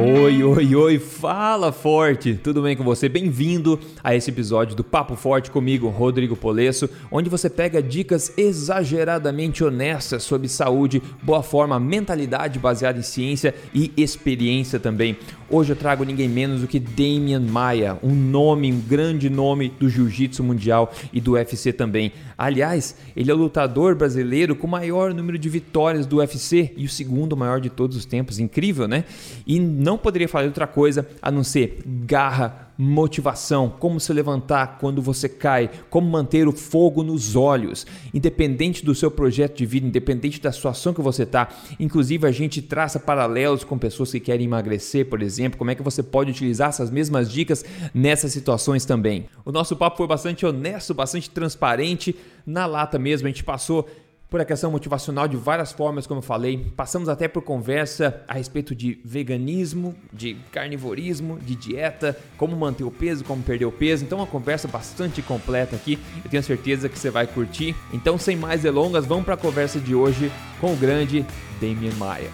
Oi, oi, oi, fala forte! Tudo bem com você? Bem-vindo a esse episódio do Papo Forte comigo, Rodrigo Polesso, onde você pega dicas exageradamente honestas sobre saúde, boa forma, mentalidade baseada em ciência e experiência também. Hoje eu trago ninguém menos do que Damian Maia, um nome, um grande nome do jiu-jitsu mundial e do UFC também. Aliás, ele é o lutador brasileiro com o maior número de vitórias do UFC e o segundo maior de todos os tempos. Incrível, né? E não poderia falar de outra coisa a não ser garra, motivação, como se levantar quando você cai, como manter o fogo nos olhos, independente do seu projeto de vida, independente da situação que você está. Inclusive, a gente traça paralelos com pessoas que querem emagrecer, por exemplo, como é que você pode utilizar essas mesmas dicas nessas situações também. O nosso papo foi bastante honesto, bastante transparente, na lata mesmo, a gente passou por a questão motivacional de várias formas, como eu falei. Passamos até por conversa a respeito de veganismo, de carnivorismo, de dieta, como manter o peso, como perder o peso. Então, uma conversa bastante completa aqui. Eu tenho certeza que você vai curtir. Então, sem mais delongas, vamos para a conversa de hoje com o grande Damian Maia.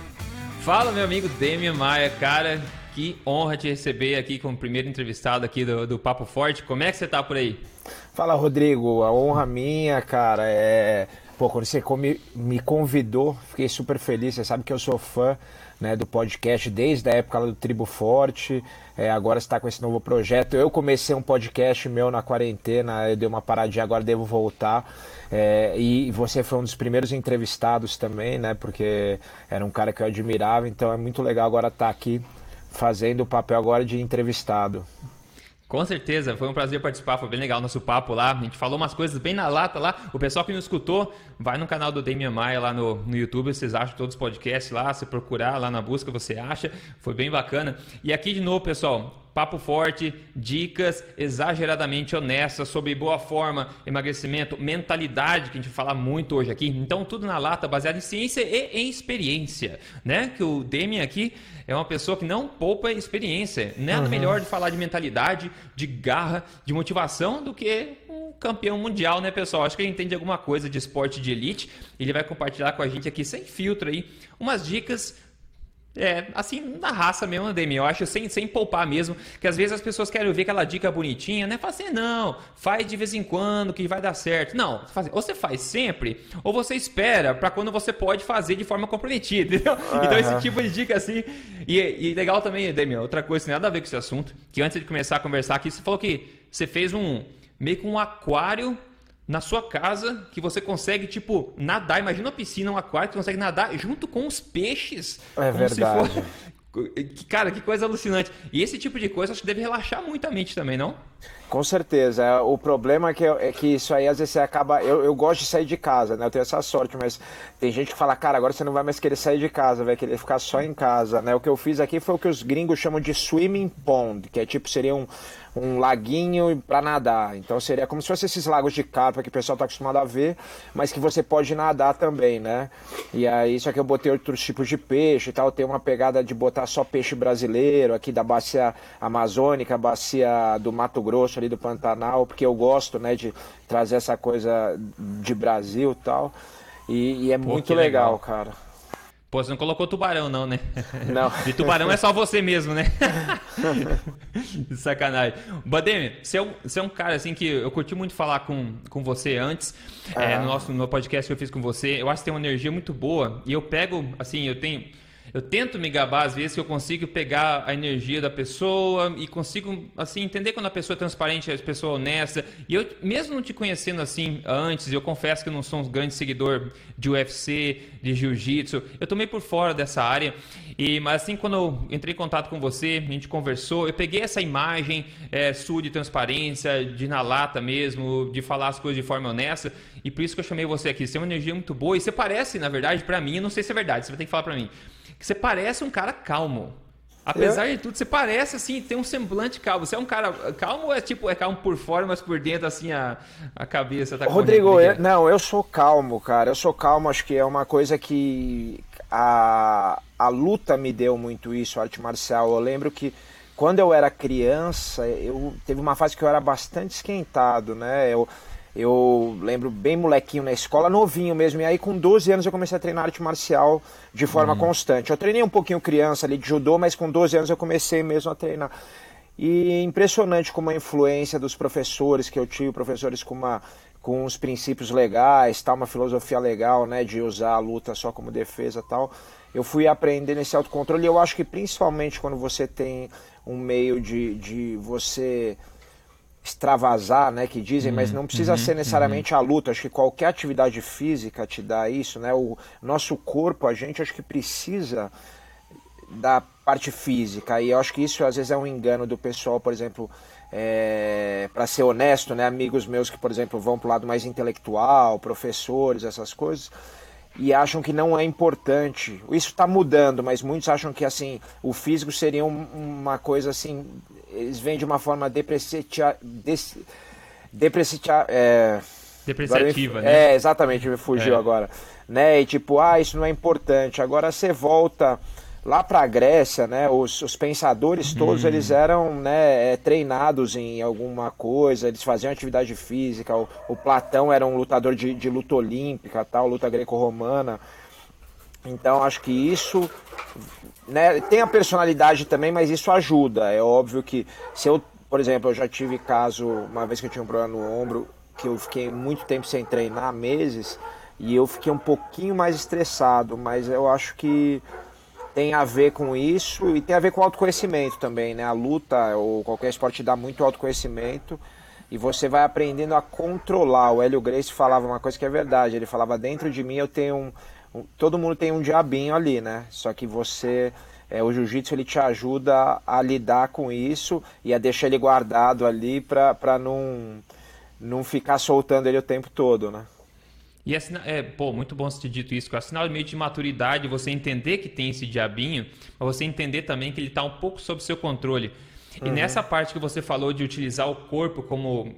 Fala, meu amigo Damian Maia, cara. Que honra te receber aqui como primeiro entrevistado aqui do, do Papo Forte. Como é que você tá por aí? Fala, Rodrigo. A honra minha, cara, é Pô, quando você me convidou, fiquei super feliz. Você sabe que eu sou fã né, do podcast desde a época do Tribo Forte. É, agora está com esse novo projeto. Eu comecei um podcast meu na quarentena, eu dei uma paradinha, agora devo voltar. É, e você foi um dos primeiros entrevistados também, né? Porque era um cara que eu admirava, então é muito legal agora estar aqui fazendo o papel agora de entrevistado. Com certeza, foi um prazer participar, foi bem legal o nosso papo lá. A gente falou umas coisas bem na lata lá. O pessoal que nos escutou, vai no canal do Damian Maia lá no, no YouTube, vocês acham todos os podcasts lá, se procurar lá na busca você acha. Foi bem bacana. E aqui de novo, pessoal, papo forte, dicas exageradamente honestas sobre boa forma, emagrecimento, mentalidade, que a gente fala muito hoje aqui. Então, tudo na lata, baseado em ciência e em experiência, né? Que o Demian aqui é uma pessoa que não poupa experiência. Nada uhum. melhor de falar de mentalidade, de garra, de motivação do que um campeão mundial, né, pessoal? Acho que ele entende alguma coisa de esporte de elite. Ele vai compartilhar com a gente aqui sem filtro aí umas dicas é, assim, na raça mesmo, Demi, eu acho, sem, sem poupar mesmo, que às vezes as pessoas querem ver aquela dica bonitinha, né? Fala assim, não, faz de vez em quando que vai dar certo. Não, faz, ou você faz sempre, ou você espera para quando você pode fazer de forma comprometida, entendeu? Uhum. Então esse tipo de dica assim, e, e legal também, Demi, outra coisa, tem nada a ver com esse assunto, que antes de começar a conversar aqui, você falou que você fez um, meio que um aquário na sua casa que você consegue, tipo, nadar. Imagina uma piscina, um aquário que consegue nadar junto com os peixes. É verdade. For... Cara, que coisa alucinante. E esse tipo de coisa acho que deve relaxar muito a mente também, não? Com certeza. O problema é que, é que isso aí às vezes você acaba. Eu, eu gosto de sair de casa, né? Eu tenho essa sorte, mas tem gente que fala, cara, agora você não vai mais querer sair de casa, vai querer ficar só em casa, né? O que eu fiz aqui foi o que os gringos chamam de swimming pond, que é tipo, seria um um laguinho para nadar. Então seria como se fosse esses lagos de carpa que o pessoal está acostumado a ver, mas que você pode nadar também, né? E aí, só que eu botei outros tipos de peixe e tal. Tem uma pegada de botar só peixe brasileiro aqui da bacia amazônica, bacia do Mato Grosso, ali do Pantanal, porque eu gosto, né, de trazer essa coisa de Brasil e tal. E, e é Pô, muito legal, legal, cara. Pô, você não colocou tubarão, não, né? Não. De tubarão é só você mesmo, né? Sacanagem. Bademe, você, é um, você é um cara assim que eu curti muito falar com, com você antes, ah. é, no nosso no podcast que eu fiz com você. Eu acho que tem uma energia muito boa. E eu pego, assim, eu tenho eu tento me gabar às vezes que eu consigo pegar a energia da pessoa e consigo assim entender quando a pessoa é transparente, a pessoa é honesta. E eu mesmo não te conhecendo assim antes, eu confesso que eu não sou um grande seguidor de UFC, de jiu-jitsu. Eu tomei por fora dessa área. E mas assim quando eu entrei em contato com você, a gente conversou, eu peguei essa imagem é, sua de transparência, de na lata mesmo, de falar as coisas de forma honesta. E por isso que eu chamei você aqui. Você tem uma energia muito boa e você parece, na verdade, para mim, não sei se é verdade, você vai ter que falar para mim que você parece um cara calmo. Apesar de tudo, você parece assim, tem um semblante calmo. Você é um cara calmo ou é tipo, é calmo por fora, mas por dentro, assim, a, a cabeça tá Rodrigo, eu, não, eu sou calmo, cara. Eu sou calmo, acho que é uma coisa que a, a luta me deu muito isso, arte marcial. Eu lembro que quando eu era criança, eu teve uma fase que eu era bastante esquentado, né? Eu, eu lembro bem molequinho na escola, novinho mesmo. E aí, com 12 anos, eu comecei a treinar arte marcial de forma uhum. constante. Eu treinei um pouquinho criança ali de judô, mas com 12 anos eu comecei mesmo a treinar. E impressionante como a influência dos professores que eu tive, professores com, uma, com uns princípios legais, tal, uma filosofia legal, né, de usar a luta só como defesa tal. Eu fui aprendendo esse autocontrole e eu acho que principalmente quando você tem um meio de, de você extravasar, né, que dizem, uhum, mas não precisa uhum, ser necessariamente uhum. a luta. Acho que qualquer atividade física te dá isso, né? O nosso corpo, a gente acho que precisa da parte física. E eu acho que isso às vezes é um engano do pessoal, por exemplo, é, para ser honesto, né, amigos meus que, por exemplo, vão para o lado mais intelectual, professores, essas coisas, e acham que não é importante. Isso está mudando, mas muitos acham que assim o físico seria um, uma coisa assim eles vêm de uma forma depreciativa. Des, depreciativa é, depreciativa, né? É, exatamente, me fugiu é. agora. Né? E tipo, ah, isso não é importante. Agora você volta lá para a Grécia, né? Os, os pensadores todos hum. eles eram né, é, treinados em alguma coisa, eles faziam atividade física. O, o Platão era um lutador de, de luta olímpica, tal, luta greco-romana. Então acho que isso né, tem a personalidade também, mas isso ajuda. É óbvio que se eu, por exemplo, eu já tive caso, uma vez que eu tinha um problema no ombro, que eu fiquei muito tempo sem treinar, meses, e eu fiquei um pouquinho mais estressado, mas eu acho que tem a ver com isso e tem a ver com autoconhecimento também, né? A luta ou qualquer esporte dá muito autoconhecimento e você vai aprendendo a controlar. O Hélio Grace falava uma coisa que é verdade, ele falava dentro de mim eu tenho um todo mundo tem um diabinho ali, né? Só que você, é, o jiu-jitsu ele te ajuda a lidar com isso e a deixar ele guardado ali para não, não ficar soltando ele o tempo todo, né? E é, é, pô, muito bom você ter dito isso, que é sinal meio de maturidade você entender que tem esse diabinho, mas você entender também que ele está um pouco sob seu controle. E uhum. nessa parte que você falou de utilizar o corpo como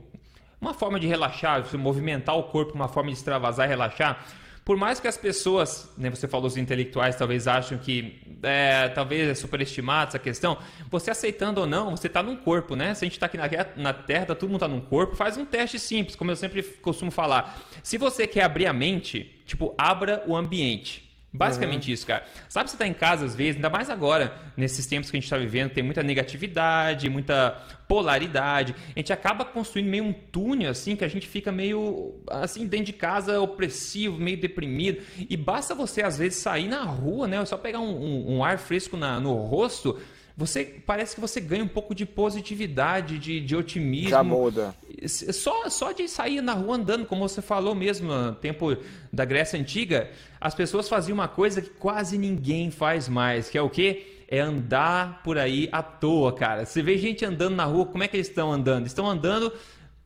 uma forma de relaxar, movimentar o corpo, uma forma de extravasar e relaxar, por mais que as pessoas, né, você falou os intelectuais, talvez acham que é, talvez é superestimado essa questão, você aceitando ou não, você está num corpo, né? Se a gente está aqui na, na Terra, todo mundo está num corpo, faz um teste simples, como eu sempre costumo falar. Se você quer abrir a mente, tipo, abra o ambiente. Basicamente uhum. isso, cara. Sabe, você tá em casa às vezes, ainda mais agora, nesses tempos que a gente está vivendo, tem muita negatividade, muita polaridade. A gente acaba construindo meio um túnel, assim, que a gente fica meio, assim, dentro de casa, opressivo, meio deprimido. E basta você, às vezes, sair na rua, né? Só pegar um, um, um ar fresco na, no rosto você parece que você ganha um pouco de positividade, de, de otimismo. Já muda. Só, só de sair na rua andando, como você falou mesmo, no tempo da Grécia Antiga, as pessoas faziam uma coisa que quase ninguém faz mais, que é o quê? É andar por aí à toa, cara. Você vê gente andando na rua, como é que eles estão andando? Estão andando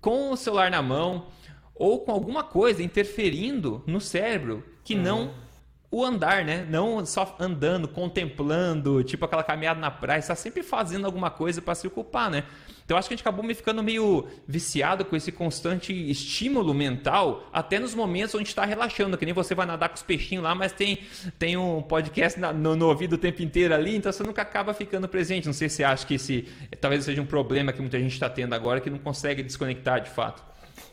com o celular na mão ou com alguma coisa interferindo no cérebro que uhum. não o andar, né? Não só andando, contemplando, tipo aquela caminhada na praia, está sempre fazendo alguma coisa para se ocupar, né? Então acho que a gente acabou me ficando meio viciado com esse constante estímulo mental, até nos momentos onde está relaxando, que nem você vai nadar com os peixinhos lá, mas tem, tem um podcast na, no, no, ouvido o tempo inteiro ali, então você nunca acaba ficando presente. Não sei se você acha que esse talvez seja um problema que muita gente está tendo agora, que não consegue desconectar de fato.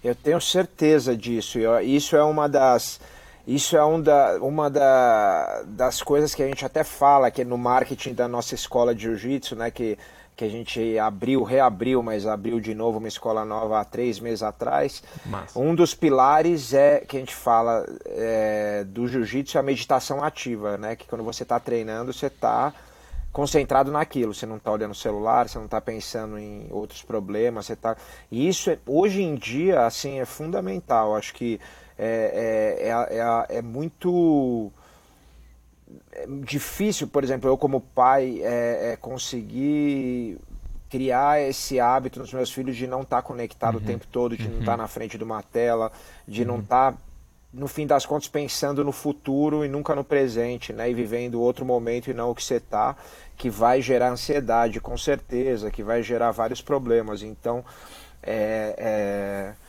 Eu tenho certeza disso. Isso é uma das isso é um da, uma da, das coisas que a gente até fala que no marketing da nossa escola de jiu-jitsu, né, que, que a gente abriu, reabriu, mas abriu de novo uma escola nova há três meses atrás. Massa. Um dos pilares é que a gente fala é, do jiu-jitsu é a meditação ativa, né, que quando você está treinando, você está concentrado naquilo, você não está olhando o celular, você não está pensando em outros problemas, você tá... E isso, é, hoje em dia, assim, é fundamental. Acho que é, é, é, é, é difícil, por exemplo, eu como pai, é, é, conseguir criar esse hábito nos meus filhos de não estar tá conectado uhum. o tempo todo, de uhum. não estar tá na frente de uma tela, de uhum. não estar, tá, no fim das contas, pensando no futuro e nunca no presente, né? E vivendo outro momento e não o que você está, que vai gerar ansiedade, com certeza, que vai gerar vários problemas. Então, é, é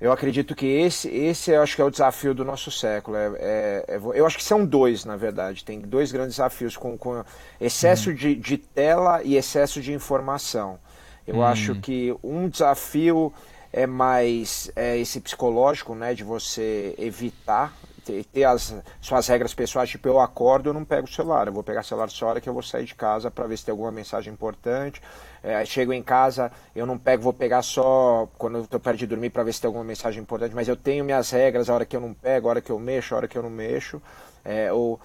eu acredito que esse, esse eu acho que é o desafio do nosso século. É, é, é, eu acho que são dois, na verdade. Tem dois grandes desafios, com, com excesso uhum. de, de, tela e excesso de informação. Eu uhum. acho que um desafio é mais é, esse psicológico, né, de você evitar ter, ter, as suas regras pessoais, tipo, eu acordo, eu não pego o celular, eu vou pegar o celular só hora que eu vou sair de casa para ver se tem alguma mensagem importante. É, chego em casa, eu não pego, vou pegar só quando eu estou perto de dormir para ver se tem alguma mensagem importante, mas eu tenho minhas regras, a hora que eu não pego, a hora que eu mexo, a hora que eu não mexo. É, ou,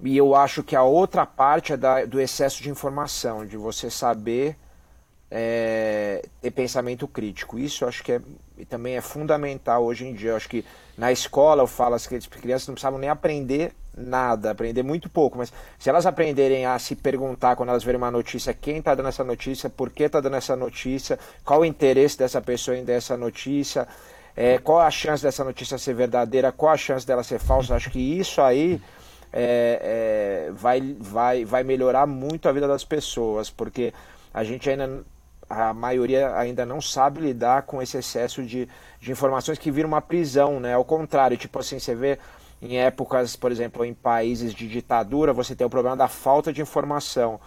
e eu acho que a outra parte é da, do excesso de informação, de você saber é, ter pensamento crítico. Isso acho que é, também é fundamental hoje em dia. Eu acho que na escola eu falo que as crianças não precisavam nem aprender nada, aprender muito pouco, mas se elas aprenderem a se perguntar quando elas verem uma notícia, quem está dando essa notícia, por que está dando essa notícia, qual o interesse dessa pessoa em dar essa notícia, é, qual a chance dessa notícia ser verdadeira, qual a chance dela ser falsa, acho que isso aí é, é, vai, vai, vai melhorar muito a vida das pessoas, porque a gente ainda a maioria ainda não sabe lidar com esse excesso de, de informações que vira uma prisão, né? Ao contrário, tipo assim, você vê em épocas, por exemplo, em países de ditadura, você tem o problema da falta de informação.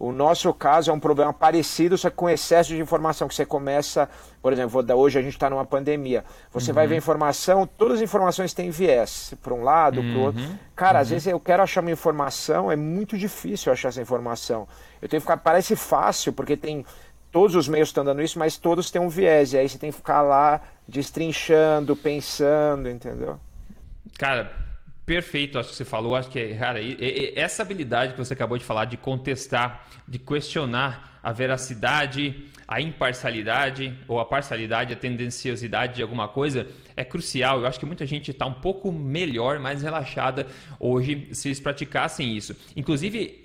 O nosso caso é um problema parecido, só que com excesso de informação, que você começa, por exemplo, hoje a gente está numa pandemia, você uhum. vai ver informação, todas as informações têm viés, para um lado, uhum. para o outro. Cara, uhum. às vezes eu quero achar uma informação, é muito difícil achar essa informação. Eu tenho que ficar, parece fácil, porque tem todos os meios estão dando isso, mas todos têm um viés. E aí você tem que ficar lá destrinchando, pensando, entendeu? Cara, perfeito, acho que você falou. Acho que, cara, essa habilidade que você acabou de falar de contestar, de questionar a veracidade, a imparcialidade ou a parcialidade, a tendenciosidade de alguma coisa é crucial. Eu acho que muita gente está um pouco melhor, mais relaxada hoje se eles praticassem isso. Inclusive,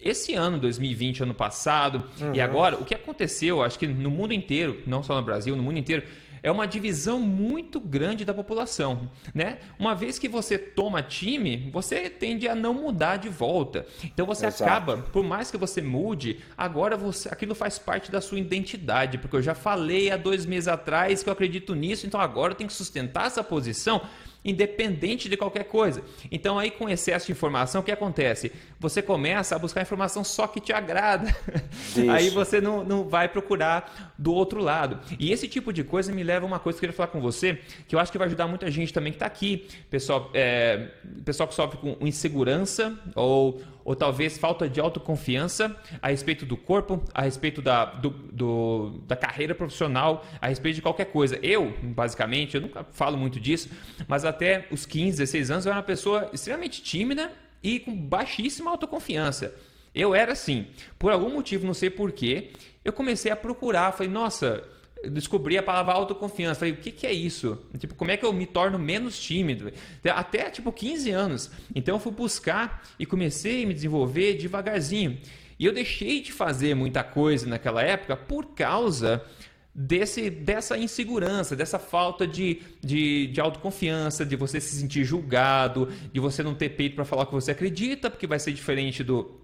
esse ano, 2020, ano passado, uhum. e agora, o que aconteceu, acho que no mundo inteiro, não só no Brasil, no mundo inteiro, é uma divisão muito grande da população, né? Uma vez que você toma time, você tende a não mudar de volta. Então você Exato. acaba, por mais que você mude, agora você, aquilo faz parte da sua identidade, porque eu já falei há dois meses atrás que eu acredito nisso, então agora eu tenho que sustentar essa posição independente de qualquer coisa. Então aí com excesso de informação, o que acontece? Você começa a buscar informação só que te agrada. Isso. Aí você não, não vai procurar do outro lado. E esse tipo de coisa me leva a uma coisa que eu queria falar com você, que eu acho que vai ajudar muita gente também que está aqui. Pessoal, é, pessoal que sofre com insegurança ou ou talvez falta de autoconfiança a respeito do corpo, a respeito da, do, do, da carreira profissional, a respeito de qualquer coisa. Eu, basicamente, eu nunca falo muito disso, mas até os 15, 16 anos eu era uma pessoa extremamente tímida e com baixíssima autoconfiança. Eu era assim. Por algum motivo, não sei porquê, eu comecei a procurar. Falei, nossa, descobri a palavra autoconfiança. Falei, o que, que é isso? Tipo, como é que eu me torno menos tímido? Até, tipo, 15 anos. Então, eu fui buscar e comecei a me desenvolver devagarzinho. E eu deixei de fazer muita coisa naquela época por causa desse, dessa insegurança, dessa falta de, de, de autoconfiança, de você se sentir julgado, de você não ter peito para falar o que você acredita, porque vai ser diferente do,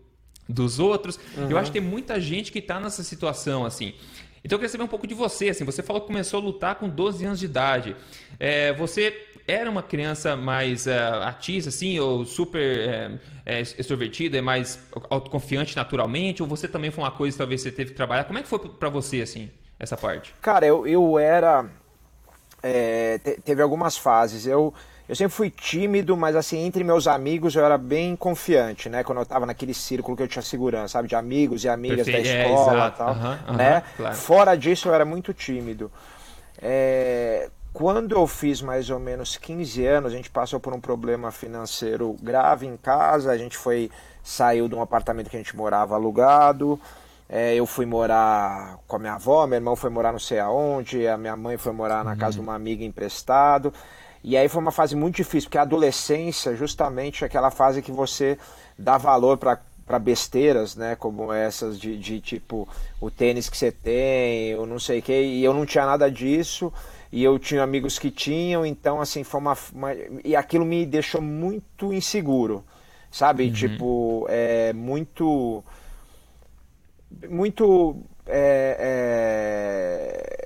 dos outros. Uhum. Eu acho que tem muita gente que está nessa situação assim. Então eu queria saber um pouco de você. Assim, você falou que começou a lutar com 12 anos de idade. É, você era uma criança mais uh, artista, assim, ou super é, é, extrovertida, é mais autoconfiante naturalmente? Ou você também foi uma coisa que talvez você teve que trabalhar? Como é que foi para você, assim, essa parte? Cara, eu, eu era... É, teve algumas fases. Eu eu sempre fui tímido, mas assim, entre meus amigos eu era bem confiante, né? Quando eu tava naquele círculo que eu tinha segurança, sabe? De amigos e amigas Perfeito. da é, escola é, e tal, uhum, né? claro. Fora disso eu era muito tímido. É... Quando eu fiz mais ou menos 15 anos, a gente passou por um problema financeiro grave em casa, a gente foi, saiu de um apartamento que a gente morava alugado, é, eu fui morar com a minha avó, meu irmão foi morar não sei aonde, a minha mãe foi morar na uhum. casa de uma amiga emprestado. E aí foi uma fase muito difícil, porque a adolescência justamente é aquela fase que você dá valor para para besteiras, né, como essas de, de, tipo o tênis que você tem, eu não sei o que, e eu não tinha nada disso, e eu tinha amigos que tinham, então assim, foi uma, uma e aquilo me deixou muito inseguro, sabe? Uhum. Tipo, é muito muito é, é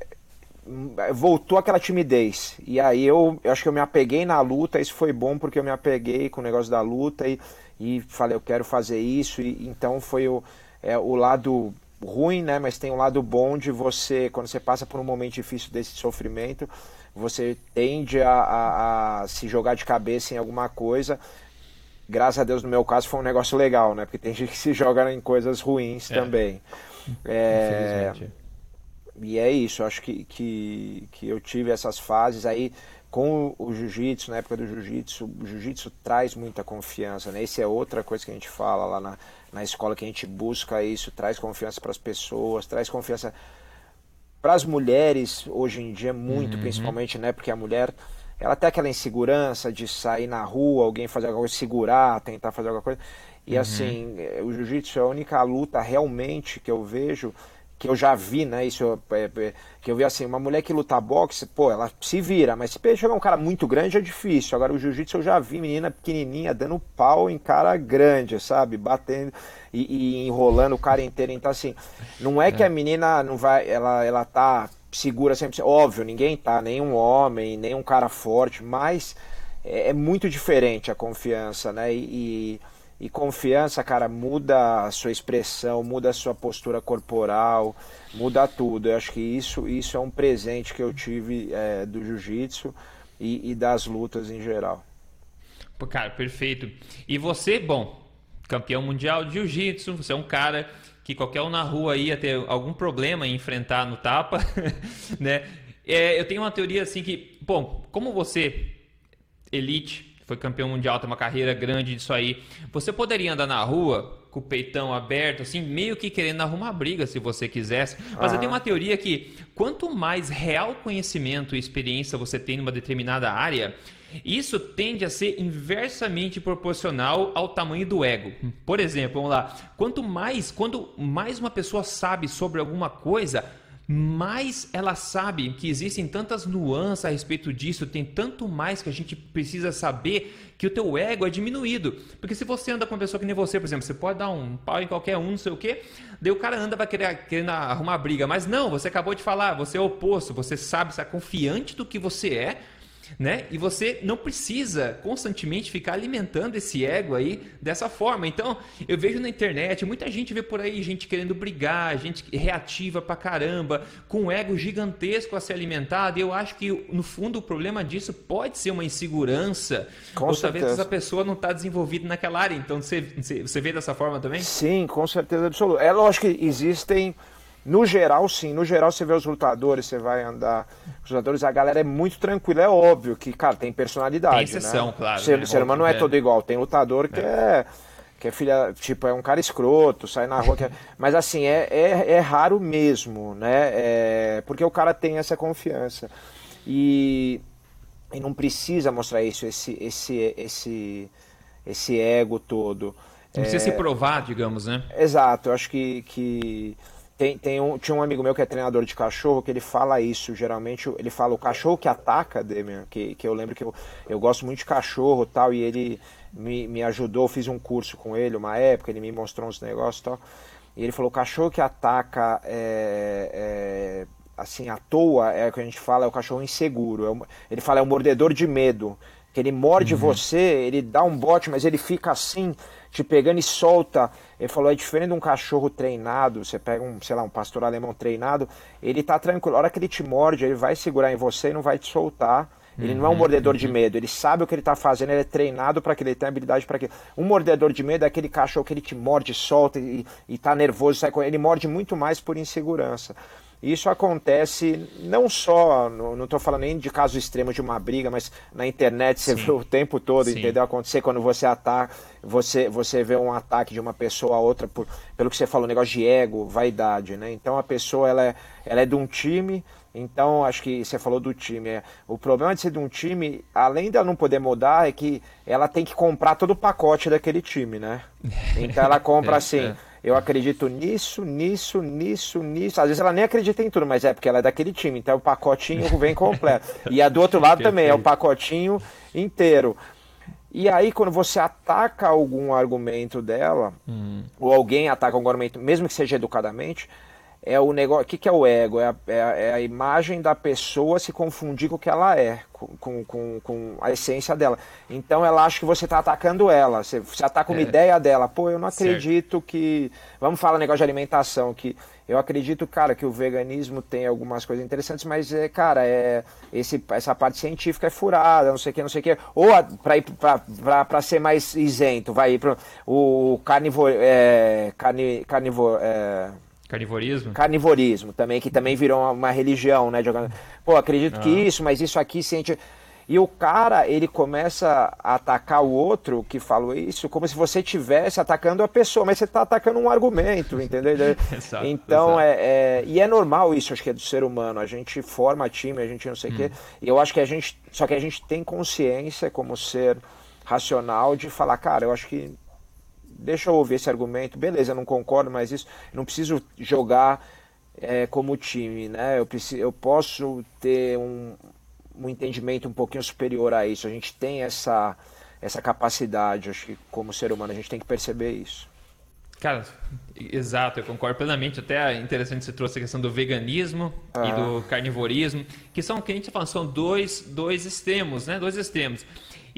voltou aquela timidez. E aí eu, eu, acho que eu me apeguei na luta, isso foi bom porque eu me apeguei com o negócio da luta e, e falei, eu quero fazer isso. E, então foi o, é, o lado ruim, né? Mas tem um lado bom de você, quando você passa por um momento difícil desse sofrimento, você tende a, a, a se jogar de cabeça em alguma coisa. Graças a Deus, no meu caso, foi um negócio legal, né? Porque tem gente que se joga em coisas ruins é. também. É... E é isso, acho que, que, que eu tive essas fases aí com o jiu-jitsu, na época do jiu-jitsu, o jiu-jitsu traz muita confiança, né? Isso é outra coisa que a gente fala lá na, na escola, que a gente busca isso, traz confiança para as pessoas, traz confiança para as mulheres hoje em dia, muito, uhum. principalmente, né? Porque a mulher, ela tem aquela insegurança de sair na rua, alguém fazer alguma coisa, segurar, tentar fazer alguma coisa. E uhum. assim, o jiu-jitsu é a única luta realmente que eu vejo que eu já vi, né? Isso é, é, que eu vi assim, uma mulher que luta boxe, pô, ela se vira, mas se chegar um cara muito grande é difícil. Agora o jiu-jitsu eu já vi menina pequenininha dando pau em cara grande, sabe? Batendo e, e enrolando o cara inteiro. Então assim, não é, é, que a menina não vai, ela ela tá segura sempre, óbvio, ninguém tá, nenhum homem, nenhum cara forte, mas é, é muito diferente a confiança, né? e, e e confiança, cara, muda a sua expressão, muda a sua postura corporal, muda tudo. Eu acho que isso, isso é um presente que eu tive é, do jiu-jitsu e, e, das lutas em geral. Cara, perfeito. E você, bom, campeão mundial de jiu-jitsu, você é um cara que qualquer um na rua ia ter algum problema em enfrentar no tapa, né? É, eu tenho uma teoria assim que, bom, como você, elite, foi campeão mundial, tem uma carreira grande disso aí. Você poderia andar na rua com o peitão aberto, assim, meio que querendo arrumar briga se você quisesse. Mas eu tenho uma teoria que quanto mais real conhecimento e experiência você tem numa determinada área, isso tende a ser inversamente proporcional ao tamanho do ego. Por exemplo, vamos lá, quanto mais, quando mais uma pessoa sabe sobre alguma coisa, mais ela sabe que existem tantas nuances a respeito disso, tem tanto mais que a gente precisa saber que o teu ego é diminuído. Porque se você anda com uma pessoa que nem você, por exemplo, você pode dar um pau em qualquer um, não sei o quê, daí o cara anda vai querer querendo arrumar briga. Mas não, você acabou de falar, você é o oposto, você sabe, você é confiante do que você é né? E você não precisa constantemente ficar alimentando esse ego aí dessa forma. Então, eu vejo na internet, muita gente vê por aí gente querendo brigar, gente reativa pra caramba, com um ego gigantesco a ser alimentado. E eu acho que, no fundo, o problema disso pode ser uma insegurança. Com ou certeza. talvez essa pessoa não está desenvolvida naquela área. Então, você, você vê dessa forma também? Sim, com certeza absoluta. É lógico que existem no geral, sim. No geral, você vê os lutadores, você vai andar. Os lutadores, a galera é muito tranquila. É óbvio que, cara, tem personalidade. Tem exceção, né? claro. O ser, né? ser humano não é, é todo igual. Tem lutador que é. é. que é filha, tipo, é um cara escroto, sai na rua. É... Mas assim, é, é, é, raro mesmo, né? É... Porque o cara tem essa confiança. E, e não precisa mostrar isso, esse, esse, esse, esse ego todo. Não precisa se provar, digamos, né? Exato, eu acho que, que tem, tem um, tinha um amigo meu que é treinador de cachorro que ele fala isso, geralmente ele fala o cachorro que ataca, Demian, que, que eu lembro que eu, eu gosto muito de cachorro tal, e ele me, me ajudou, fiz um curso com ele uma época, ele me mostrou uns negócios tal, e ele falou, o cachorro que ataca é, é, assim, à toa, é o que a gente fala, é o cachorro inseguro, é o, ele fala, é o mordedor de medo, que ele morde uhum. você, ele dá um bote, mas ele fica assim, te pegando e solta. Ele falou, é diferente de um cachorro treinado, você pega um, sei lá, um pastor alemão treinado, ele tá tranquilo. A hora que ele te morde, ele vai segurar em você e não vai te soltar. Ele não é um uhum, mordedor de uhum. medo, ele sabe o que ele está fazendo, ele é treinado para aquilo, ele tem habilidade para aquilo. Um mordedor de medo é aquele cachorro que ele te morde, solta e, está nervoso, sai com ele morde muito mais por insegurança. Isso acontece não só, não estou falando nem de caso extremo de uma briga, mas na internet você Sim. vê o tempo todo, Sim. entendeu? Acontecer quando você ataca, você, você vê um ataque de uma pessoa a outra, por, pelo que você falou, negócio de ego, vaidade, né? Então a pessoa ela é, ela é de um time, então acho que você falou do time. É, o problema de ser de um time, além de ela não poder mudar, é que ela tem que comprar todo o pacote daquele time, né? Então ela compra é, assim. É eu acredito nisso, nisso, nisso, nisso. Às vezes ela nem acredita em tudo, mas é porque ela é daquele time, então o pacotinho vem completo. E a do outro lado também, é o pacotinho inteiro. E aí, quando você ataca algum argumento dela, hum. ou alguém ataca algum argumento, mesmo que seja educadamente, é o negócio. O que, que é o ego? É a, é, a, é a, imagem da pessoa se confundir com o que ela é, com, com, com a essência dela. Então ela acha que você está atacando ela. Você, você ataca uma é. ideia dela. Pô, eu não acredito certo. que. Vamos falar negócio de alimentação, que eu acredito, cara, que o veganismo tem algumas coisas interessantes, mas, é, cara, é, esse, essa parte científica é furada, não sei o que, não sei o que. Ou para ser mais isento, vai ir para o carnivor, é, carni, carnivor, é, Carnivorismo? Carnivorismo também, que também virou uma, uma religião, né? Jogando... Pô, acredito ah. que isso, mas isso aqui sente. E o cara, ele começa a atacar o outro que falou isso como se você estivesse atacando a pessoa, mas você está atacando um argumento, entendeu? exato, então, exato. É, é, E é normal isso, acho que é do ser humano. A gente forma time, a gente não sei o hum. quê. E eu acho que a gente. Só que a gente tem consciência como ser racional de falar, cara, eu acho que deixa eu ouvir esse argumento, beleza, eu não concordo, mas isso, não preciso jogar é, como time, né? Eu, preciso, eu posso ter um, um entendimento um pouquinho superior a isso. A gente tem essa, essa capacidade, acho que como ser humano a gente tem que perceber isso. Cara, exato, eu concordo plenamente. Até é interessante você trouxe a questão do veganismo ah. e do carnivorismo, que são, que a gente fala, são dois, dois extremos, né? Dois extremos.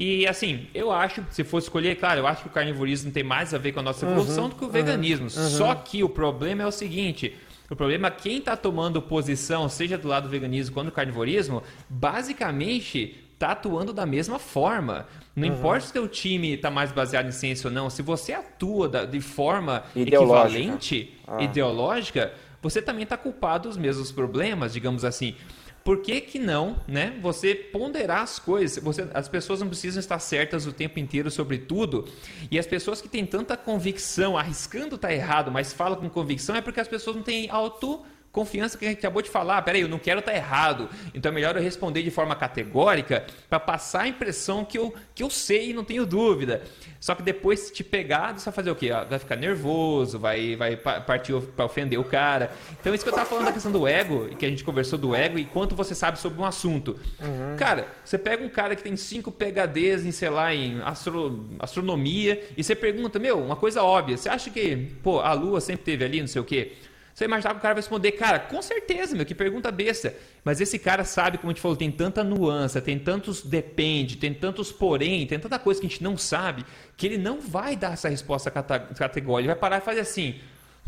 E assim, eu acho, se for escolher, claro, eu acho que o carnivorismo tem mais a ver com a nossa evolução uhum, do que o uhum, veganismo. Uhum. Só que o problema é o seguinte: o problema é quem está tomando posição, seja do lado do veganismo quanto do carnivorismo, basicamente está atuando da mesma forma. Não uhum. importa se o time está mais baseado em ciência ou não, se você atua da, de forma ideológica. equivalente, ah. ideológica, você também está culpado dos mesmos problemas, digamos assim por que, que não, né? Você ponderar as coisas. Você, as pessoas não precisam estar certas o tempo inteiro sobre tudo. E as pessoas que têm tanta convicção, arriscando estar errado, mas falam com convicção, é porque as pessoas não têm auto confiança que a gente acabou de falar. Peraí, eu não quero estar errado. Então é melhor eu responder de forma categórica para passar a impressão que eu, que eu sei e não tenho dúvida. Só que depois, se te pegar, você vai fazer o quê? Vai ficar nervoso, vai, vai partir para ofender o cara. Então, isso que eu estava falando da questão do ego, que a gente conversou do ego e quanto você sabe sobre um assunto. Uhum. Cara, você pega um cara que tem cinco PHDs em, sei lá, em astro, astronomia, e você pergunta, meu, uma coisa óbvia, você acha que, pô, a Lua sempre teve ali, não sei o quê? Você imaginar que o cara vai responder, cara, com certeza, meu, que pergunta besta. Mas esse cara sabe, como a gente falou, tem tanta nuance, tem tantos depende, tem tantos porém, tem tanta coisa que a gente não sabe, que ele não vai dar essa resposta categórica. Ele vai parar e fazer assim,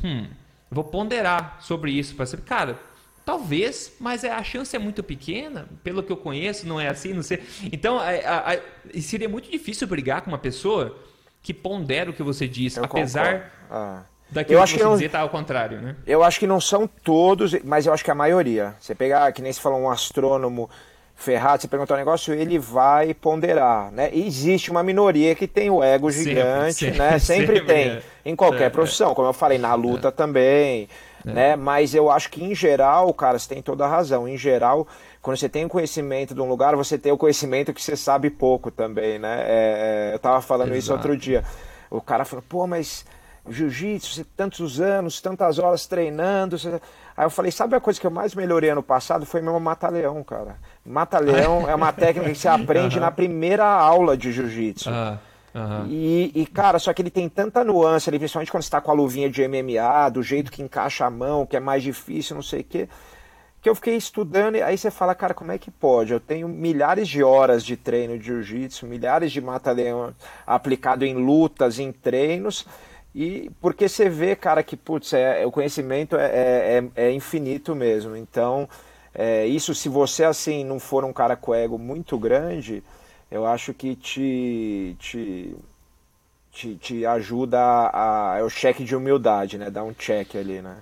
hum, vou ponderar sobre isso para saber, cara, Talvez, mas é, a chance é muito pequena, pelo que eu conheço, não é assim, não sei. Então, a, a, a, seria muito difícil brigar com uma pessoa que pondera o que você diz, eu apesar ah. Daquilo eu acho que, que não, tá ao contrário, né? Eu acho que não são todos, mas eu acho que a maioria. Você pegar, que nem se falou, um astrônomo ferrado, você perguntar um negócio, ele vai ponderar, né? E existe uma minoria que tem o ego gigante, sempre, né? Sempre, sempre tem, é. em qualquer é, profissão, como eu falei, na luta é. também, é. né? Mas eu acho que em geral, cara, você tem toda a razão. Em geral, quando você tem o conhecimento de um lugar, você tem o conhecimento que você sabe pouco também, né? É, é eu tava falando Exato. isso outro dia. O cara falou, pô, mas jiu-jitsu, tantos anos, tantas horas treinando. Aí eu falei, sabe a coisa que eu mais melhorei ano passado? Foi meu mata-leão, cara. Mata-leão é uma técnica que você aprende uhum. na primeira aula de jiu-jitsu. Uhum. Uhum. E, e, cara, só que ele tem tanta nuance ali, principalmente quando você tá com a luvinha de MMA, do jeito que encaixa a mão, que é mais difícil, não sei o quê, que eu fiquei estudando, e aí você fala, cara, como é que pode? Eu tenho milhares de horas de treino de jiu-jitsu, milhares de mata-leão aplicado em lutas, em treinos, e porque você vê, cara, que putz, é, o conhecimento é, é, é, é infinito mesmo. Então, é, isso se você assim não for um cara com ego muito grande, eu acho que te, te, te, te ajuda a, a, É o cheque de humildade, né? Dá um check ali, né?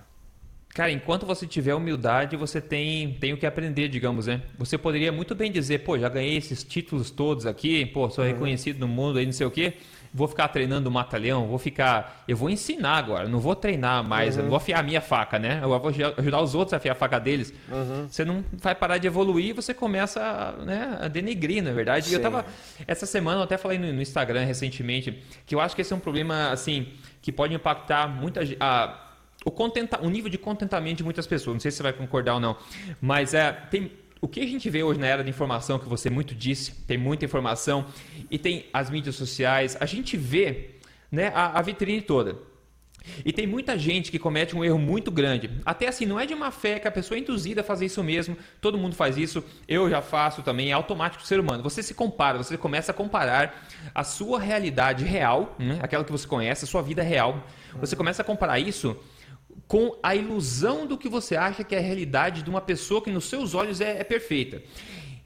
Cara, enquanto você tiver humildade, você tem, tem o que aprender, digamos, né? Você poderia muito bem dizer, pô, já ganhei esses títulos todos aqui, pô, sou uhum. reconhecido no mundo aí, não sei o quê vou ficar treinando o mata-leão, vou ficar. Eu vou ensinar agora, não vou treinar mais, uhum. eu não vou afiar a minha faca, né? Eu vou ajudar os outros a afiar a faca deles. Uhum. Você não vai parar de evoluir você começa né, a denegrir, na verdade. Sim. eu tava. Essa semana eu até falei no, no, Instagram recentemente que eu acho que esse é um problema, assim, que pode impactar muita a, o, contenta, o nível de contentamento de muitas pessoas. Não sei se você vai concordar ou não. Mas é, tem o que a gente vê hoje na era da informação, que você muito disse, tem muita informação, e tem as mídias sociais, a gente vê né, a, a vitrine toda. E tem muita gente que comete um erro muito grande. Até assim, não é de má fé que a pessoa é induzida a fazer isso mesmo. Todo mundo faz isso. Eu já faço também. É automático o ser humano. Você se compara, você começa a comparar a sua realidade real, né? aquela que você conhece, a sua vida real. Você começa a comparar isso com a ilusão do que você acha que é a realidade de uma pessoa que nos seus olhos é, é perfeita.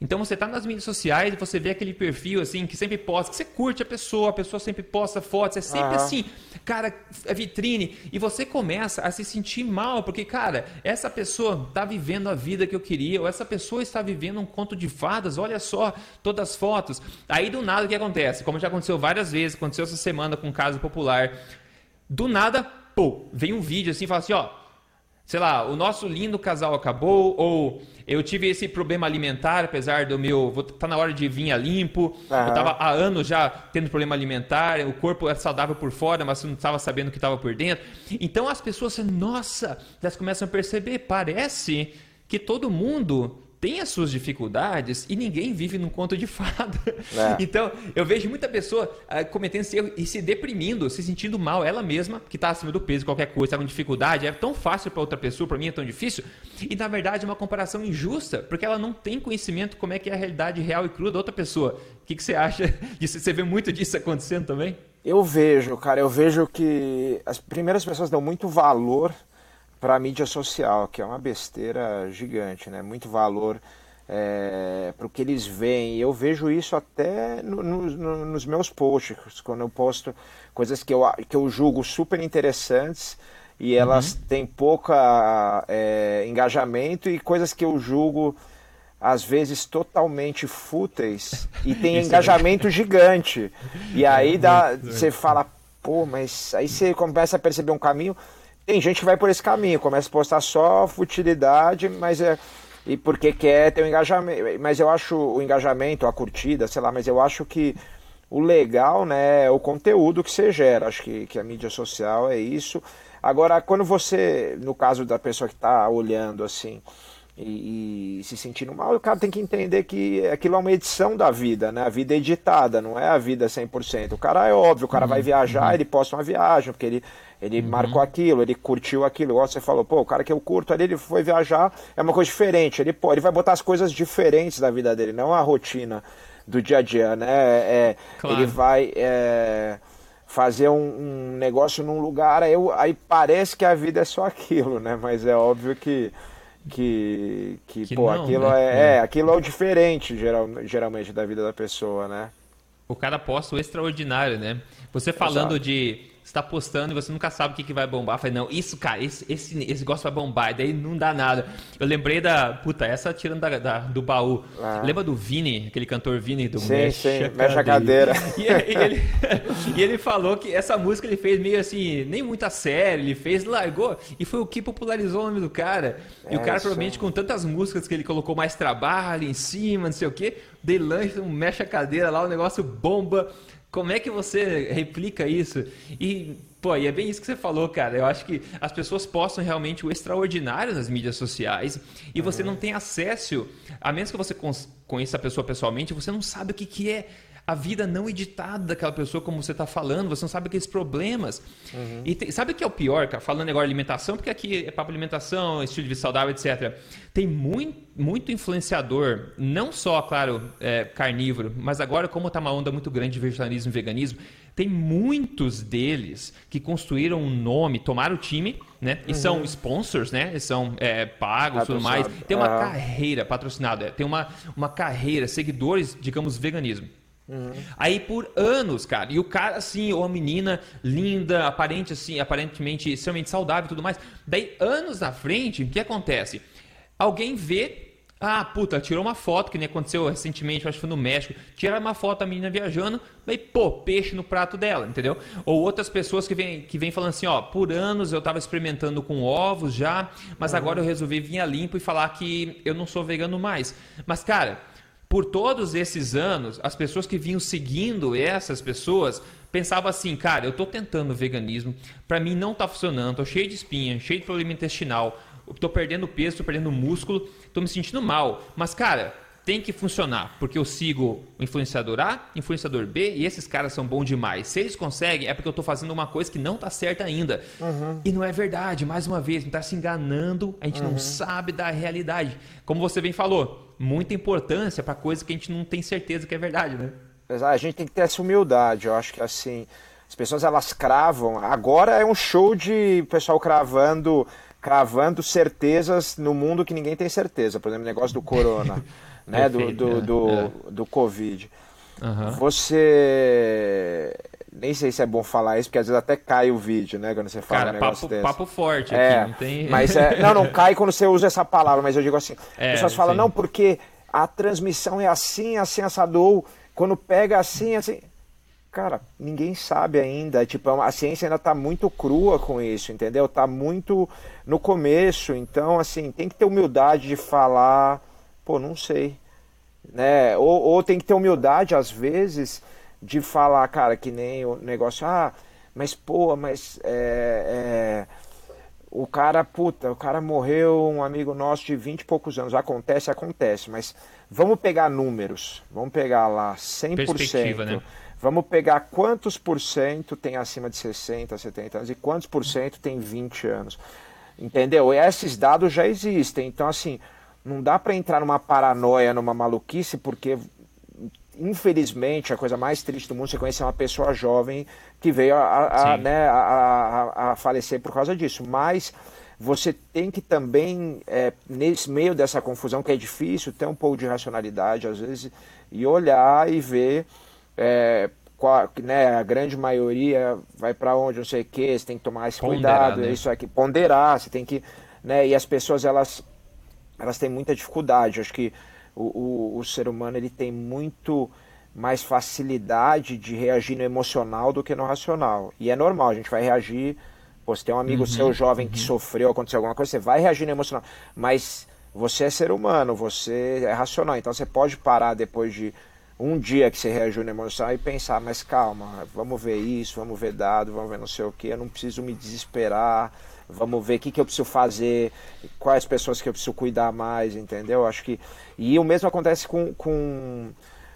Então você está nas mídias sociais e você vê aquele perfil assim que sempre posta, que você curte a pessoa, a pessoa sempre posta fotos, é sempre uhum. assim, cara, é vitrine. E você começa a se sentir mal, porque, cara, essa pessoa está vivendo a vida que eu queria, ou essa pessoa está vivendo um conto de fadas, olha só, todas as fotos. Aí do nada o que acontece? Como já aconteceu várias vezes, aconteceu essa semana com um caso popular. Do nada, pô, vem um vídeo assim e fala assim, ó sei lá, o nosso lindo casal acabou, ou eu tive esse problema alimentar, apesar do meu. Vou, tá na hora de vir a limpo. Uhum. Eu estava há anos já tendo problema alimentar, o corpo era saudável por fora, mas você não estava sabendo o que estava por dentro. Então as pessoas, nossa, elas começam a perceber, parece que todo mundo tem as suas dificuldades e ninguém vive num conto de fada. É. Então, eu vejo muita pessoa uh, cometendo esse erro e se deprimindo, se sentindo mal, ela mesma, que está acima do peso, qualquer coisa, está com dificuldade, é tão fácil para outra pessoa, para mim é tão difícil. E na verdade é uma comparação injusta, porque ela não tem conhecimento como é que é a realidade real e crua da outra pessoa. O que, que você acha disso? Você vê muito disso acontecendo também? Eu vejo, cara, eu vejo que as primeiras pessoas dão muito valor para a mídia social, que é uma besteira gigante, né? Muito valor é, para o que eles veem. Eu vejo isso até no, no, nos meus posts, quando eu posto coisas que eu, que eu julgo super interessantes e elas uhum. têm pouca é, engajamento e coisas que eu julgo às vezes totalmente fúteis e tem é engajamento é gigante. E aí dá, você fala, pô, mas aí você começa a perceber um caminho. Tem gente que vai por esse caminho, começa a postar só futilidade, mas é. E porque quer ter um engajamento. Mas eu acho o engajamento, a curtida, sei lá, mas eu acho que o legal, né, é o conteúdo que você gera. Acho que, que a mídia social é isso. Agora, quando você, no caso da pessoa que está olhando assim, e, e, se sentindo mal, o cara tem que entender que aquilo é uma edição da vida, né? A vida é editada, não é a vida 100%. O cara é óbvio, o cara uhum, vai viajar, uhum. ele posta uma viagem, porque ele, ele uhum. marcou aquilo, ele curtiu aquilo. Igual você falou, pô, o cara que eu curto ali, ele foi viajar, é uma coisa diferente. Ele, pô, ele vai botar as coisas diferentes da vida dele, não a rotina do dia a dia, né? É, claro. Ele vai. É, fazer um, um, negócio num lugar, aí, aí parece que a vida é só aquilo, né? Mas é óbvio que que, que, que pô, não, aquilo né? é, é, aquilo é o diferente geral, geralmente da vida da pessoa, né? O cara posta o extraordinário, né? Você falando Exato. de está postando e você nunca sabe o que, que vai bombar. Falei, não, isso, cara, esse, esse, esse negócio vai bombar, e daí não dá nada. Eu lembrei da. Puta, essa tirando da, da do baú. Ah. Lembra do Vini, aquele cantor Vini do sim, Mexa, sim, Mexa Cadeira. E, e, ele, e ele falou que essa música ele fez meio assim, nem muito a sério, ele fez, largou, e foi o que popularizou o nome do cara. E é, o cara, provavelmente, com tantas músicas que ele colocou mais trabalho em cima, não sei o quê, de lanche, um mexe a cadeira lá, o negócio bomba. Como é que você replica isso? E, pô, e é bem isso que você falou, cara. Eu acho que as pessoas postam realmente o extraordinário nas mídias sociais e você uhum. não tem acesso, a menos que você conheça a pessoa pessoalmente, você não sabe o que, que é a vida não editada daquela pessoa, como você está falando, você não sabe aqueles problemas. Uhum. E tem, sabe o que é o pior, cara? Falando agora de alimentação, porque aqui é papo alimentação, estilo de vida saudável, etc. Tem muito, muito influenciador, não só, claro, é, carnívoro, mas agora, como está uma onda muito grande de vegetarianismo e veganismo, tem muitos deles que construíram um nome, tomaram o time, né? E uhum. são sponsors, né? E são é, pagos e tudo mais. Tem uma carreira patrocinada, tem uma, uma carreira, seguidores, digamos, veganismo. Uhum. Aí por anos, cara, e o cara assim, ou a menina linda, aparente assim, aparentemente extremamente saudável e tudo mais. Daí anos na frente, o que acontece? Alguém vê ah, puta, tirou uma foto, que nem aconteceu recentemente, acho que foi no México. Tiraram uma foto da menina viajando, daí, pô, peixe no prato dela, entendeu? Ou outras pessoas que vêm que vem falando assim, ó, por anos eu tava experimentando com ovos já, mas uhum. agora eu resolvi vir a limpo e falar que eu não sou vegano mais. Mas, cara, por todos esses anos, as pessoas que vinham seguindo essas pessoas pensavam assim, cara, eu estou tentando veganismo, para mim não está funcionando, estou cheio de espinha, cheio de problema intestinal, estou perdendo peso, estou perdendo músculo, estou me sentindo mal. Mas, cara, tem que funcionar, porque eu sigo o influenciador A, influenciador B, e esses caras são bons demais. Se eles conseguem, é porque eu estou fazendo uma coisa que não está certa ainda. Uhum. E não é verdade, mais uma vez, está se enganando, a gente uhum. não sabe da realidade. Como você bem falou, muita importância para coisa que a gente não tem certeza que é verdade, né? A gente tem que ter essa humildade, eu acho que assim, as pessoas elas cravam. Agora é um show de pessoal cravando cravando certezas no mundo que ninguém tem certeza. Por exemplo, o negócio do corona. né, do, do, do, é. do Covid. Uhum. Você. Nem sei se é bom falar isso, porque às vezes até cai o vídeo, né? Quando você fala Cara, um negócio papo, desse. papo forte é, aqui, não tem. Mas é, não, não cai quando você usa essa palavra, mas eu digo assim. É, as pessoas falam, sim. não, porque a transmissão é assim, assim, assado, ou quando pega assim, assim. Cara, ninguém sabe ainda. Tipo, a ciência ainda está muito crua com isso, entendeu? Está muito no começo. Então, assim, tem que ter humildade de falar. Pô, não sei né? Ou, ou tem que ter humildade, às vezes, de falar, cara, que nem o negócio, ah, mas pô, mas é, é, o cara, puta, o cara morreu, um amigo nosso de 20 e poucos anos. Acontece, acontece, mas vamos pegar números, vamos pegar lá 100%. Né? Vamos pegar quantos por cento tem acima de 60, 70 anos e quantos por cento tem 20 anos. Entendeu? E esses dados já existem. Então, assim, não dá para entrar numa paranoia, numa maluquice, porque infelizmente a coisa mais triste do mundo é você conhecer uma pessoa jovem que veio a, a, né, a, a, falecer por causa disso. Mas você tem que também, é, nesse meio dessa confusão que é difícil, ter um pouco de racionalidade às vezes e olhar e ver. É, qual, né, a grande maioria vai para onde, não sei o que, você tem que tomar esse ponderar, cuidado, né? isso aqui, ponderar, você tem que, né, e as pessoas elas elas têm muita dificuldade. Acho que o, o, o, ser humano ele tem muito mais facilidade de reagir no emocional do que no racional. E é normal, a gente vai reagir. Pô, se tem um amigo uhum, seu jovem uhum. que sofreu, aconteceu alguma coisa, você vai reagir no emocional. Mas você é ser humano, você é racional. Então você pode parar depois de um dia que você reagiu no emocional e pensar, mas calma, vamos ver isso, vamos ver dado, vamos ver não sei o que, eu não preciso me desesperar vamos ver o que, que eu preciso fazer, quais pessoas que eu preciso cuidar mais, entendeu? Acho que. E o mesmo acontece com, com,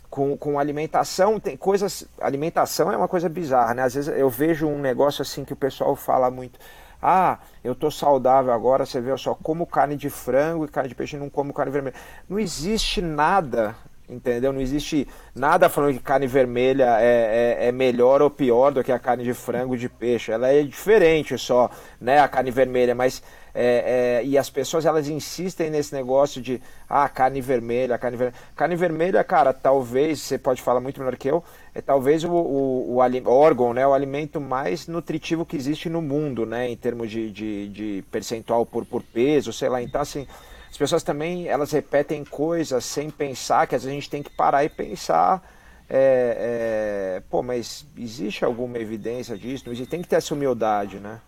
com, com alimentação. Tem coisas. Alimentação é uma coisa bizarra, né? Às vezes eu vejo um negócio assim que o pessoal fala muito. Ah, eu tô saudável agora, você vê, eu só como carne de frango e carne de peixe, não como carne vermelha. Não existe nada entendeu? Não existe nada falando que carne vermelha é, é, é, melhor ou pior do que a carne de frango de peixe. Ela é diferente só, né? A carne vermelha, mas é, é, e as pessoas elas insistem nesse negócio de ah, carne vermelha, carne vermelha. Carne vermelha, cara, talvez, você pode falar muito melhor que eu, é talvez o, o, o órgão, né? O alimento mais nutritivo que existe no mundo, né? Em termos de, de, de percentual por, por peso, sei lá. Então, assim as pessoas também elas repetem coisas sem pensar, que às vezes a gente tem que parar e pensar. É, é, pô, mas existe alguma evidência disso? Não existe, tem que ter essa humildade, né?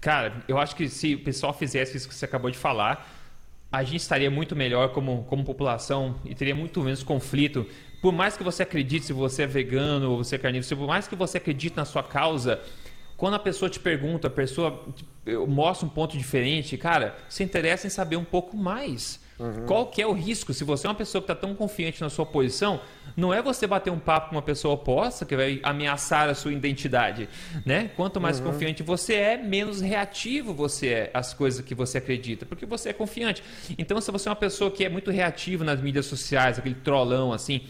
Cara, eu acho que se o pessoal fizesse isso que você acabou de falar, a gente estaria muito melhor como, como população e teria muito menos conflito. Por mais que você acredite se você é vegano ou você é carnívoro, por mais que você acredite na sua causa, quando a pessoa te pergunta, a pessoa mostra um ponto diferente, cara, se interessa em saber um pouco mais. Uhum. Qual que é o risco? Se você é uma pessoa que está tão confiante na sua posição, não é você bater um papo com uma pessoa oposta que vai ameaçar a sua identidade, né? Quanto mais uhum. confiante você é, menos reativo você é às coisas que você acredita, porque você é confiante. Então, se você é uma pessoa que é muito reativa nas mídias sociais, aquele trollão assim,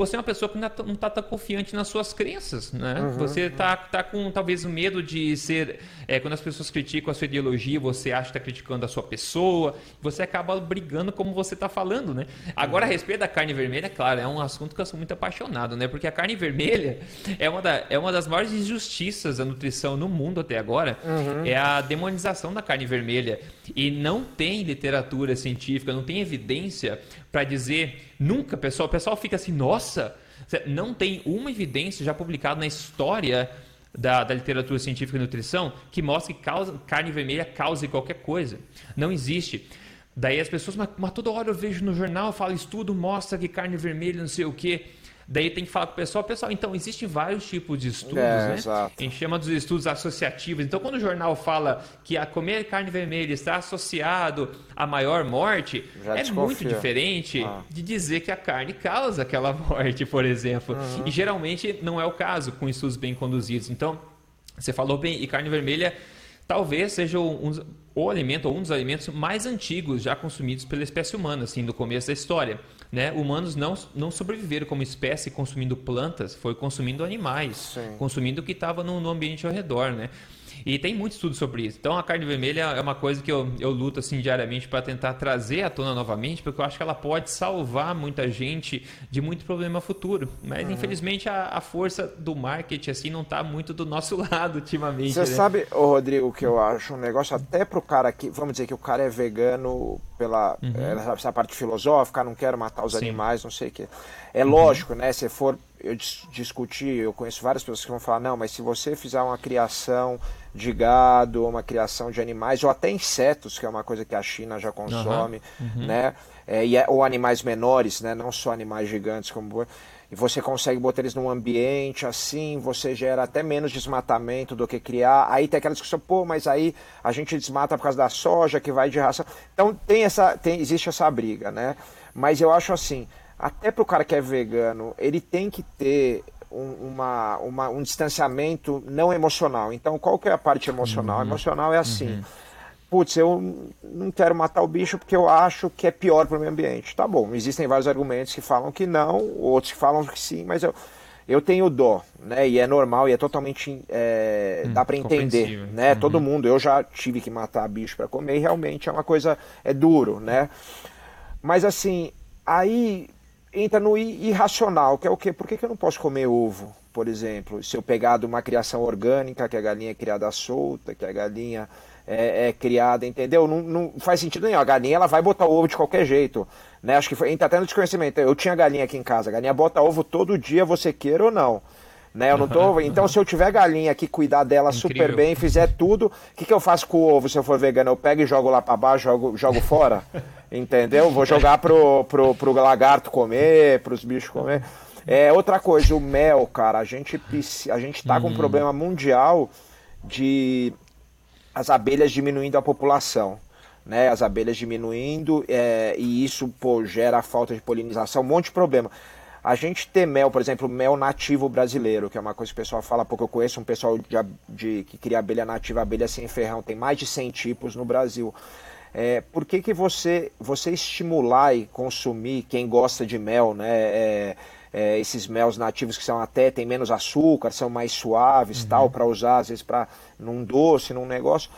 você é uma pessoa que não está tão confiante nas suas crenças, né? Uhum, você está tá com talvez medo de ser, é, quando as pessoas criticam a sua ideologia, você acha que está criticando a sua pessoa, você acaba brigando como você está falando, né? Agora, a uhum. respeito da carne vermelha, claro, é um assunto que eu sou muito apaixonado, né? Porque a carne vermelha é uma, da, é uma das maiores injustiças da nutrição no mundo até agora, uhum. é a demonização da carne vermelha. E não tem literatura científica, não tem evidência para dizer nunca, pessoal. O pessoal fica assim, nossa, não tem uma evidência já publicada na história da, da, literatura científica e nutrição que mostre que causa, carne vermelha cause qualquer coisa. Não existe. Daí as pessoas, mas, mas toda hora eu vejo no jornal, fala estudo, mostra que carne vermelha não sei o quê. Daí tem que falar com o pessoal, pessoal, então existem vários tipos de estudos, É, né? exato. A gente chama dos estudos associativos. Então, quando o jornal fala que a comer carne vermelha está associado à maior morte, Já é muito diferente Ah. de dizer que a carne causa aquela morte, por exemplo. Uhum. E geralmente não é o caso com estudos bem conduzidos. Então, você falou bem, e carne vermelha talvez seja um, o alimento ou um dos alimentos mais antigos já consumidos pela espécie humana, assim, no começo da história. Né? Humanos não, não sobreviveram como espécie consumindo plantas, foi consumindo animais, Sim. consumindo o que estava no, no ambiente ao redor, né? E tem muito estudo sobre isso. Então a carne vermelha é uma coisa que eu, eu luto assim diariamente para tentar trazer à tona novamente, porque eu acho que ela pode salvar muita gente de muito problema futuro. Mas infelizmente a, a força do marketing assim não está muito do nosso lado ultimamente. Você né? sabe, ô Rodrigo, o que eu acho? Um negócio até pro cara que, vamos dizer que o cara é vegano pela é, essa parte filosófica, não quero matar os Sim. animais, não sei o quê. É lógico, né? Se for eu dis- discutir, eu conheço várias pessoas que vão falar, não, mas se você fizer uma criação de gado, uma criação de animais, ou até insetos, que é uma coisa que a China já consome, né? É, e é- ou animais menores, né? Não só animais gigantes como e você consegue botar eles num ambiente assim, você gera até menos desmatamento do que criar. Aí tem aquela discussão, pô, mas aí a gente desmata por causa da soja que vai de raça. Então tem essa, tem, existe essa briga, né? Mas eu acho assim, até pro cara que é vegano, ele tem que ter um, uma, uma- um distanciamento não emocional. Então, qual que é a parte emocional? A emocional é assim. Putz, eu não quero matar o bicho porque eu acho que é pior para o meio ambiente. Tá bom, existem vários argumentos que falam que não, outros que falam que sim, mas eu, eu tenho dó, né? E é normal e é totalmente. é, dá para entender, né? Todo mundo, eu já tive que matar bicho para comer e realmente é uma coisa. É duro, né? Mas assim, aí entra no irracional, que é o quê? Por que, que eu não posso comer ovo, por exemplo? Se eu pegar de uma criação orgânica, que a galinha é criada solta, que a galinha é, é criada, entendeu? Não, não faz sentido nenhum. A galinha ela vai botar ovo de qualquer jeito. Né? Acho que foi, entra até no desconhecimento. Eu tinha galinha aqui em casa, a galinha bota ovo todo dia, você queira ou não. Né? Eu não tô... Então, se eu tiver galinha aqui, cuidar dela super Incrível. bem, fizer tudo, o que, que eu faço com o ovo se eu for vegano? Eu pego e jogo lá pra baixo, jogo, jogo fora? Entendeu? Vou jogar pro, pro, pro lagarto comer, pros bichos comer. É, outra coisa, o mel, cara, a gente, a gente tá com um problema mundial de as abelhas diminuindo a população. Né, as abelhas diminuindo é, e isso pô, gera falta de polinização, um monte de problema. A gente ter mel, por exemplo, mel nativo brasileiro, que é uma coisa que o pessoal fala pouco. Eu conheço um pessoal de, de- que cria abelha nativa, abelha sem ferrão, tem mais de 100 tipos no Brasil. É, por que, que você, você estimular e consumir, quem gosta de mel, né? é, é, esses mels nativos que são até, tem menos açúcar, são mais suaves, tal, para usar, às vezes, para num doce, num negócio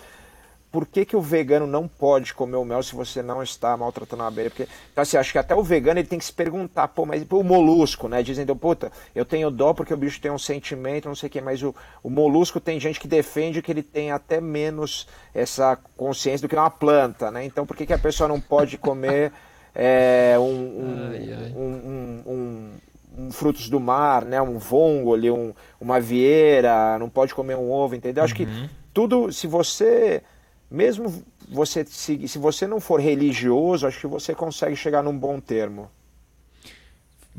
por que, que o vegano não pode comer o mel se você não está maltratando a abelha? Porque, então, assim, acho que até o vegano ele tem que se perguntar, pô, mas pô, o molusco, né? Dizem, então, puta, eu tenho dó porque o bicho tem um sentimento, não sei o quê, mas o, o molusco tem gente que defende que ele tem até menos essa consciência do que uma planta, né? Então, por que, que a pessoa não pode comer é, um, um- Ai, ai. um- um- um- frutos do mar, né? Um vongole, um, uma vieira, não pode comer um ovo, entendeu? Acho que tudo, se você, mesmo você se, se você não for religioso, acho que você consegue chegar num bom termo.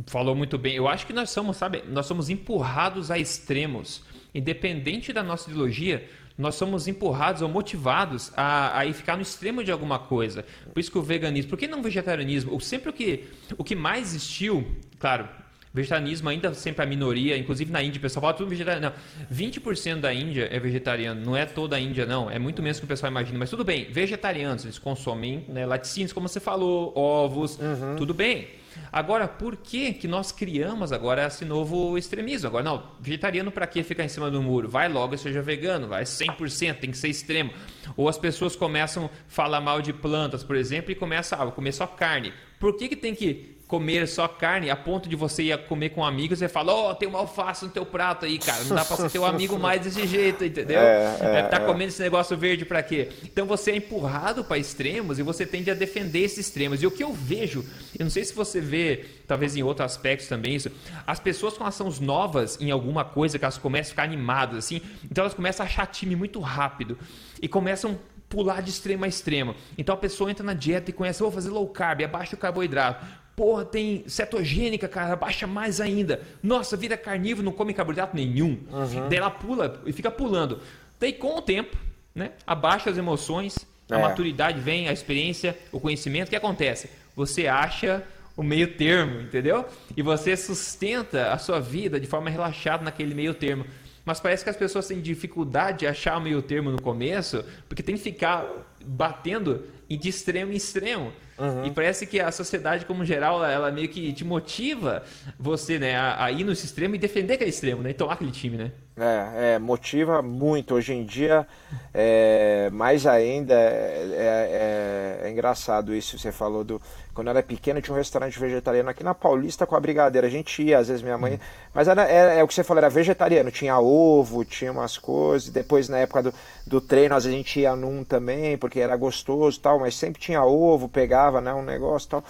Falou muito bem. Eu acho que nós somos, sabe, nós somos empurrados a extremos. Independente da nossa ideologia, nós somos empurrados ou motivados a, a ficar no extremo de alguma coisa. Por isso que o veganismo, por que não o vegetarianismo? Sempre o que, o que mais existiu, claro, vegetarianismo ainda sempre a minoria, inclusive na Índia, o pessoal fala tudo vegetariano. Não, 20% da Índia é vegetariano, não é toda a Índia, não. É muito menos que o pessoal imagina. Mas tudo bem, vegetarianos, eles consomem né, laticínios, como você falou, ovos, tudo bem. Agora, por que que nós criamos agora esse novo extremismo? Agora, não, vegetariano para que ficar em cima do muro? Vai logo e seja vegano, vai 100%, tem que ser extremo. Ou as pessoas começam a falar mal de plantas, por exemplo, e começam a ah, comer só carne. Por que que tem que comer só carne a ponto de você ir comer com amigos e falar, ó, tem uma alface no teu prato aí, cara. Não dá pra ser teu amigo mais desse jeito, entendeu? É, é, tá é. comendo esse negócio verde pra quê? Então você é empurrado para extremos e você tende a defender esses extremos. E o que eu vejo, eu não sei se você vê, talvez em outros aspectos também isso, as pessoas com ações novas em alguma coisa que elas começam a ficar animadas assim, então elas começam a achar time muito rápido e começam a pular de extremo a extremo. Então a pessoa entra na dieta e conhece, vou fazer low carb, abaixo o carboidrato. Porra, tem cetogênica, cara, baixa mais ainda. Nossa, vira carnívoro, não come carboidrato nenhum. Uhum. Daí ela pula e fica pulando. Daí com o tempo, né? Abaixa as emoções, a é. maturidade vem, a experiência, o conhecimento. O que acontece? Você acha o meio termo, entendeu? E você sustenta a sua vida de forma relaxada naquele meio termo. Mas parece que as pessoas têm dificuldade de achar o meio termo no começo, porque tem que ficar batendo de extremo em extremo. Uhum. E parece que a sociedade, como geral, ela meio que te motiva você né, a, a ir nesse extremo e defender aquele extremo, né? E tomar aquele time, né? É, é, motiva muito. Hoje em dia, é, mais ainda, é, é, é, engraçado isso. Você falou do. Quando eu era pequeno, tinha um restaurante vegetariano aqui na Paulista com a Brigadeira. A gente ia, às vezes minha mãe. Mas era, é, é, o que você falou, era vegetariano. Tinha ovo, tinha umas coisas. Depois, na época do, do treino, às vezes a gente ia num também, porque era gostoso tal. Mas sempre tinha ovo, pegava né, um negócio tal.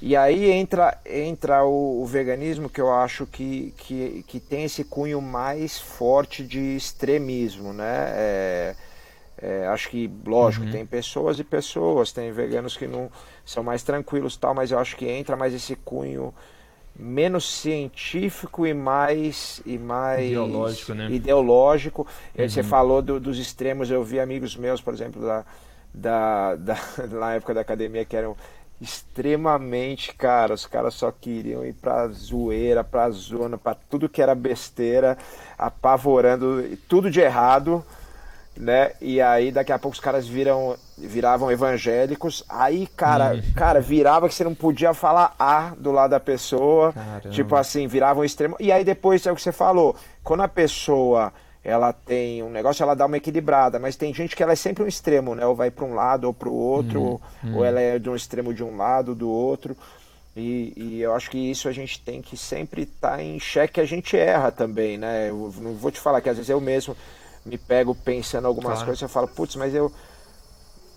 E aí entra, entra o, o, veganismo que eu acho que, que, que tem esse cunho mais forte de extremismo, né? É, é, acho que, lógico, uhum. tem pessoas e pessoas, tem veganos que não são mais tranquilos tal, mas eu acho que entra mais esse cunho menos científico e mais e mais ideológico, né? Ideológico. Uhum. Você falou do, dos extremos, eu vi amigos meus, por exemplo, da, da, da, na época da academia que eram extremamente, cara, os caras só queriam ir pra zoeira, pra zona, pra tudo que era besteira, apavorando, tudo de errado, né? E aí daqui a pouco os caras viram, viravam evangélicos, aí, cara, hum. cara, virava que você não podia falar A do lado da pessoa, Caramba. tipo assim, virava um extremo, e aí depois é o que você falou, quando a pessoa ela tem um negócio, ela dá uma equilibrada, mas tem gente que ela é sempre um extremo, né? Ou vai para um lado ou para o outro, uhum, ou, ou ela é de um extremo de um lado, do outro. E, e, eu acho que isso a gente tem que sempre estar tá em xeque, a gente erra também, né? Eu não vou te falar que às vezes eu mesmo me pego pensando algumas claro. coisas, eu falo, putz, mas eu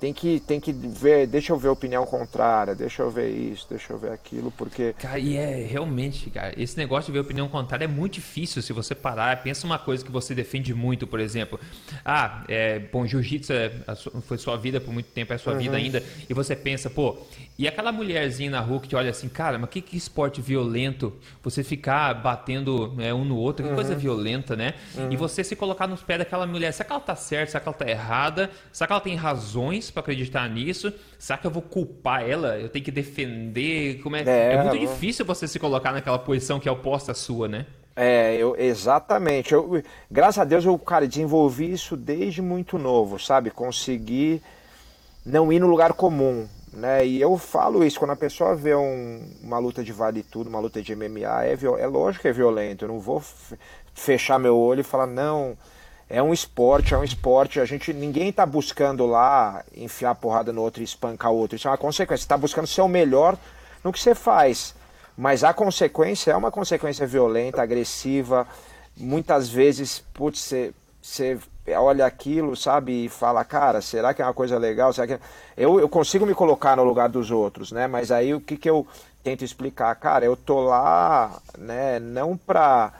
tem que, tem que ver, deixa eu ver a opinião contrária, deixa eu ver isso, deixa eu ver aquilo, porque. Cara, e é realmente, cara, esse negócio de ver opinião contrária é muito difícil se você parar. Pensa uma coisa que você defende muito, por exemplo. Ah, é, bom, jiu-jitsu é, foi sua vida por muito tempo, é sua uhum. vida ainda, e você pensa, pô, e aquela mulherzinha na rua que te olha assim, cara, mas que, que esporte violento você ficar batendo é, um no outro, que uhum. coisa violenta, né? Uhum. E você se colocar nos pés daquela mulher, será que ela tá certa, será que ela tá errada, será que ela tem razões para acreditar nisso? Será que eu vou culpar ela? Eu tenho que defender? Como é? É, é muito difícil você se colocar naquela posição que é oposta à sua, né? É, eu, exatamente. Eu, graças a Deus eu, cara, desenvolvi isso desde muito novo, sabe? Consegui não ir no lugar comum, né? E eu falo isso, quando a pessoa vê um, uma luta de vale tudo, uma luta de MMA, é, é lógico que é violento. Eu não vou fechar meu olho e falar, não, é um esporte, é um esporte. A gente, ninguém está buscando lá enfiar porrada no outro e espancar o outro. Isso é uma consequência. Você está buscando ser o melhor no que você faz. Mas a consequência é uma consequência violenta, agressiva. Muitas vezes, putz, você, você olha aquilo, sabe, e fala, cara, será que é uma coisa legal? Será que... É? eu, eu consigo me colocar no lugar dos outros, né? Mas aí o que, que eu tento explicar? Cara, eu tô lá, né, não pra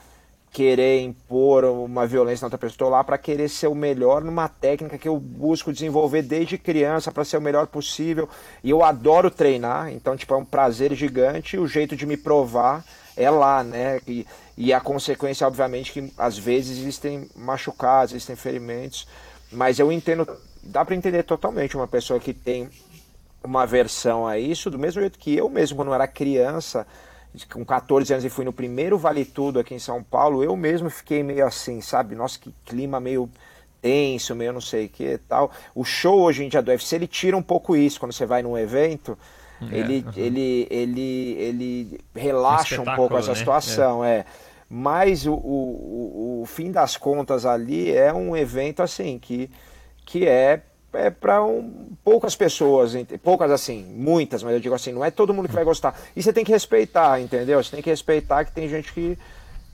querer impor uma violência na outra pessoa, estou lá para querer ser o melhor numa técnica que eu busco desenvolver desde criança para ser o melhor possível. E eu adoro treinar, então tipo é um prazer gigante. O jeito de me provar é lá, né? E, e a consequência, obviamente, que às vezes existem machucados, existem ferimentos, mas eu entendo, dá para entender totalmente uma pessoa que tem uma aversão a isso, do mesmo jeito que eu mesmo quando era criança com 14 anos e fui no primeiro Vale Tudo aqui em São Paulo, eu mesmo fiquei meio assim, sabe? Nossa, que clima meio tenso, meio não sei o que tal. O show hoje em dia do UFC, ele tira um pouco isso. Quando você vai num evento, ele, uhum. ele, ele, ele relaxa um, um pouco essa né? situação, é. é. Mas o, o, o, fim das contas ali é um evento assim que, que é é para um, poucas pessoas, poucas assim, muitas, mas eu digo assim, não é todo mundo que vai gostar. E você tem que respeitar, entendeu? Você tem que respeitar que tem gente que,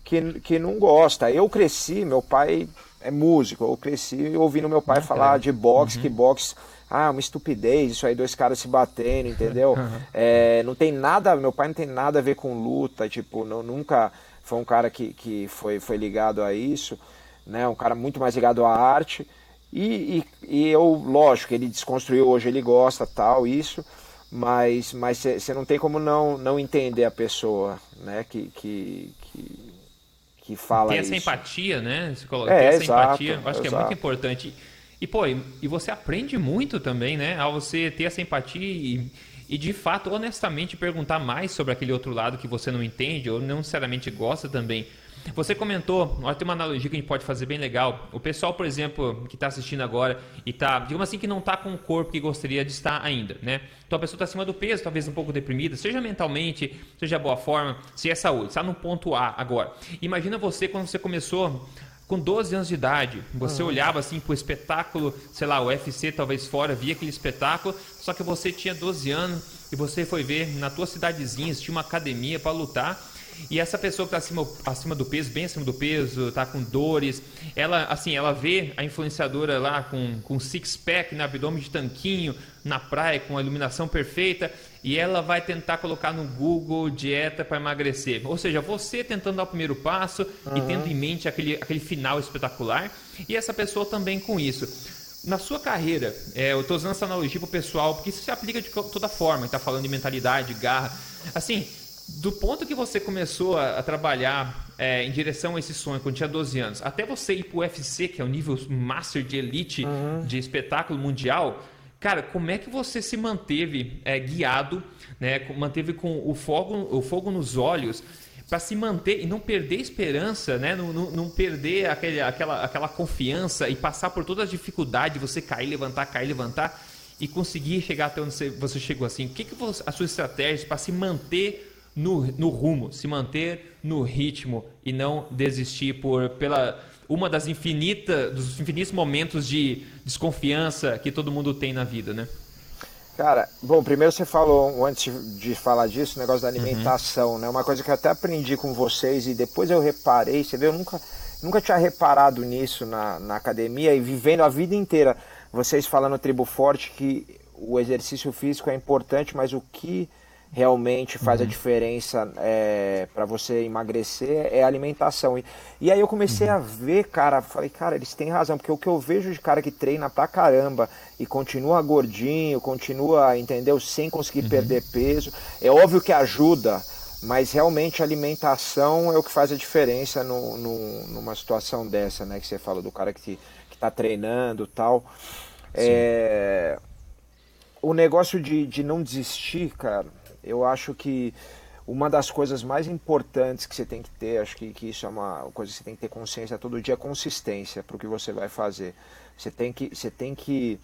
que, que não gosta. Eu cresci, meu pai é músico, eu cresci ouvindo meu pai ah, falar de boxe, uhum. que boxe, ah, uma estupidez, isso aí, dois caras se batendo, entendeu? É, não tem nada, meu pai não tem nada a ver com luta, tipo, não, nunca foi um cara que, que foi, foi ligado a isso, né? Um cara muito mais ligado à arte. E, e, e, eu, lógico, ele desconstruiu hoje, ele gosta tal, isso, mas mas você não tem como não, não entender a pessoa, né? Que, que, que, que fala Ter essa empatia, né? Você coloca, é, ter essa exato, empatia, eu acho exato. que é muito importante. E, pô, e você aprende muito também, né? Ao você ter essa empatia e, e, de fato, honestamente, perguntar mais sobre aquele outro lado que você não entende ou não necessariamente gosta também. Você comentou, olha, tem uma analogia que a gente pode fazer bem legal. O pessoal, por exemplo, que está assistindo agora e está, digamos assim, que não está com o corpo que gostaria de estar ainda, né? Então a pessoa está acima do peso, talvez um pouco deprimida, seja mentalmente, seja boa forma, se é saúde, está no ponto A agora. Imagina você quando você começou com 12 anos de idade, você uhum. olhava assim para o espetáculo, sei lá, o UFC talvez fora, via aquele espetáculo, só que você tinha 12 anos e você foi ver na tua cidadezinha, tinha uma academia para lutar e essa pessoa que está acima, acima do peso, bem acima do peso, está com dores, ela assim, ela vê a influenciadora lá com, com six-pack no abdômen de tanquinho, na praia, com a iluminação perfeita, e ela vai tentar colocar no Google dieta para emagrecer. Ou seja, você tentando dar o primeiro passo uhum. e tendo em mente aquele, aquele final espetacular, e essa pessoa também com isso na sua carreira, é, eu estou usando essa analogia para o pessoal, porque isso se aplica de toda forma, está falando de mentalidade, garra. Assim, do ponto que você começou a, a trabalhar é, em direção a esse sonho quando tinha 12 anos, até você ir pro UFC, que é o nível master de elite uhum. de espetáculo mundial, cara, como é que você se manteve é, guiado, né, manteve com o fogo, o fogo nos olhos para se manter e não perder esperança, né? Não, não, não, perder aquele, aquela, aquela confiança e passar por todas as dificuldades, você cair, levantar, cair, levantar e conseguir chegar até onde você, você chegou assim. O que, que você, a sua estratégia para se manter no, no rumo, se manter no ritmo e não desistir por pela uma das infinitas dos infinitos momentos de desconfiança que todo mundo tem na vida, né? Cara, bom, primeiro você falou, antes de falar disso, o negócio da alimentação, uhum. né? Uma coisa que eu até aprendi com vocês e depois eu reparei, você vê, eu nunca, nunca tinha reparado nisso na, na academia e vivendo a vida inteira, vocês falando Tribo Forte que o exercício físico é importante, mas o que realmente faz uhum. a diferença é, para você emagrecer é a alimentação. E, e aí eu comecei uhum. a ver, cara, falei, cara, eles têm razão, porque o que eu vejo de cara que treina pra caramba e continua gordinho, continua, entendeu, sem conseguir uhum. perder peso, é óbvio que ajuda, mas realmente a alimentação é o que faz a diferença no, no, numa situação dessa, né, que você fala do cara que, que tá treinando tal. É, o negócio de, de não desistir, cara, eu acho que uma das coisas mais importantes que você tem que ter, acho que, que isso é uma coisa que você tem que ter consciência todo dia, é consistência para o que você vai fazer. Você tem que, você tem que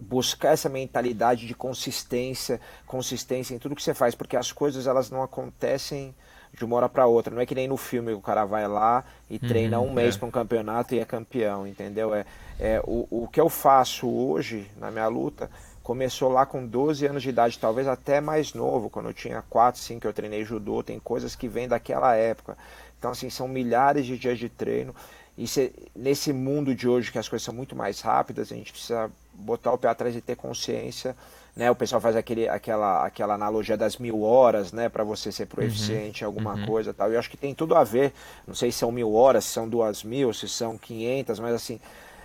buscar essa mentalidade de consistência, consistência em tudo que você faz, porque as coisas elas não acontecem de uma hora para outra. Não é que nem no filme o cara vai lá e treina uhum, um mês é. para um campeonato e é campeão, entendeu? É, é o, o que eu faço hoje na minha luta começou lá com 12 anos de idade, talvez até mais novo, quando eu tinha 4, 5 eu treinei judô, tem coisas que vêm daquela época. Então, assim, são milhares de dias de treino. E se, nesse mundo de hoje, que as coisas são muito mais rápidas, a gente precisa botar o pé atrás e ter consciência. Né? O pessoal faz aquele, aquela, aquela analogia das mil horas, né? Para você ser proeficiente uhum, alguma uhum. coisa tal. Eu acho que tem tudo a ver. Não sei se são mil horas, se são duas mil, se são quinhentas, mas assim...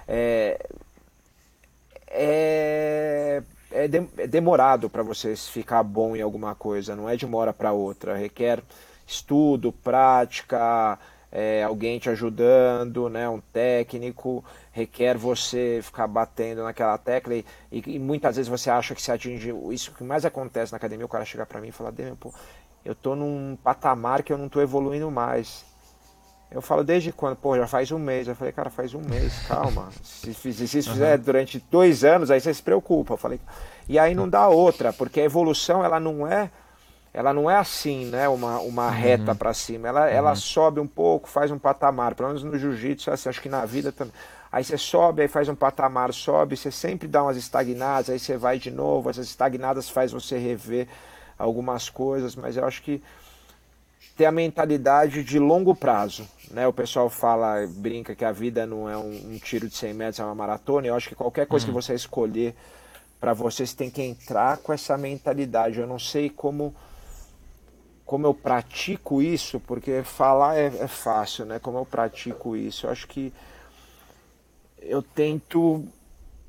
É, é, é, de, é demorado para você ficar bom em alguma coisa, não é de uma hora para outra. Requer estudo, prática, é, alguém te ajudando, né, um técnico, requer você ficar batendo naquela tecla e, e, muitas vezes você acha que se atinge. Isso que mais acontece na academia, o cara chega para mim e fala: pô, eu tô num patamar que eu não tô evoluindo mais. Eu falo, desde quando? Pô, já faz um mês. Eu falei, cara, faz um mês, calma. Se, se, se fizer uhum. durante dois anos, aí você se preocupa. Eu falei, e aí não dá outra, porque a evolução, ela não é ela não é assim, né? Uma, uma uhum. reta para cima. Ela, uhum. ela sobe um pouco, faz um patamar. Pelo menos no jiu-jitsu, é assim, acho que na vida também. Aí você sobe, aí faz um patamar, sobe, você sempre dá umas estagnadas, aí você vai de novo. Essas estagnadas faz você rever algumas coisas, mas eu acho que ter a mentalidade de longo prazo. Né? O pessoal fala, brinca que a vida não é um, um tiro de 100 metros, é uma maratona. Eu acho que qualquer coisa que uhum. você escolher para você, você tem que entrar com essa mentalidade. Eu não sei como como eu pratico isso, porque falar é, é fácil, né? Como eu pratico isso. Eu acho que eu tento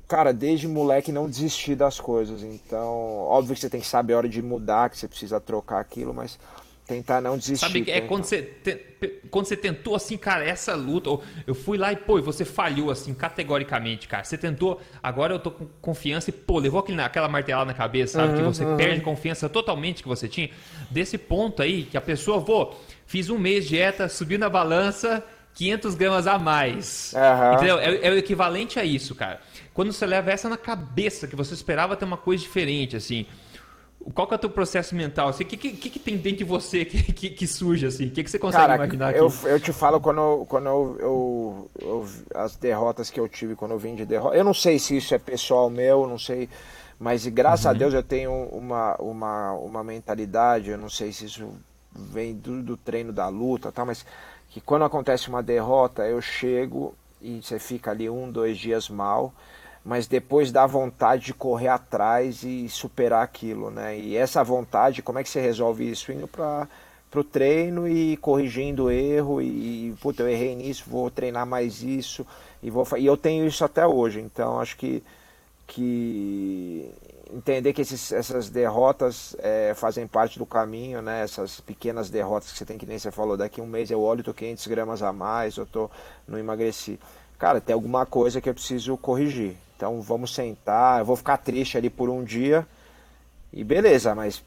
cara, desde moleque não desistir das coisas. Então, óbvio que você tem que saber a hora de mudar, que você precisa trocar aquilo, mas tentar não desistir. Sabe, é quando você, te, quando você tentou assim, cara, essa luta, eu fui lá e, pô, você falhou assim, categoricamente, cara. Você tentou, agora eu tô com confiança e, pô, levou aquele, aquela martelada na cabeça, sabe? Uhum, que você uhum. perde confiança totalmente que você tinha. Desse ponto aí, que a pessoa, vou, fiz um mês de dieta, subiu na balança, 500 gramas a mais. Uhum. Entendeu? É, é o equivalente a isso, cara. Quando você leva essa na cabeça, que você esperava ter uma coisa diferente, assim qual que é o teu processo mental? O assim, que, que, que, tem dentro de você que, que, que surge assim? O que, que você consegue Cara, imaginar aqui? Eu, eu te falo quando, quando eu, eu, eu, as derrotas que eu tive quando eu vim de derrota. Eu não sei se isso é pessoal meu, não sei. Mas graças uhum. a Deus eu tenho uma, uma, uma mentalidade, eu não sei se isso vem do, do treino da luta, tá? mas que quando acontece uma derrota, eu chego e você fica ali um, dois dias mal mas depois dá vontade de correr atrás e superar aquilo, né? E essa vontade, como é que você resolve isso? Indo para o treino e corrigindo o erro e, puta, eu errei nisso, vou treinar mais isso e vou e eu tenho isso até hoje, então acho que que entender que esses, essas derrotas é, fazem parte do caminho, né? Essas pequenas derrotas que você tem que nem você falou, daqui um mês eu olho, tô 500 gramas a mais, eu tô não emagreci. Cara, tem alguma coisa que eu preciso corrigir. Então vamos sentar, eu vou ficar triste ali por um dia e beleza, mas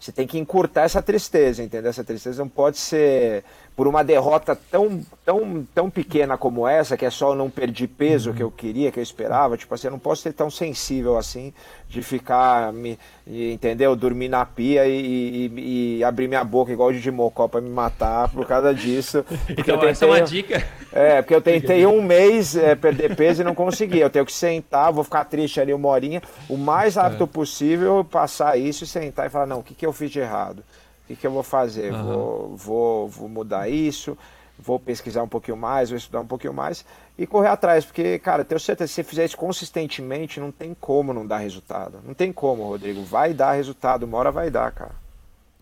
você tem que encurtar essa tristeza, entendeu? Essa tristeza não pode ser por uma derrota tão, tão, tão pequena como essa, que é só eu não perdi peso que eu queria, que eu esperava. Tipo assim, eu não posso ser tão sensível assim, de ficar, me, entendeu? Dormir na pia e, e, e abrir minha boca igual de Mocó pra me matar por causa disso. Porque então, eu tentei, essa é uma dica. É, porque eu tentei um mês é, perder peso e não consegui. Eu tenho que sentar, vou ficar triste ali uma horinha, o mais rápido é. possível, passar isso e sentar e falar, não, o que, que eu fiz de errado? Que, que eu vou fazer? Uhum. Vou, vou, vou mudar isso, vou pesquisar um pouquinho mais, vou estudar um pouquinho mais e correr atrás, porque, cara, tenho certeza, se você fizer isso consistentemente, não tem como não dar resultado. Não tem como, Rodrigo. Vai dar resultado, uma hora vai dar, cara.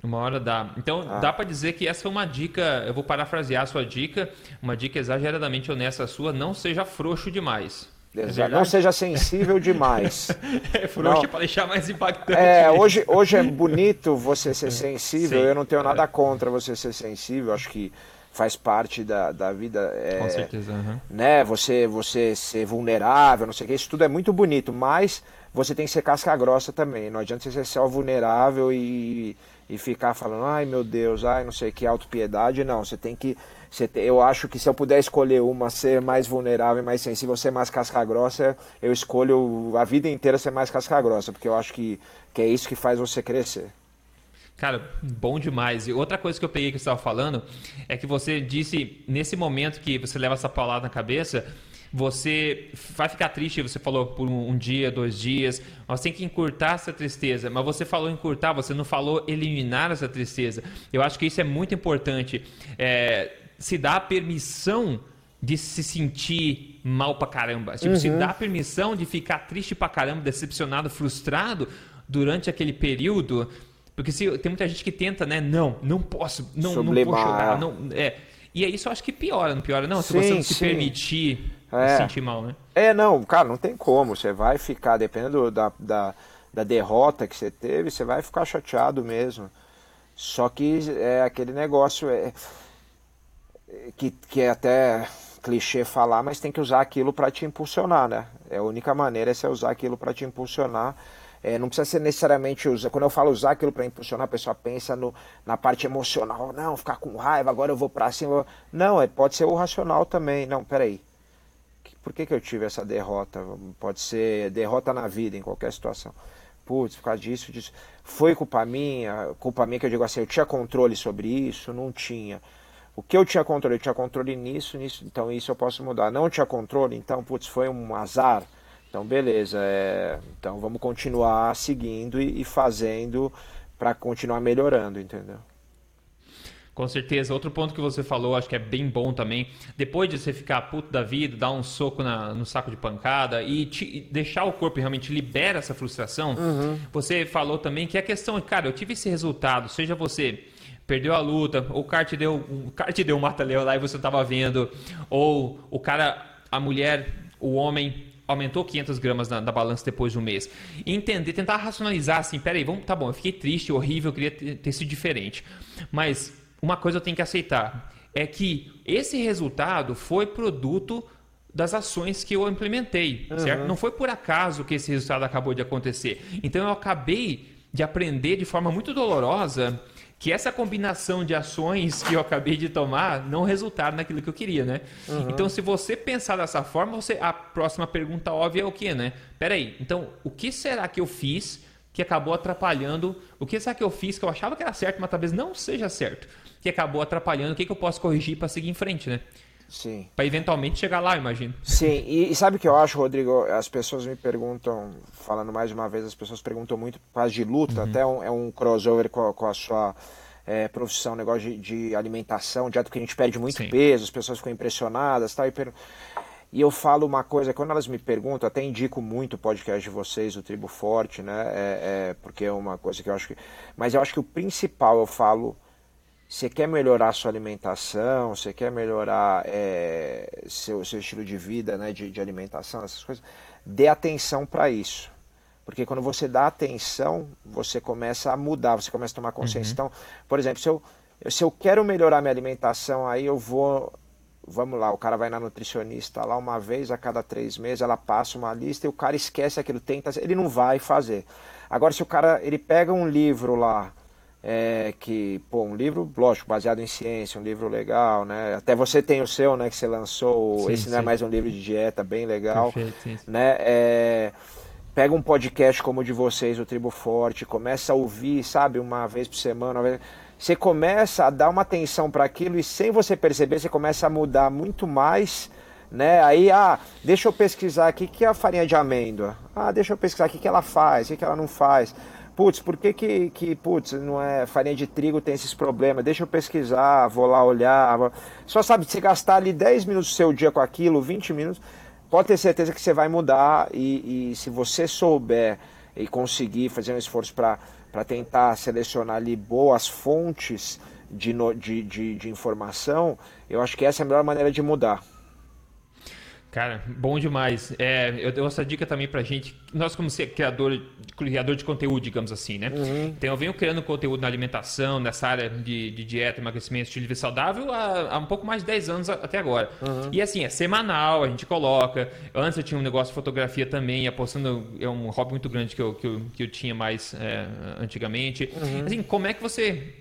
Uma hora dá. Então, ah. dá para dizer que essa foi uma dica, eu vou parafrasear a sua dica, uma dica exageradamente honesta sua, não seja frouxo demais. É não seja sensível demais. é frouxo para deixar mais impactante. É, hoje, hoje é bonito você ser sensível. Sim, eu não tenho nada é. contra você ser sensível. Acho que faz parte da, da vida. É, Com certeza. Uhum. Né, você, você ser vulnerável, não sei o que. Isso tudo é muito bonito, mas você tem que ser casca grossa também. Não adianta você ser só vulnerável e, e ficar falando, ai meu Deus, ai não sei que, autopiedade. Não, você tem que eu acho que se eu puder escolher uma, ser mais vulnerável e mais sensível, ser mais casca grossa, eu escolho a vida inteira ser mais casca grossa, porque eu acho que, que é isso que faz você crescer. Cara, bom demais. E outra coisa que eu peguei que você estava falando é que você disse, nesse momento que você leva essa palavra na cabeça, você vai ficar triste, você falou por um, dia, dois dias, mas tem que encurtar essa tristeza. Mas você falou encurtar, você não falou eliminar essa tristeza. Eu acho que isso é muito importante. É, se dá a permissão de se sentir mal pra caramba. Tipo, uhum. se dá a permissão de ficar triste pra caramba, decepcionado, frustrado durante aquele período. Porque se, tem muita gente que tenta, né? Não, não posso, não, não vou chorar. Não, é. E é isso eu acho que piora, não piora, não? Sim, se você não se permitir é. sentir mal, né? É, não, cara, não tem como. Você vai ficar, dependendo da, da, da derrota que você teve, você vai ficar chateado mesmo. Só que é aquele negócio. É, que, que é até clichê falar, mas tem que usar aquilo para te impulsionar, né? É a única maneira é você usar aquilo para te impulsionar. É, não precisa ser necessariamente usar. Quando eu falo usar aquilo para impulsionar, a pessoa pensa no, na parte emocional. Não, ficar com raiva, agora eu vou para cima. Não, é, pode ser o racional também. Não, peraí. Por que, que eu tive essa derrota? Pode ser derrota na vida, em qualquer situação. Putz, por causa disso, disso. Foi culpa minha, culpa minha que eu digo assim, eu tinha controle sobre isso? Não tinha. O que eu tinha controle? Eu tinha controle nisso, nisso, então isso eu posso mudar. Não tinha controle, então, putz, foi um azar. Então, beleza, é... então vamos continuar seguindo e, e fazendo para continuar melhorando, entendeu? Com certeza. Outro ponto que você falou, acho que é bem bom também. Depois de você ficar puto da vida, dar um soco na, no saco de pancada e, te, e deixar o corpo realmente libera essa frustração, uhum. você falou também que a questão é, cara, eu tive esse resultado, seja você perdeu a luta, ou o cara te deu, o cara te deu um mata-leão lá e você não estava vendo, ou o cara, a mulher, o homem aumentou 500 gramas na, na, balança depois de um mês. Entender, tentar racionalizar assim, peraí, vamos, tá bom, eu fiquei triste, horrível, eu queria ter, ter sido diferente. Mas uma coisa eu tenho que aceitar, é que esse resultado foi produto das ações que eu implementei, uhum. certo? Não foi por acaso que esse resultado acabou de acontecer. Então eu acabei de aprender de forma muito dolorosa que essa combinação de ações que eu acabei de tomar não resultaram naquilo que eu queria, né? Uhum. Então, se você pensar dessa forma, você a próxima pergunta óbvia é o quê, né? Peraí, então, o que será que eu fiz que acabou atrapalhando? O que será que eu fiz que eu achava que era certo, mas talvez não seja certo? Que acabou atrapalhando? O que, que eu posso corrigir para seguir em frente, né? Sim. Para eventualmente chegar lá, imagino. Sim, e, e, sabe o que eu acho, Rodrigo? As pessoas me perguntam, falando mais uma vez, as pessoas perguntam muito por causa de luta, uhum. até um, é um crossover com a, com a sua é, profissão, negócio de, de, alimentação, direto que a gente perde muito Sim. peso, as pessoas ficam impressionadas tal, e, per... e eu falo uma coisa, quando elas me perguntam, até indico muito o podcast de vocês, o Tribo Forte, né? É, é, porque é uma coisa que eu acho que. Mas eu acho que o principal eu falo você quer melhorar sua alimentação, você quer melhorar é, seu, seu estilo de vida, né, de, de alimentação, essas coisas, dê atenção para isso. Porque quando você dá atenção, você começa a mudar, você começa a tomar consciência. Uhum. Então, por exemplo, se eu, se eu quero melhorar minha alimentação, aí eu vou. Vamos lá, o cara vai na nutricionista lá uma vez a cada três meses, ela passa uma lista e o cara esquece aquilo, tenta, ele não vai fazer. Agora, se o cara ele pega um livro lá, é, que, pô, um livro, lógico, baseado em ciência, um livro legal, né? Até você tem o seu, né, que você lançou, sim, esse sim. não é mais um livro de dieta, bem legal, Perfeito, né? É, pega um podcast como o de vocês, o Tribo Forte, começa a ouvir, sabe, uma vez por semana, vez... você começa a dar uma atenção para aquilo e sem você perceber, você começa a mudar muito mais, né? Aí, ah, deixa eu pesquisar aqui que é a farinha de amêndoa. Ah, deixa eu pesquisar aqui o que ela faz, o que ela não faz putz, por que que, que putz, não é farinha de trigo tem esses problemas? Deixa eu pesquisar, vou lá olhar. Só sabe, se gastar ali 10 minutos do seu dia com aquilo, 20 minutos, pode ter certeza que você vai mudar e, e se você souber e conseguir fazer um esforço para tentar selecionar ali boas fontes de, de, de, de informação, eu acho que essa é a melhor maneira de mudar. Cara, bom demais. É, eu dou essa dica também pra gente. Nós, como ser criador, criador de conteúdo, digamos assim, né? Uhum. Então, eu venho criando conteúdo na alimentação, nessa área de, de dieta, emagrecimento, estilo de vida saudável há, há, um pouco mais de 10 anos até agora. Uhum. E assim, é semanal, a gente coloca. Antes eu tinha um negócio de fotografia também, apostando. É um hobby muito grande que eu, que eu, que eu tinha mais é, antigamente. Uhum. Assim, como é que você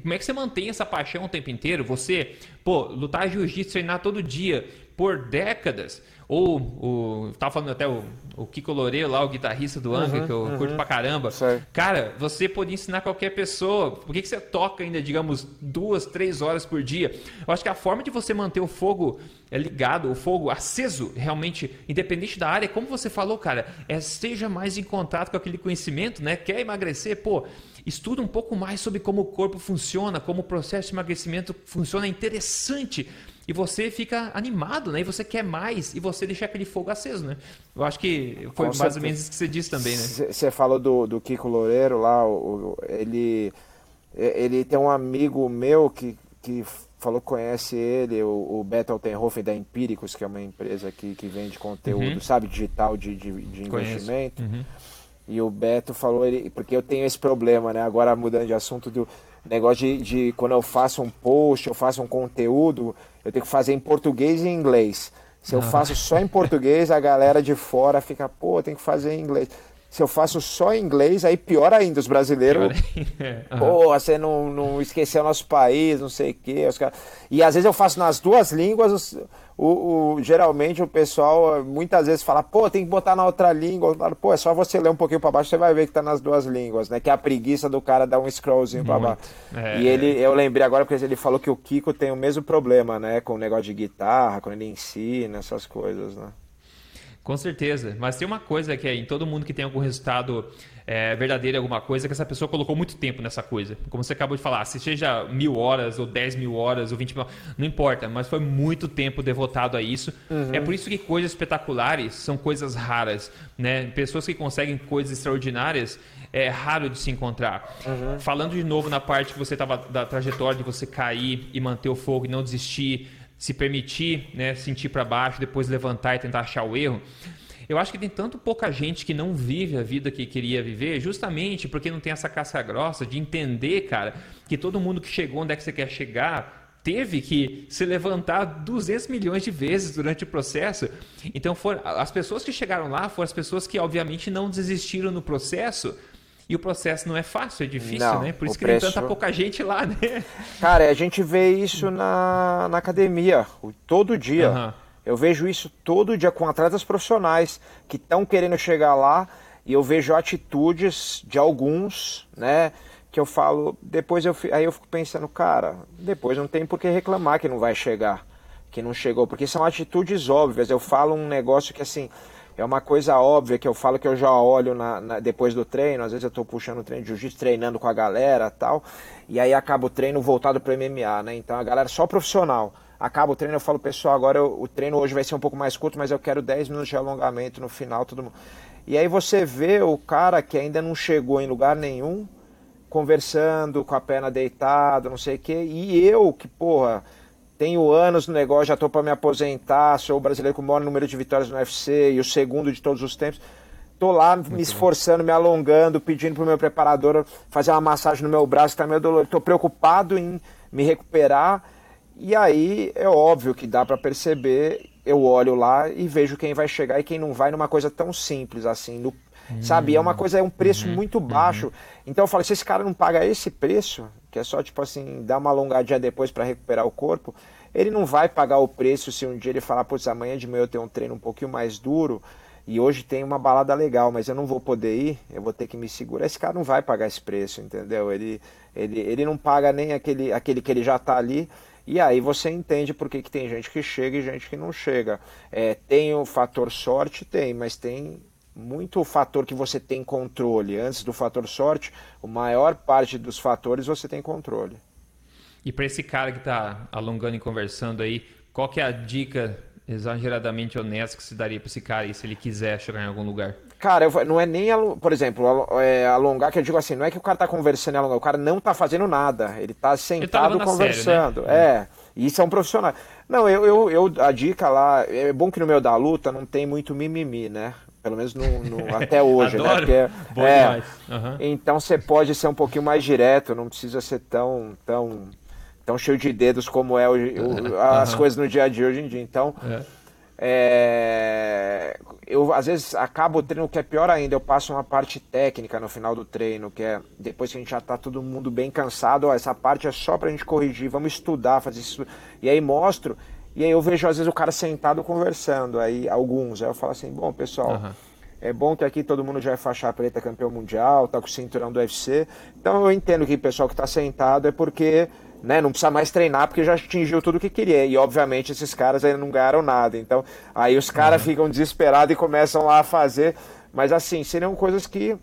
como é que você mantém essa paixão o tempo inteiro? Você, pô, lutar jiu-jitsu, treinar todo dia, por décadas. Ou o. Tava falando até o, o Kiko Loureiro lá, o guitarrista do Angra, uhum, que eu uhum. curto pra caramba. Sei. Cara, você pode ensinar qualquer pessoa. Por que, que você toca ainda, digamos, duas, três horas por dia? Eu acho que a forma de você manter o fogo é ligado, o fogo aceso, realmente, independente da área, como você falou, cara, é esteja mais em contato com aquele conhecimento, né? Quer emagrecer, pô, estuda um pouco mais sobre como o corpo funciona, como o processo de emagrecimento funciona. É interessante e você fica animado, né? E você quer mais e você deixa aquele fogo aceso, né? Eu acho que foi Com mais certeza. ou menos isso que você disse também, né? Você falou do, do Kiko Loureiro lá, o, ele, ele tem um amigo meu que, que falou que conhece ele, o, o Beto Altenhofen da Empíricos, que é uma empresa que, que vende conteúdo, uhum. sabe, digital de, de, de investimento. Uhum. E o Beto falou, ele, porque eu tenho esse problema, né? Agora mudando de assunto do negócio de, de quando eu faço um post, eu faço um conteúdo, eu tenho que fazer em português e em inglês. Se eu ah. faço só em português, a galera de fora fica, pô, tem que fazer em inglês. Se eu faço só em inglês, aí pior ainda, os brasileiros. Uhum. Pô, você não, não esqueceu nosso país, não sei o quê. Os cara... E às vezes eu faço nas duas línguas, o, o, geralmente o pessoal muitas vezes fala, pô, tem que botar na outra língua. Pô, é só você ler um pouquinho para baixo, você vai ver que tá nas duas línguas, né? Que é a preguiça do cara dar um scrollzinho para baixo. É, e ele, eu lembrei agora porque ele falou que o Kiko tem o mesmo problema, né? Com o negócio de guitarra, quando ele ensina, essas coisas, né? Com certeza. Mas tem uma coisa que é em todo mundo que tem algum resultado é, verdadeiro alguma coisa, que essa pessoa colocou muito tempo nessa coisa. Como você acabou de falar, se seja mil horas, ou dez mil horas, ou vinte mil não importa, mas foi muito tempo devotado a isso. Uhum. É por isso que coisas espetaculares são coisas raras. Né? Pessoas que conseguem coisas extraordinárias é raro de se encontrar. Uhum. Falando de novo na parte que você estava da trajetória de você cair e manter o fogo e não desistir se permitir né, sentir para baixo, depois levantar e tentar achar o erro. Eu acho que tem tanto pouca gente que não vive a vida que queria viver, justamente porque não tem essa casca grossa de entender, cara, que todo mundo que chegou onde é que você quer chegar teve que se levantar 200 milhões de vezes durante o processo. Então, foram, as pessoas que chegaram lá foram as pessoas que, obviamente, não desistiram no processo. E o processo não é fácil, é difícil, não, né? Por isso que preço... tem tanta pouca gente lá, né? Cara, a gente vê isso na, na academia, todo dia. Uhum. Eu vejo isso todo dia com atletas profissionais que estão querendo chegar lá e eu vejo atitudes de alguns, né? Que eu falo, depois eu aí eu fico pensando, cara, depois não tem por que reclamar que não vai chegar, que não chegou, porque são atitudes óbvias. Eu falo um negócio que assim, é uma coisa óbvia que eu falo que eu já olho na, na, depois do treino, às vezes eu estou puxando o treino de jiu-jitsu, treinando com a galera tal, e aí acaba o treino voltado para MMA, né? Então a galera só profissional acaba o treino, eu falo, pessoal, agora eu, o treino hoje vai ser um pouco mais curto, mas eu quero 10 minutos de alongamento no final, todo mundo. E aí você vê o cara que ainda não chegou em lugar nenhum, conversando com a perna deitada, não sei o quê, e eu que, porra, tenho anos no negócio, já tô para me aposentar, sou o brasileiro com o maior número de vitórias no UFC e o segundo de todos os tempos. Tô lá Muito me esforçando, bom. me alongando, pedindo pro meu preparador fazer uma massagem no meu braço, tá meio dolorido. Tô preocupado em me recuperar e aí é óbvio que dá para perceber, eu olho lá e vejo quem vai chegar e quem não vai numa coisa tão simples assim, no, sabe? É uma coisa, é um preço uhum. muito baixo. Uhum. Então eu falo, se esse cara não paga esse preço, que é só tipo assim, dar uma alongadinha depois para recuperar o corpo, ele não vai pagar o preço se um dia ele falar, putz, amanhã de manhã eu tenho um treino um pouquinho mais duro e hoje tem uma balada legal, mas eu não vou poder ir, eu vou ter que me segurar. Esse cara não vai pagar esse preço, entendeu? Ele, ele, ele não paga nem aquele, aquele que ele já está ali e aí você entende por que, que tem gente que chega e gente que não chega. É, tem o fator sorte? Tem, mas tem muito fator que você tem controle. Antes do fator sorte, a maior parte dos fatores você tem controle. E para esse cara que está alongando e conversando aí, qual que é a dica exageradamente honesta que se daria para esse cara aí, se ele quiser chegar em algum lugar? Cara, eu, não é nem, por exemplo, é, alongar, que eu digo assim, não é que o cara tá conversando e alongar, o cara não tá fazendo nada, ele tá sentado ele tá conversando. Sério, né? É, isso é um profissional. Não, eu, eu, eu, a dica lá, é bom que no meio da luta não tem muito mimimi, né? Pelo menos no, no até hoje, né? Porque, é, uhum. Então você pode ser um pouquinho mais direto, não precisa ser tão, tão, tão cheio de dedos como é hoje, as uhum. coisas no dia a dia hoje em dia. Então. É é, eu às vezes acabo o treino que é pior ainda, eu passo uma parte técnica no final do treino, que é depois que a gente já está todo mundo bem cansado, ó, essa parte é só para a gente corrigir, vamos estudar, fazer isso. E aí mostro, e aí eu vejo às vezes o cara sentado conversando, aí alguns, aí eu falo assim, bom pessoal, uhum. é bom que aqui todo mundo já é faixa preta campeão mundial, tá com o cinturão do UFC, então eu entendo que o pessoal que está sentado é porque né, não precisa mais treinar porque já atingiu tudo o que queria. E obviamente esses caras ainda não ganharam nada. Então, aí os caras uhum. ficam desesperados e começam lá a fazer. Mas assim, seriam coisas que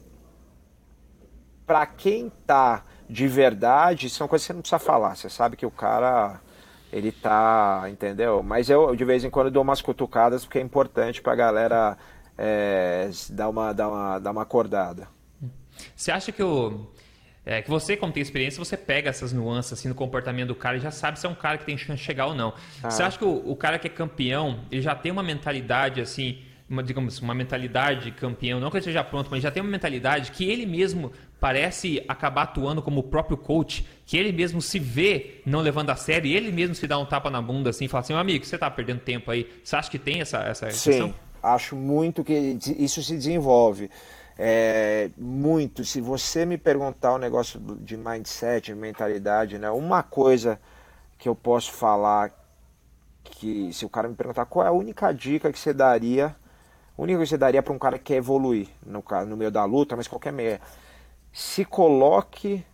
para quem tá de verdade, são coisas que você não precisa falar. Você sabe que o cara ele tá, entendeu? Mas eu de vez em quando dou umas cutucadas porque é importante pra galera é, dar, uma, dar, uma, dar uma acordada. Você acha que o é, que você, como tem experiência, você pega essas nuances assim, no comportamento do cara e já sabe se é um cara que tem chance de chegar ou não. Ah. Você acha que o, o, cara que é campeão, ele já tem uma mentalidade assim, uma, digamos, uma mentalidade campeão, não que ele esteja pronto, mas já tem uma mentalidade que ele mesmo parece acabar atuando como o próprio coach, que ele mesmo se vê não levando a sério e ele mesmo se dá um tapa na bunda assim e fala assim, meu amigo, você está perdendo tempo aí. Você acha que tem essa, essa Sim, questão? acho muito que isso se desenvolve. É, muito. Se você me perguntar o um negócio de mindset, de mentalidade, né? Uma coisa que eu posso falar que se o cara me perguntar qual é a única dica que você daria, a única que você daria para um cara que quer evoluir no, no meio da luta, mas qualquer meio, se coloque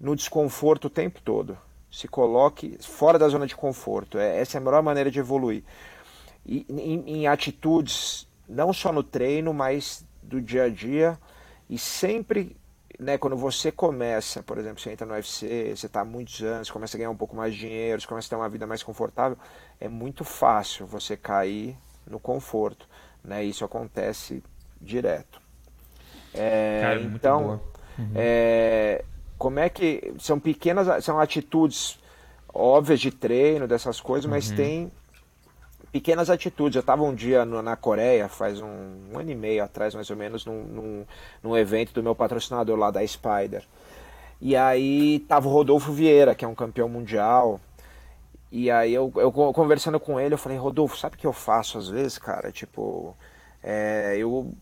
no desconforto o tempo todo. Se coloque fora da zona de conforto. É, essa é a melhor maneira de evoluir. E, em, em atitudes, não só no treino, mas do dia a dia e sempre, né, quando você começa, por exemplo, você entra no UFC, você está há muitos anos, começa a ganhar um pouco mais de dinheiro, você começa a ter uma vida mais confortável, é muito fácil você cair no conforto, né? Isso acontece direto. É, Cara, então, uhum. é, como é que são pequenas, são atitudes óbvias de treino, dessas coisas, uhum. mas tem pequenas atitudes. Eu estava um dia no, na Coreia, faz um, um, ano e meio atrás, mais ou menos, num, num, num, evento do meu patrocinador lá da Spider. E aí tava o Rodolfo Vieira, que é um campeão mundial. E aí eu, eu conversando com ele, eu falei, Rodolfo, sabe o que eu faço às vezes, cara? Tipo, é, eu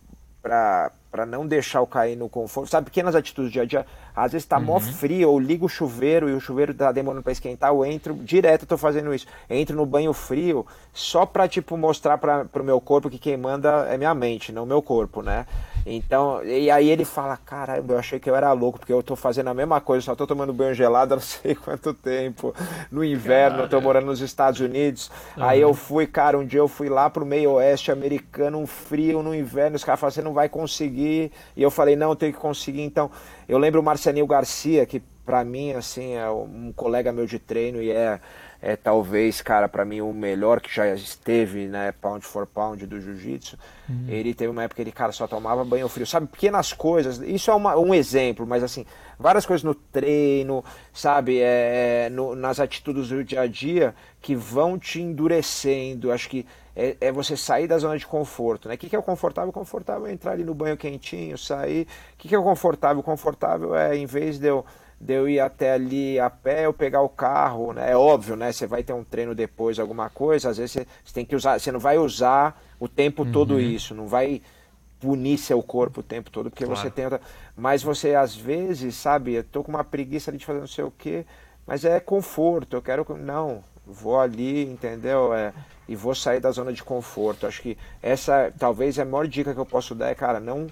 pra, pra não deixar eu cair no conforto, sabe, pequenas atitudes do dia a dia. Às vezes tá uhum. mó frio, eu ligo o chuveiro e o chuveiro tá demorando para esquentar, eu entro, direto eu tô fazendo isso. Entro no banho frio só pra, tipo, mostrar pra, pro meu corpo que quem manda é minha mente, não meu corpo, né? Então, e aí ele fala, caramba, eu achei que eu era louco, porque eu tô fazendo a mesma coisa, só tô tomando banho gelado há não sei quanto tempo, no inverno, eu tô morando nos Estados Unidos. Uhum. Aí eu fui, cara, um dia eu fui lá pro meio oeste americano, um frio no inverno, os caras falaram, você não vai conseguir. E eu falei, não, eu tenho que conseguir. Então, eu lembro o Marcelinho Garcia, que para mim, assim, é um colega meu de treino e é, é talvez, cara, para mim o melhor que já esteve, né, pound for pound do jiu-jitsu. Uhum. Ele teve uma época que ele, cara, só tomava banho frio. Sabe, pequenas coisas, isso é uma, um exemplo, mas assim, várias coisas no treino, sabe, é, é no, nas atitudes do dia a dia que vão te endurecendo. Acho que é, é, você sair da zona de conforto. Né? O que, que é o confortável? O confortável é entrar ali no banho quentinho, sair. O que, que é o confortável? O confortável é, em vez de eu, de eu ir até ali a pé, eu pegar o carro. Né? É óbvio, né? Você vai ter um treino depois, alguma coisa, às vezes você, você tem que usar. Você não vai usar o tempo uhum. todo isso, não vai punir seu corpo o tempo todo, porque claro. você tenta. Mas você, às vezes, sabe, eu tô com uma preguiça ali de fazer não sei o quê, mas é conforto, eu quero. Não, vou ali, entendeu? É, e vou sair da zona de conforto. Acho que essa talvez é a maior dica que eu posso dar é, cara, não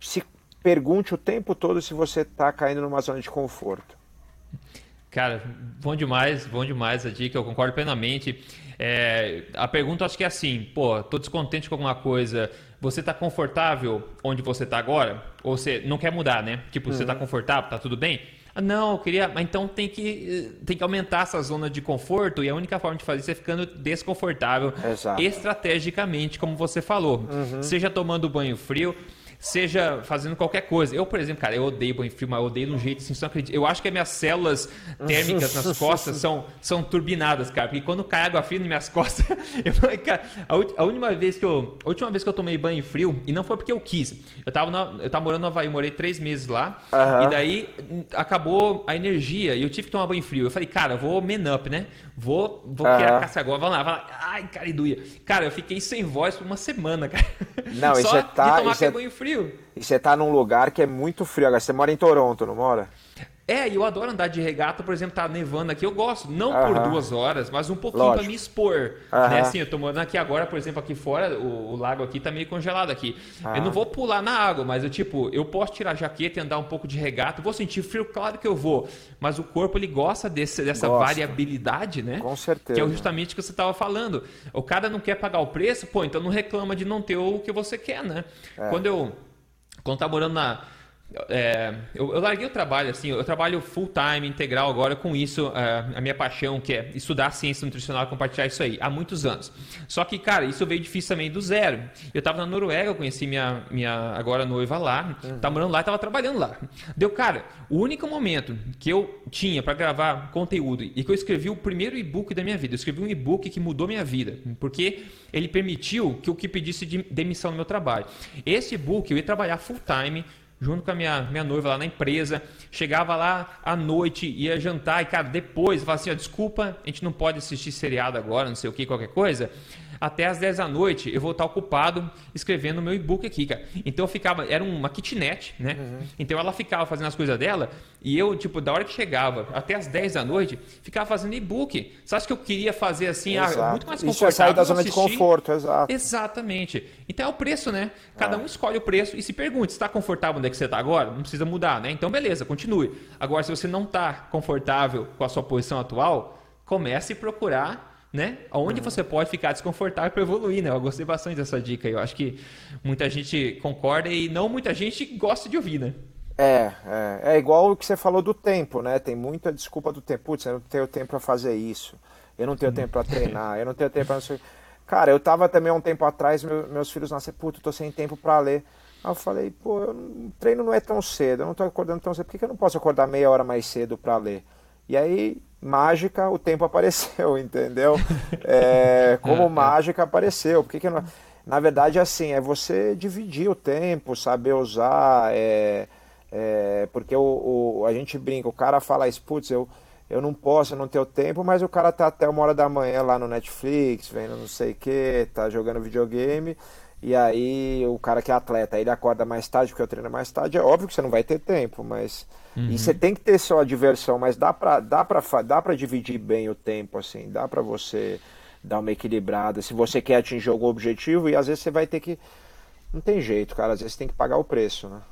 se pergunte o tempo todo se você está caindo numa zona de conforto. Cara, bom demais, bom demais a dica, eu concordo plenamente. É, a pergunta acho que é assim, pô, tô descontente com alguma coisa, você está confortável onde você está agora? Ou você não quer mudar, né? Tipo, uhum. você está confortável, tá tudo bem? Ah, não, eu queria. Mas então tem que, tem que aumentar essa zona de conforto e a única forma de fazer isso é ficando desconfortável Exato. estrategicamente, como você falou. Uhum. Seja tomando banho frio, seja fazendo qualquer coisa. Eu, por exemplo, cara, eu odeio banho frio, mas eu odeio de um jeito assim, não acredita. Eu acho que as minhas células térmicas nas costas são, são turbinadas, cara. Porque quando cai água fria nas minhas costas, eu, cara, a, a, última vez que eu, a última vez que eu tomei banho frio, e não foi porque eu quis. Eu tava, na, eu tava morando no Havaí, morei três meses lá, uhum. e daí acabou a energia, e eu tive que tomar banho frio. Eu falei, cara, eu vou man up, né? Vou, vou uhum. criar caça agora, vamos lá, vai lá. Ai, cara, e doía. Cara, eu fiquei sem voz por uma semana, cara. Não, Só isso tá, de tomar é, banho frio frio. E você tá num lugar que é muito frio. Agora, você mora em Toronto, não mora? É, e eu adoro andar de regata, por exemplo, tá nevando aqui, eu gosto, não uh -huh. por duas horas, mas um pouquinho para me expor. Uh -huh. né? Assim, eu tô morando aqui agora, por exemplo, aqui fora, o, o lago aqui tá meio congelado aqui. Uh -huh. Eu não vou pular na água, mas eu tipo, eu posso tirar a jaqueta e andar um pouco de regata, vou sentir frio, claro que eu vou. Mas o corpo ele gosta desse, dessa gosta. variabilidade, né? Com certeza. Que é justamente o que você tava falando. O cara não quer pagar o preço, pô, então não reclama de não ter o que você quer, né? É. Quando eu quando tá morando na. É, eu, eu, larguei o trabalho, assim, eu trabalho full time, integral agora com isso, é, a minha paixão, que é estudar ciência nutricional e compartilhar isso aí, há muitos anos. Só que, cara, isso veio difícil também do zero. Eu tava na Noruega, eu conheci minha, minha agora noiva lá, uhum. tava morando lá e tava trabalhando lá. Deu, cara, o único momento que eu tinha para gravar conteúdo e que eu escrevi o primeiro e-book da minha vida, eu escrevi um e-book que mudou minha vida, porque ele permitiu que eu que pedisse de demissão no meu trabalho. Esse e-book eu ia trabalhar full time, junto com a minha, minha noiva lá na empresa. Chegava lá à noite, ia jantar e, cara, depois falava assim: ó, desculpa, a gente não pode assistir seriado agora, não sei o que, qualquer coisa até as 10 da noite eu vou estar ocupado escrevendo o meu e-book aqui, cara. Então eu ficava, era uma kitnet, né? Uhum. Então ela ficava fazendo as coisas dela e eu, tipo, da hora que chegava até as 10 da noite, ficava fazendo e-book. Você acha que eu queria fazer assim, ah, muito mais confortável? Isso é sair da zona assistir? de conforto, exato. Exatamente. Então é o preço, né? Cada é. um escolhe o preço e se pergunte, está confortável onde é que você está agora? Não precisa mudar, né? Então beleza, continue. Agora, se você não está confortável com a sua posição atual, comece a procurar né? Onde uhum. você pode ficar desconfortável para evoluir, né? Eu gostei bastante dessa dica. Eu acho que muita gente concorda e não muita gente gosta de ouvir, né? É, é, é igual o que você falou do tempo, né? Tem muita desculpa do tempo. Putz, eu não tenho tempo para fazer isso. Eu não tenho uhum. tempo para treinar. Eu não tenho tempo para Cara, eu tava também há um tempo atrás, meu, meus filhos nasceram, puto, tô sem tempo para ler. Aí eu falei, pô, eu não, treino não é tão cedo, eu não tô acordando tão cedo, por que, que eu não posso acordar meia hora mais cedo para ler? E aí mágica o tempo apareceu, entendeu? É, como é, é. mágica apareceu. Por que, que não... Na verdade, assim, é você dividir o tempo, saber usar, é, é, porque o, o, a gente brinca, o cara fala isso, putz, eu, eu não posso, eu não tenho tempo, mas o cara tá até uma hora da manhã lá no Netflix, vendo não sei o que, tá jogando videogame, e aí o cara que é atleta, ele acorda mais tarde porque eu treino mais tarde, é óbvio que você não vai ter tempo, mas... Uhum. E você tem que ter só a diversão, mas dá pra, dá, pra, dá pra dividir bem o tempo, assim, dá pra você dar uma equilibrada, se você quer atingir algum objetivo, e às vezes você vai ter que... Não tem jeito, cara, às vezes você tem que pagar o preço, né?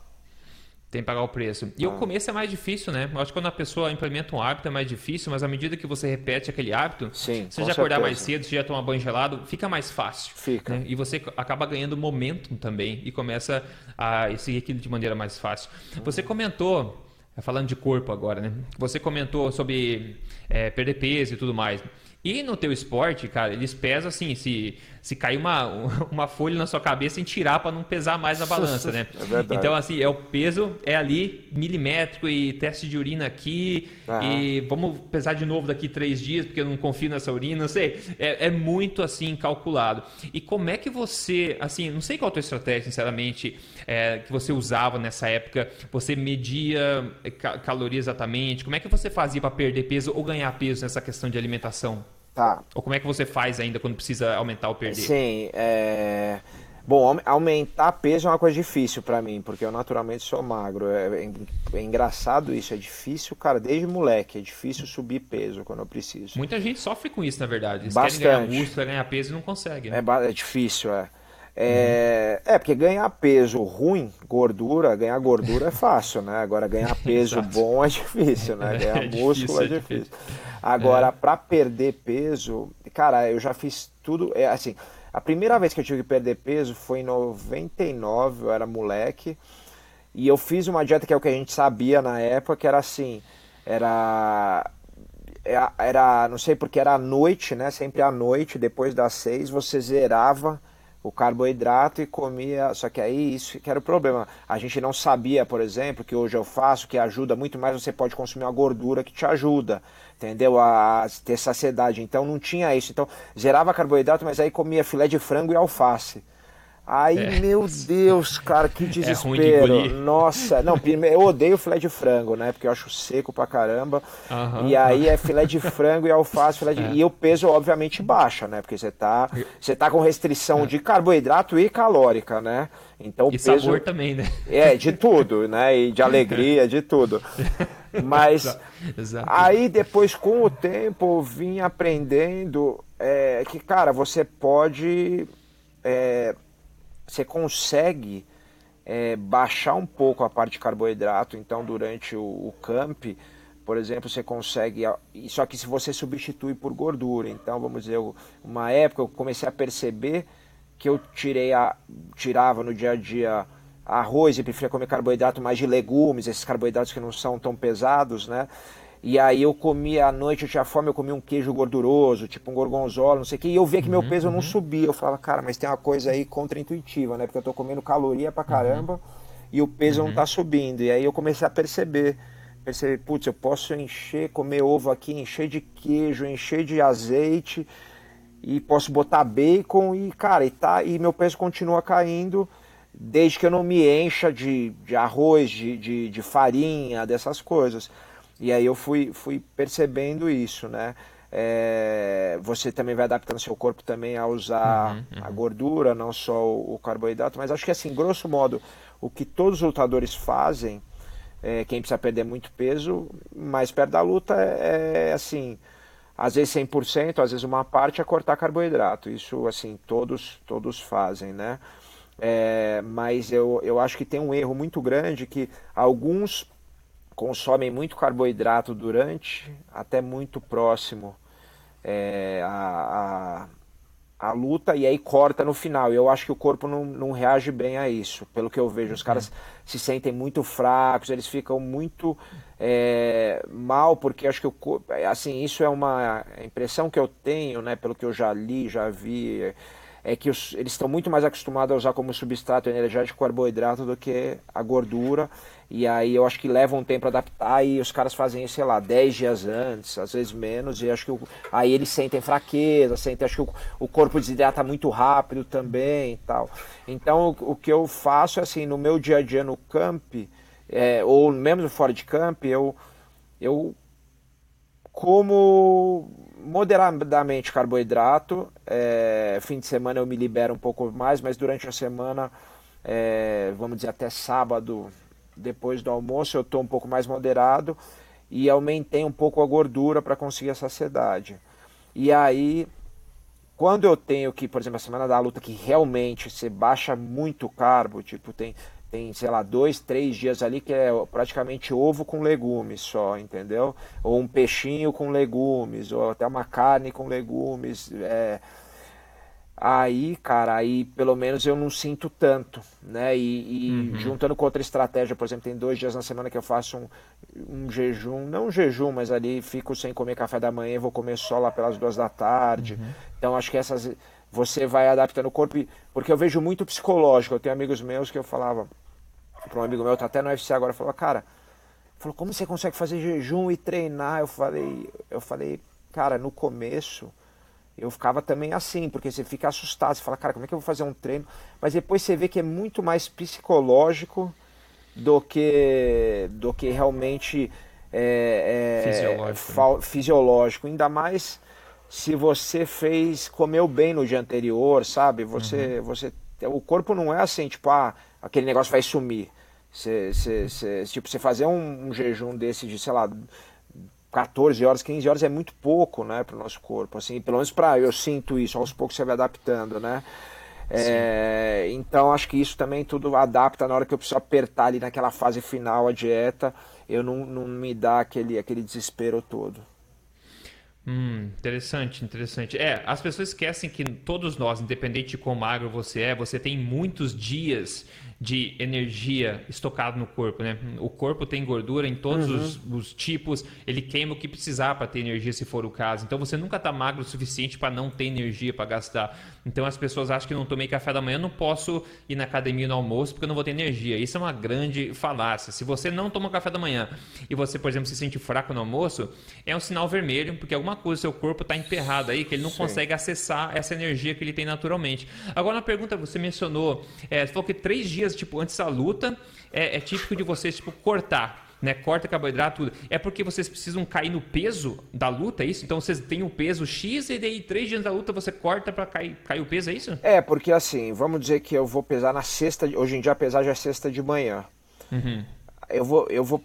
Tem que pagar o preço. E ah. o começo é mais difícil, né? Eu acho que quando a pessoa implementa um hábito é mais difícil, mas à medida que você repete aquele hábito, Sim, você já acordar mais cedo, você já tomar banho gelado, fica mais fácil. Fica. Né? E você acaba ganhando momentum também e começa a seguir aquilo de maneira mais fácil. Você comentou, falando de corpo agora, né? Você comentou sobre é, perder peso e tudo mais. E no teu esporte, cara, eles pesam assim, se se cair uma, uma folha na sua cabeça em tirar para não pesar mais a balança, né? É verdade. Então, assim, é o peso é ali milimétrico e teste de urina aqui e vamos pesar de novo daqui três dias porque eu não confio nessa urina, não sei. É, é, muito, assim, calculado. E como é que você, assim, não sei qual a tua estratégia, sinceramente, é, que você usava nessa época, você media é, calorias exatamente, como é que você fazia para perder peso ou ganhar peso nessa questão de alimentação? Tá. Ou como é que você faz ainda quando precisa aumentar ou perder? Sim, é... Bom, aumentar peso é uma coisa difícil para mim, porque eu naturalmente sou magro. É, é, é, engraçado isso, é difícil, cara, desde moleque, é difícil subir peso quando eu preciso. Muita gente sofre com isso, na verdade. Eles Bastante. querem ganhar músculo, ganhar peso e não conseguem. Né? É, é difícil, é. É, uhum. é, porque ganhar peso ruim, gordura, ganhar gordura é fácil, né? Agora ganhar peso bom é difícil, né? Ganhar é músculo é difícil. É difícil. Agora, é. para perder peso, cara, eu já fiz tudo. É assim, a primeira vez que eu tive que perder peso foi em 99, eu era moleque. E eu fiz uma dieta que é o que a gente sabia na época, que era assim, era era, não sei porque era à noite, né? Sempre à noite, depois das seis, você zerava o carboidrato e comia. Só que aí isso que era o problema. A gente não sabia, por exemplo, que hoje eu faço, que ajuda muito mais, você pode consumir uma gordura que te ajuda, entendeu? A ter saciedade. Então não tinha isso. Então zerava carboidrato, mas aí comia filé de frango e alface. Aí, é. meu Deus, cara, que desespero. É Nossa, não, eu odeio filé de frango, né? Porque eu acho seco pra caramba. Uhum. E aí é filé de frango e alface, filé de... É. E o peso, obviamente, baixa, né? Porque você tá, você tá com restrição é. de carboidrato e calórica, né? Então, e peso... sabor também, né? É, de tudo, né? E de alegria, de tudo. Mas Exato. aí depois, com o tempo, eu vim aprendendo é, que, cara, você pode. É, você consegue é, baixar um pouco a parte de carboidrato, então durante o, o camp, por exemplo, você consegue. Só que se você substitui por gordura. Então, vamos dizer, uma época eu comecei a perceber que eu tirei a, tirava no dia a dia arroz e preferia comer carboidrato mais de legumes, esses carboidratos que não são tão pesados, né? E aí eu comia à noite, eu tinha fome, eu comia um queijo gorduroso, tipo um gorgonzola, não sei o que, e eu via que meu uhum, peso uhum. não subia. Eu falava, cara, mas tem uma coisa aí contraintuitiva, né? Porque eu tô comendo caloria pra caramba uhum. e o peso não uhum. tá subindo. E aí eu comecei a perceber, perceber, putz, eu posso encher, comer ovo aqui, encher de queijo, encher de azeite e posso botar bacon e, cara, e, tá, e meu peso continua caindo desde que eu não me encha de, de arroz, de, de, de farinha, dessas coisas. E aí eu fui, fui percebendo isso, né? É, você também vai adaptando seu corpo também a usar uhum, uhum. a gordura, não só o, o, carboidrato, mas acho que assim, grosso modo, o que todos os lutadores fazem, é, quem precisa perder muito peso, mais perto da luta é, é assim, às vezes 100%, às vezes uma parte é cortar carboidrato. Isso assim, todos todos fazem, né? É, mas eu, eu acho que tem um erro muito grande que alguns consomem muito carboidrato durante, até muito próximo é, a, a, a, luta, e aí corta no final. E eu acho que o corpo não, não reage bem a isso, pelo que eu vejo. Os caras se sentem muito fracos, eles ficam muito é, mal, porque acho que o corpo. Assim, isso é uma impressão que eu tenho, né, pelo que eu já li, já vi é que os, eles estão muito mais acostumados a usar como substrato energético carboidrato do que a gordura. E aí eu acho que leva um tempo para adaptar e os caras fazem, sei lá, 10 dias antes, às vezes menos, e acho que o, aí eles sentem fraqueza, sentem, acho que o, o corpo desidrata muito rápido também e tal. Então o, o, que eu faço é assim, no meu dia a dia no camp, é, ou mesmo fora de camp, eu, eu como moderadamente carboidrato, é, fim de semana eu me libero um pouco mais, mas durante a semana, é, vamos dizer até sábado, depois do almoço eu estou um pouco mais moderado e aumentei um pouco a gordura para conseguir a saciedade. E aí, quando eu tenho que, por exemplo, a semana da luta que realmente você baixa muito carbo, tipo, tem, tem, sei lá, dois, três dias ali que é praticamente ovo com legumes só, entendeu? Ou um peixinho com legumes, ou até uma carne com legumes. É, Aí, cara, aí pelo menos eu não sinto tanto, né? E, e uhum. juntando com outra estratégia, por exemplo, tem dois dias na semana que eu faço um, um, jejum, não um jejum, mas ali fico sem comer café da manhã e vou comer só lá pelas duas da tarde. Uhum. Então acho que essas você vai adaptando o corpo, porque eu vejo muito psicológico. Eu tenho amigos meus que eu falava, para um amigo meu, tá até no UFC agora, falou, cara, falou, como você consegue fazer jejum e treinar? Eu falei, eu falei, cara, no começo eu ficava também assim, porque você fica assustado, você fala, cara, como é que eu vou fazer um treino? Mas depois você vê que é muito mais psicológico do que, do que realmente é, é, fisiológico. Né? fisiológico. Ainda mais se você fez, comeu bem no dia anterior, sabe? Você, uhum. você, o corpo não é assim, tipo, ah, aquele negócio vai sumir. Tipo, você fazer um, um jejum desse de, sei lá, 14 horas, 15 horas é muito pouco, né, para o nosso corpo. Assim, pelo menos para eu sinto isso. Aos poucos você vai adaptando, né? É, então acho que isso também tudo adapta na hora que eu preciso apertar ali naquela fase final a dieta, eu não, não me dá aquele, aquele desespero todo. Hum, interessante, interessante. É, as pessoas esquecem que todos nós, independente de quão magro você é, você tem muitos dias de energia estocado no corpo, né? O corpo tem gordura em todos uhum. os, os, tipos, ele queima o que precisar para ter energia, se for o caso. Então você nunca está magro o suficiente para não ter energia para gastar. Então as pessoas acham que não tomei café da manhã, não posso ir na academia no almoço porque eu não vou ter energia. Isso é uma grande falácia. Se você não toma café da manhã e você, por exemplo, se sente fraco no almoço, é um sinal vermelho, porque alguma coisa seu corpo está emperrado aí, que ele não Sim. consegue acessar essa energia que ele tem naturalmente. Agora, na pergunta, você mencionou, é, você falou que três dias tipo, antes da luta, é, é típico de vocês tipo, cortar né? Corta carboidrato, tudo. É porque vocês precisam cair no peso da luta, é isso? Então vocês têm o um peso X e daí três dias da luta você corta para cair, cair o peso, é isso? É, porque assim, vamos dizer que eu vou pesar na sexta, hoje em dia pesar já é sexta de manhã. Uhum. Eu vou, eu vou,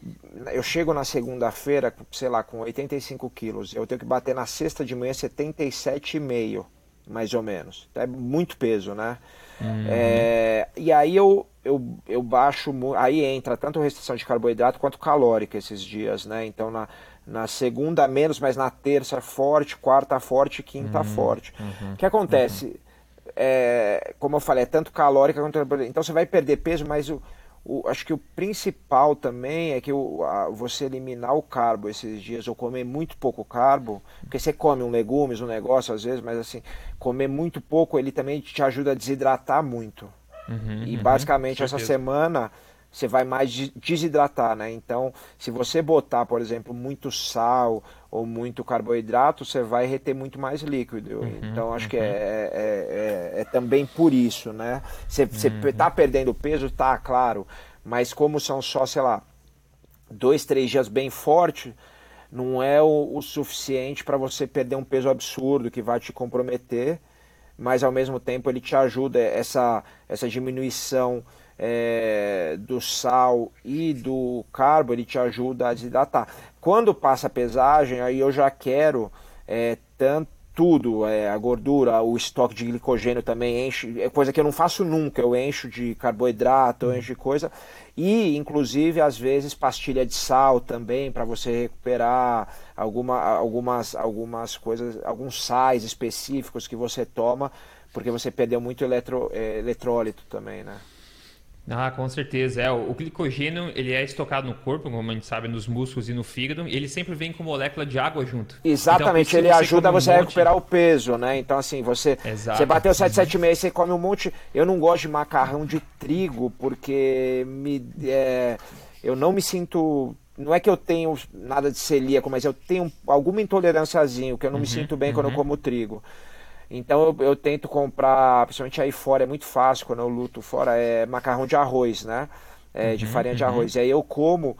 eu chego na segunda-feira, sei lá, com 85 quilos. Eu tenho que bater na sexta de manhã 77,5, mais ou menos. Então, é muito peso, né? Uhum. É, e aí eu, eu, eu baixo, aí entra tanto restrição de carboidrato quanto calórica esses dias, né? Então na, na segunda menos, mas na terça forte, quarta forte, quinta uhum, forte. Uhum, o que acontece? Uhum. É, como eu falei, é tanto calórica quanto. Então você vai perder peso, mas o, o, acho que o principal também é que o, a, você eliminar o carbo esses dias, ou comer muito pouco carbo, porque você come um legumes, um negócio às vezes, mas assim, comer muito pouco, ele também te ajuda a desidratar muito. Uhum, e uhum, basicamente essa semana você vai mais desidratar, né? Então, se você botar, por exemplo, muito sal ou muito carboidrato, você vai reter muito mais líquido. Uhum, então, acho uhum. que é, é, é, é, também por isso, né? Você, você uhum. perdendo peso, tá, claro, mas como são só, sei lá, dois, três dias bem forte, não é o, o suficiente para você perder um peso absurdo que vai te comprometer mas ao mesmo tempo ele te ajuda essa, essa diminuição é, do sal e do carbo, ele te ajuda a desidratar. Quando passa a pesagem, aí eu já quero é, tanto tudo, é, a gordura, o estoque de glicogênio também enche, é coisa que eu não faço nunca, eu encho de carboidrato, eu encho de coisa, e inclusive às vezes pastilha de sal também para você recuperar alguma, algumas, algumas coisas, alguns sais específicos que você toma, porque você perdeu muito eletro, é, eletrólito também, né? Ah, com certeza. É, o glicogênio ele é estocado no corpo, como a gente sabe, nos músculos e no fígado, e ele sempre vem com molécula de água junto. Exatamente, então, ele você ajuda você um a recuperar o peso, né? Então, assim, você, você bateu 776 uhum. você come um monte. Eu não gosto de macarrão de trigo, porque me, é, eu não me sinto. Não é que eu tenho nada de celíaco, mas eu tenho alguma intolerânciazinha, que eu não uhum, me sinto bem uhum. quando eu uhum. como trigo. Então eu, eu, tento comprar, principalmente aí fora, é muito fácil quando eu luto fora, é macarrão de arroz, né? É, de uhum, farinha de uhum. arroz. E aí eu como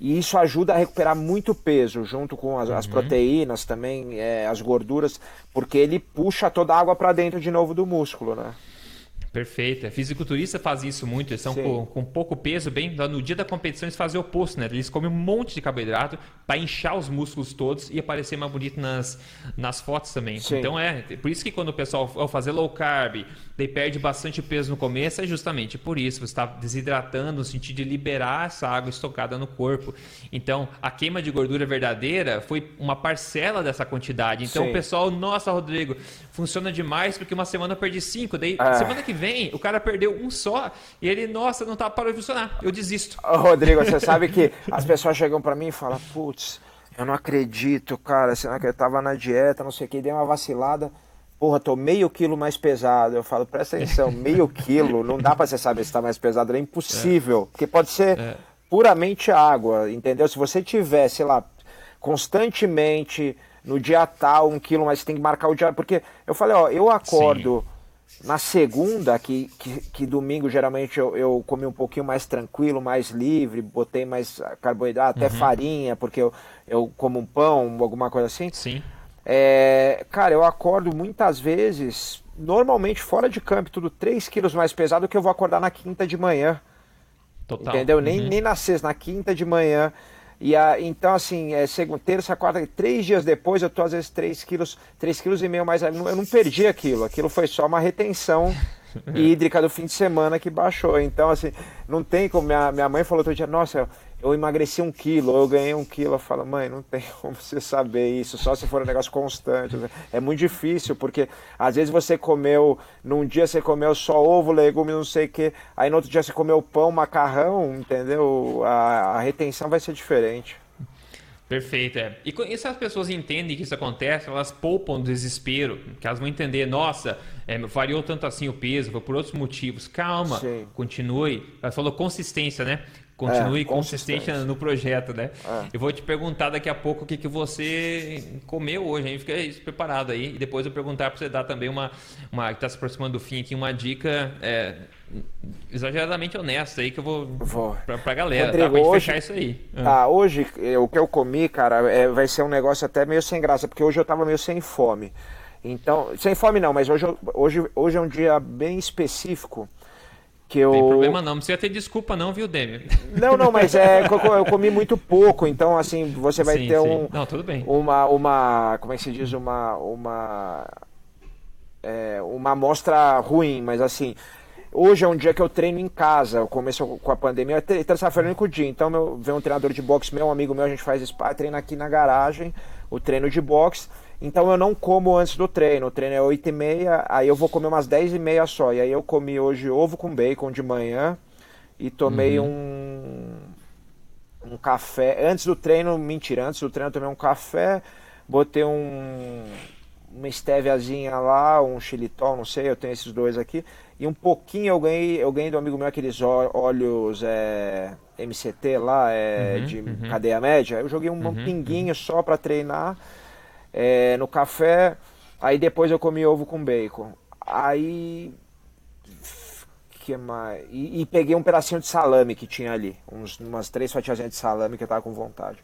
e isso ajuda a recuperar muito peso, junto com as, uhum. as proteínas também, é, as gorduras, porque ele puxa toda a água para dentro de novo do músculo, né? Perfeito. A fisiculturista faz isso muito. Eles são com, com, pouco peso, bem. No dia da competição eles fazem o oposto, né? Eles comem um monte de carboidrato para inchar os músculos todos e aparecer mais bonito nas, nas fotos também. Sim. Então é. Por isso que quando o pessoal ao fazer low carb, ele perde bastante peso no começo, é justamente por isso. Você está desidratando no sentido de liberar essa água estocada no corpo. Então, a queima de gordura verdadeira foi uma parcela dessa quantidade. Então, Sim. o pessoal, nossa, Rodrigo, funciona demais porque uma semana eu perdi cinco. Daí, ah. semana que vem o cara perdeu um só e ele, nossa, não tá para de funcionar. Eu desisto. Ô, Rodrigo, você sabe que as pessoas chegam para mim e falam, putz, eu não acredito, cara, senão que eu tava na dieta, não sei o que, dei uma vacilada. Porra, tô meio quilo mais pesado. Eu falo, presta atenção, meio quilo, não dá pra você saber se tá mais pesado, é impossível. É. Porque pode ser é. puramente água, entendeu? Se você tiver, sei lá, constantemente no dia tal, um quilo, mas tem que marcar o dia. Porque eu falei, ó, eu acordo. Sim na segunda, que, que, que domingo geralmente eu, eu, comi um pouquinho mais tranquilo, mais livre, botei mais carboidrato, uhum. até farinha, porque eu, eu como um pão, alguma coisa assim. Sim. É, cara, eu acordo muitas vezes, normalmente fora de campo, tudo 3 quilos mais pesado que eu vou acordar na quinta de manhã. Total. Entendeu? Uhum. Nem, nem na sexta, na quinta de manhã. E a, então, assim, é, segunda, terça, quarta, três dias depois, eu tô às vezes 3 quilos, 3 quilos e meio mais. Eu não perdi aquilo. Aquilo foi só uma retenção hídrica do fim de semana que baixou. Então, assim, não tem como. Minha, minha mãe falou outro dia, nossa, eu emagreci um quilo, eu ganhei um quilo. Eu falo, mãe, não tem como você saber isso, só se for um negócio constante. É muito difícil, porque às vezes você comeu, num dia você comeu só ovo, legume, não sei o quê, aí no outro dia você comeu pão, macarrão, entendeu? A, a retenção vai ser diferente. Perfeito, é. E, e se as pessoas entendem que isso acontece, elas poupam do desespero, que elas vão entender, nossa, é, variou tanto assim o peso, foi por outros motivos. Calma, Sim. continue. Ela falou consistência, né? Continue é, consistente no projeto, né? É. Eu vou te perguntar daqui a pouco o que, que você comeu hoje, hein? Fica isso preparado aí. E depois eu perguntar para você dar também uma, uma que está se aproximando do fim aqui, uma dica é, exageradamente honesta aí que eu vou, vou. Pra, pra galera, Rodrigo, tá? Pra hoje, fechar isso aí. Ah, hoje o que eu comi, cara, é, vai ser um negócio até meio sem graça, porque hoje eu tava meio sem fome. Então, sem fome não, mas hoje, hoje, hoje é um dia bem específico que eu... Tem problema não, não precisa ter desculpa não, viu, Demi? Não, não, mas é, eu comi muito pouco, então assim, você vai sim, ter sim. um... Não, tudo bem. Uma, uma, como é que se diz, uma, uma, é, uma amostra ruim, mas assim, hoje é um dia que eu treino em casa, eu começo com a pandemia, terça-feira é o único dia, então meu, vem um treinador de boxe meu, um amigo meu, a gente faz spa, treina aqui na garagem, o treino de boxe, então eu não como antes do treino. O treino é 8 e meia, aí eu vou comer umas 10 e meia só. E aí eu comi hoje ovo com bacon de manhã e tomei uhum. um, um café. Antes do treino, mentira, antes do treino eu tomei um café, botei um, uma estéviazinha lá, um xilitol, não sei, eu tenho esses dois aqui. E um pouquinho eu ganhei, eu ganhei do amigo meu aqueles óleos é, MCT lá, é, uhum, de uhum. cadeia média. Eu joguei um, um uhum, pinguinho uhum. só para treinar é, no café. Aí depois eu comi ovo com bacon. Aí. Que mais? E, e, peguei um pedacinho de salame que tinha ali. Uns, umas três fatiazinhas de salame que eu tava com vontade.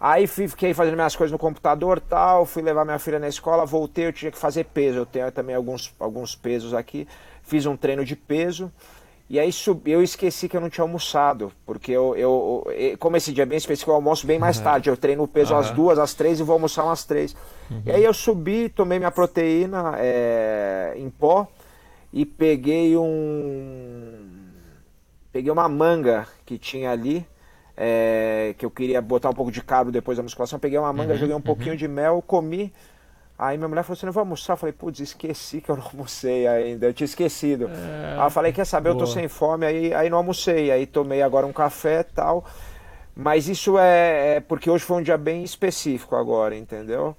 Aí fiquei fazendo minhas coisas no computador tal, fui levar minha filha na escola, voltei, eu tinha que fazer peso. Eu tenho também alguns, alguns pesos aqui. Fiz um treino de peso. E aí eu esqueci que eu não tinha almoçado, porque eu, eu, como esse dia é bem específico, eu almoço bem mais uhum. tarde. Eu treino o peso uhum. às duas, às três e vou almoçar umas três. Uhum. E aí eu subi, tomei minha proteína é, em pó e peguei um. Peguei uma manga que tinha ali, é, que eu queria botar um pouco de carbo depois da musculação. Peguei uma manga, uhum, joguei um pouquinho uhum. de mel, comi. Aí minha mulher falou assim, não vou almoçar? Eu falei, putz, esqueci que eu não almocei ainda, eu tinha esquecido. É... Aí eu falei, quer saber, Boa. eu tô sem fome, aí, aí não almocei, aí tomei agora um café e tal. Mas isso é, é, porque hoje foi um dia bem específico agora, entendeu?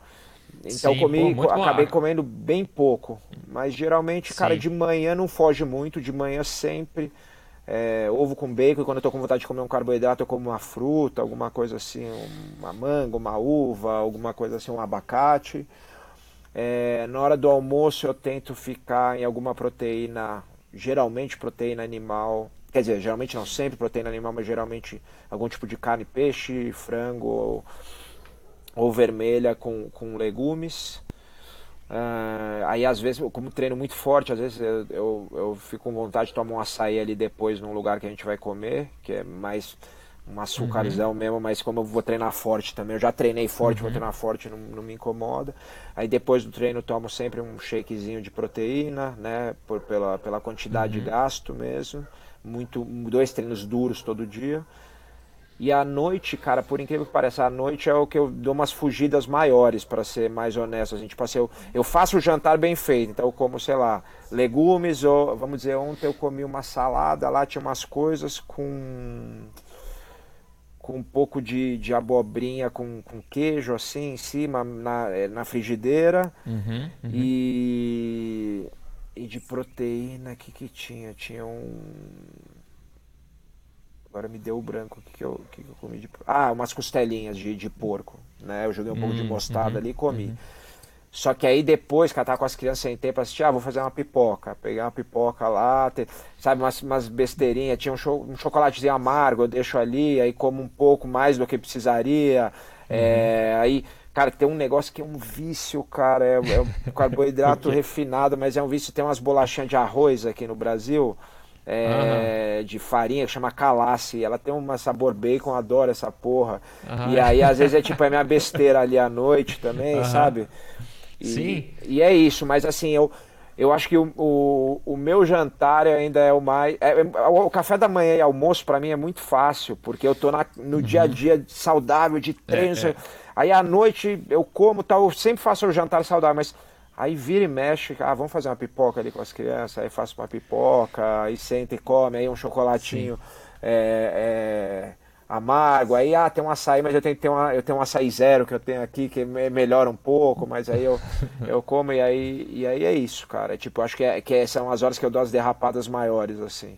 Então Sim, comi, pô, acabei comendo bem pouco. Mas geralmente, Sim. cara, de manhã não foge muito, de manhã sempre. É, ovo com bacon, e quando eu tô com vontade de comer um carboidrato, eu como uma fruta, alguma coisa assim, uma manga, uma uva, alguma coisa assim, um abacate. É, na hora do almoço eu tento ficar em alguma proteína, geralmente proteína animal, quer dizer, geralmente não sempre proteína animal, mas geralmente algum tipo de carne, peixe, frango ou, ou vermelha com, com legumes. Uh, aí às vezes, como treino muito forte, às vezes eu, eu, eu, fico com vontade de tomar um açaí ali depois num lugar que a gente vai comer, que é mais um açúcarzão uhum. mesmo, mas como eu vou treinar forte também, eu já treinei forte, uhum. vou treinar forte, não, não, me incomoda. Aí depois do treino tomo sempre um shakezinho de proteína, né, por, pela, pela quantidade uhum. de gasto mesmo, muito dois treinos duros todo dia. E à noite, cara, por incrível que pareça, à noite é o que eu dou umas fugidas maiores, para ser mais honesto. Assim, tipo assim, eu, eu faço o jantar bem feito, então eu como, sei lá, legumes, ou vamos dizer, ontem eu comi uma salada, lá tinha umas coisas com com um pouco de, de abobrinha com, com queijo assim em cima na, eh, na frigideira uhum, uhum. E, e de proteína que que tinha tinha um agora me deu o branco o que que eu, que que eu comi de ah umas costelinhas de, de porco né eu joguei um pouco de uhum, mostarda uhum, ali e comi uhum. Só que aí depois, que ela tava com as crianças sem tempo, assistir, ah, vou fazer uma pipoca. Pegar uma pipoca lá, ter, sabe, umas, umas besteirinhas, tinha um, cho um, chocolatezinho amargo, eu deixo ali, aí como um pouco mais do que precisaria. É, uhum. É, aí, cara, tem um negócio que é um vício, cara, é, é um carboidrato refinado, mas é um vício, tem umas bolachinhas de arroz aqui no Brasil. É, uhum. de farinha que chama calasse. Ela tem um sabor bacon, adoro essa porra. Uhum. E aí, às vezes, é tipo a minha besteira ali à noite também, sabe? E, Sim. E é isso, mas assim, eu, eu acho que o, o, o meu jantar ainda é o mais. É, é o café da manhã e almoço para mim é muito fácil, porque eu tô na, no uhum. dia a dia saudável, de treino. É, é. Aí à noite eu como tal, eu sempre faço o jantar saudável, mas aí vira e mexe, ah, vamos fazer uma pipoca ali com as crianças, aí faço uma pipoca, aí senta e come, aí um chocolatinho. É, é, amargo, aí ah, tem um açaí, mas eu tenho, tenho, uma, eu tenho um açaí zero que eu tenho aqui, que melhora um pouco, mas aí eu, eu como e aí, e aí é isso, cara. Tipo, acho que, é, que são as horas que eu dou as derrapadas maiores, assim.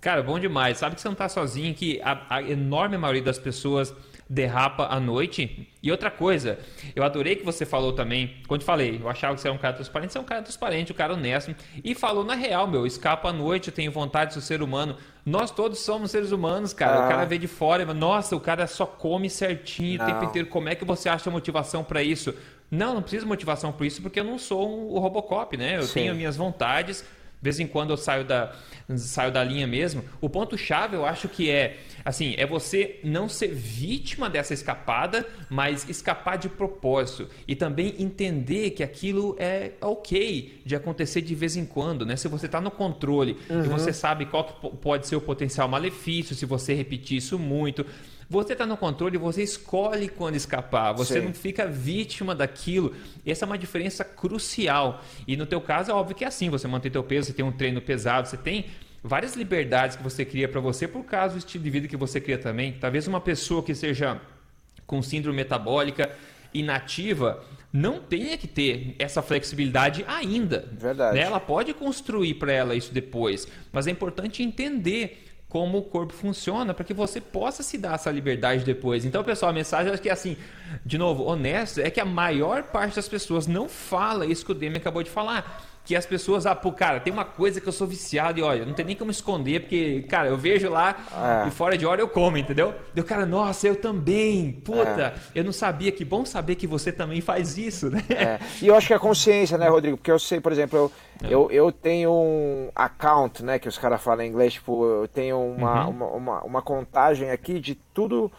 Cara, bom demais. Sabe que você não tá sozinho, que a, a enorme maioria das pessoas derrapa à noite. E outra coisa, eu adorei que você falou também, quando falei, eu achava que você era um cara transparente, você é um cara transparente, um cara honesto, e falou na real, meu, escapa à noite, eu tenho vontade de ser ser humano. Nós todos somos seres humanos, cara. Ah. O cara vê de fora, nossa, o cara só come certinho não. o tempo inteiro. Como é que você acha motivação para isso? Não, não preciso motivação para isso, porque eu não sou um, o Robocop, né? Eu Sim. tenho minhas vontades, de vez em quando eu saio da, saio da linha mesmo. O ponto-chave, eu acho que é, assim, é você não ser vítima dessa escapada, mas escapar de propósito. E também entender que aquilo é ok de acontecer de vez em quando, né? Se você está no controle uhum. e você sabe qual pode ser o potencial malefício, se você repetir isso muito, você está no controle, você escolhe quando escapar, você Sim. não fica vítima daquilo. Essa é uma diferença crucial. E no teu caso é óbvio que é assim, você mantém teu peso, você tem um treino pesado, você tem várias liberdades que você cria para você por causa do estilo de vida que você cria também. Talvez uma pessoa que seja com síndrome metabólica inativa não tenha que ter essa flexibilidade ainda. Verdade. Né? Ela pode construir para ela isso depois, mas é importante entender como o corpo funciona para que você possa se dar essa liberdade depois. Então, pessoal, a mensagem é que assim, de novo, honesto, é que a maior parte das pessoas não fala isso que o Demi acabou de falar que as pessoas, ah, pô, cara, tem uma coisa que eu sou viciado e olha, não tem nem como esconder, porque, cara, eu vejo lá é. e fora de hora eu como, entendeu? Deu, cara, nossa, eu também, puta, é. eu não sabia, que bom saber que você também faz isso, né? É. E eu acho que é consciência, né, Rodrigo? Porque eu sei, por exemplo, eu, é. eu, eu tenho um account, né, que os caras falam em inglês, tipo, eu tenho uma, uhum. uma, uma, uma contagem aqui de tudo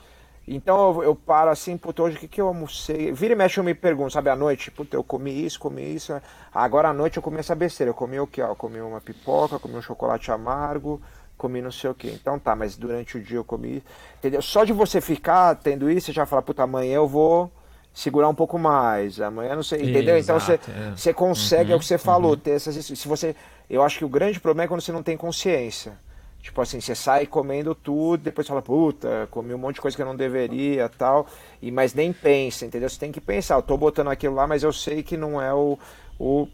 então eu, eu, paro assim, puta, hoje o que, que eu almocei? Vira e mexe eu me pergunto, sabe, à noite, puta, eu comi isso, comi isso. Agora à noite eu comi essa besteira, eu comi o que? Eu comi uma pipoca, comi um chocolate amargo, comi não sei o que. Então tá, mas durante o dia eu comi. Entendeu? Só de você ficar tendo isso, você já fala, puta, amanhã eu vou. segurar um pouco mais, amanhã não sei, entendeu? Então você, é. você consegue, uhum, é o que você falou, uhum. ter essas. Se você. Eu acho que o grande problema é quando você não tem consciência. Tipo assim, você sai comendo tudo, depois fala, puta, comi um monte de coisa que eu não deveria tal. E, mas nem pensa, entendeu? Você tem que pensar, eu tô botando aquilo lá, mas eu sei que não é o, o,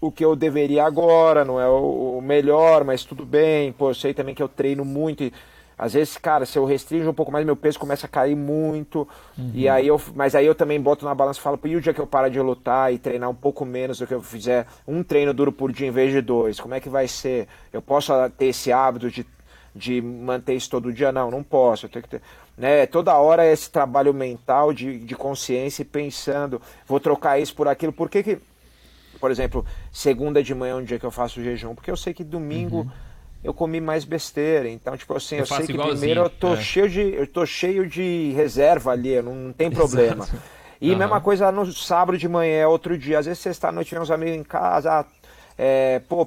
o que eu deveria agora, não é o, o melhor, mas tudo bem. Pô, eu sei também que eu treino muito. E, às vezes, cara, se eu restringo um pouco mais, meu peso começa a cair muito. Uhum. E aí eu, mas aí eu também boto na balança e falo, e o dia que eu parar de lutar e treinar um pouco menos do que eu fizer um treino duro por dia em vez de dois, como é que vai ser? Eu posso ter esse hábito de, de manter isso todo dia? Não, não posso. Eu tenho que ter, né? Toda hora esse trabalho mental de, de consciência e pensando, vou trocar isso por aquilo. Por que que, por exemplo, segunda de manhã é um dia que eu faço jejum? Porque eu sei que domingo. Uhum eu comi mais besteira. Então, tipo assim, eu, eu sei que primeiro eu tô, é. cheio de, eu tô cheio de reserva ali, não, não tem problema. Exato. E uhum. mesma coisa no sábado de manhã, outro dia. Às vezes sexta-noite vem uns amigos em casa, ah, é, pô,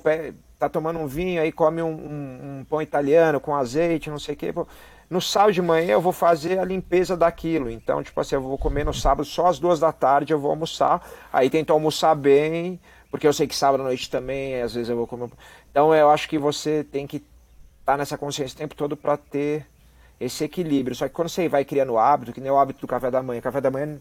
tá tomando um vinho, aí come um, um, um pão italiano com azeite, não sei o quê. Pô. No sábado de manhã eu vou fazer a limpeza daquilo. Então, tipo assim, eu vou comer no sábado só às duas da tarde, eu vou almoçar. Aí tento almoçar bem, porque eu sei que sábado à noite também, às vezes eu vou comer. Então eu acho que você tem que estar tá nessa consciência o tempo todo para ter esse equilíbrio. Só que quando você vai criando hábito, que nem o hábito do café da manhã, café da manhã,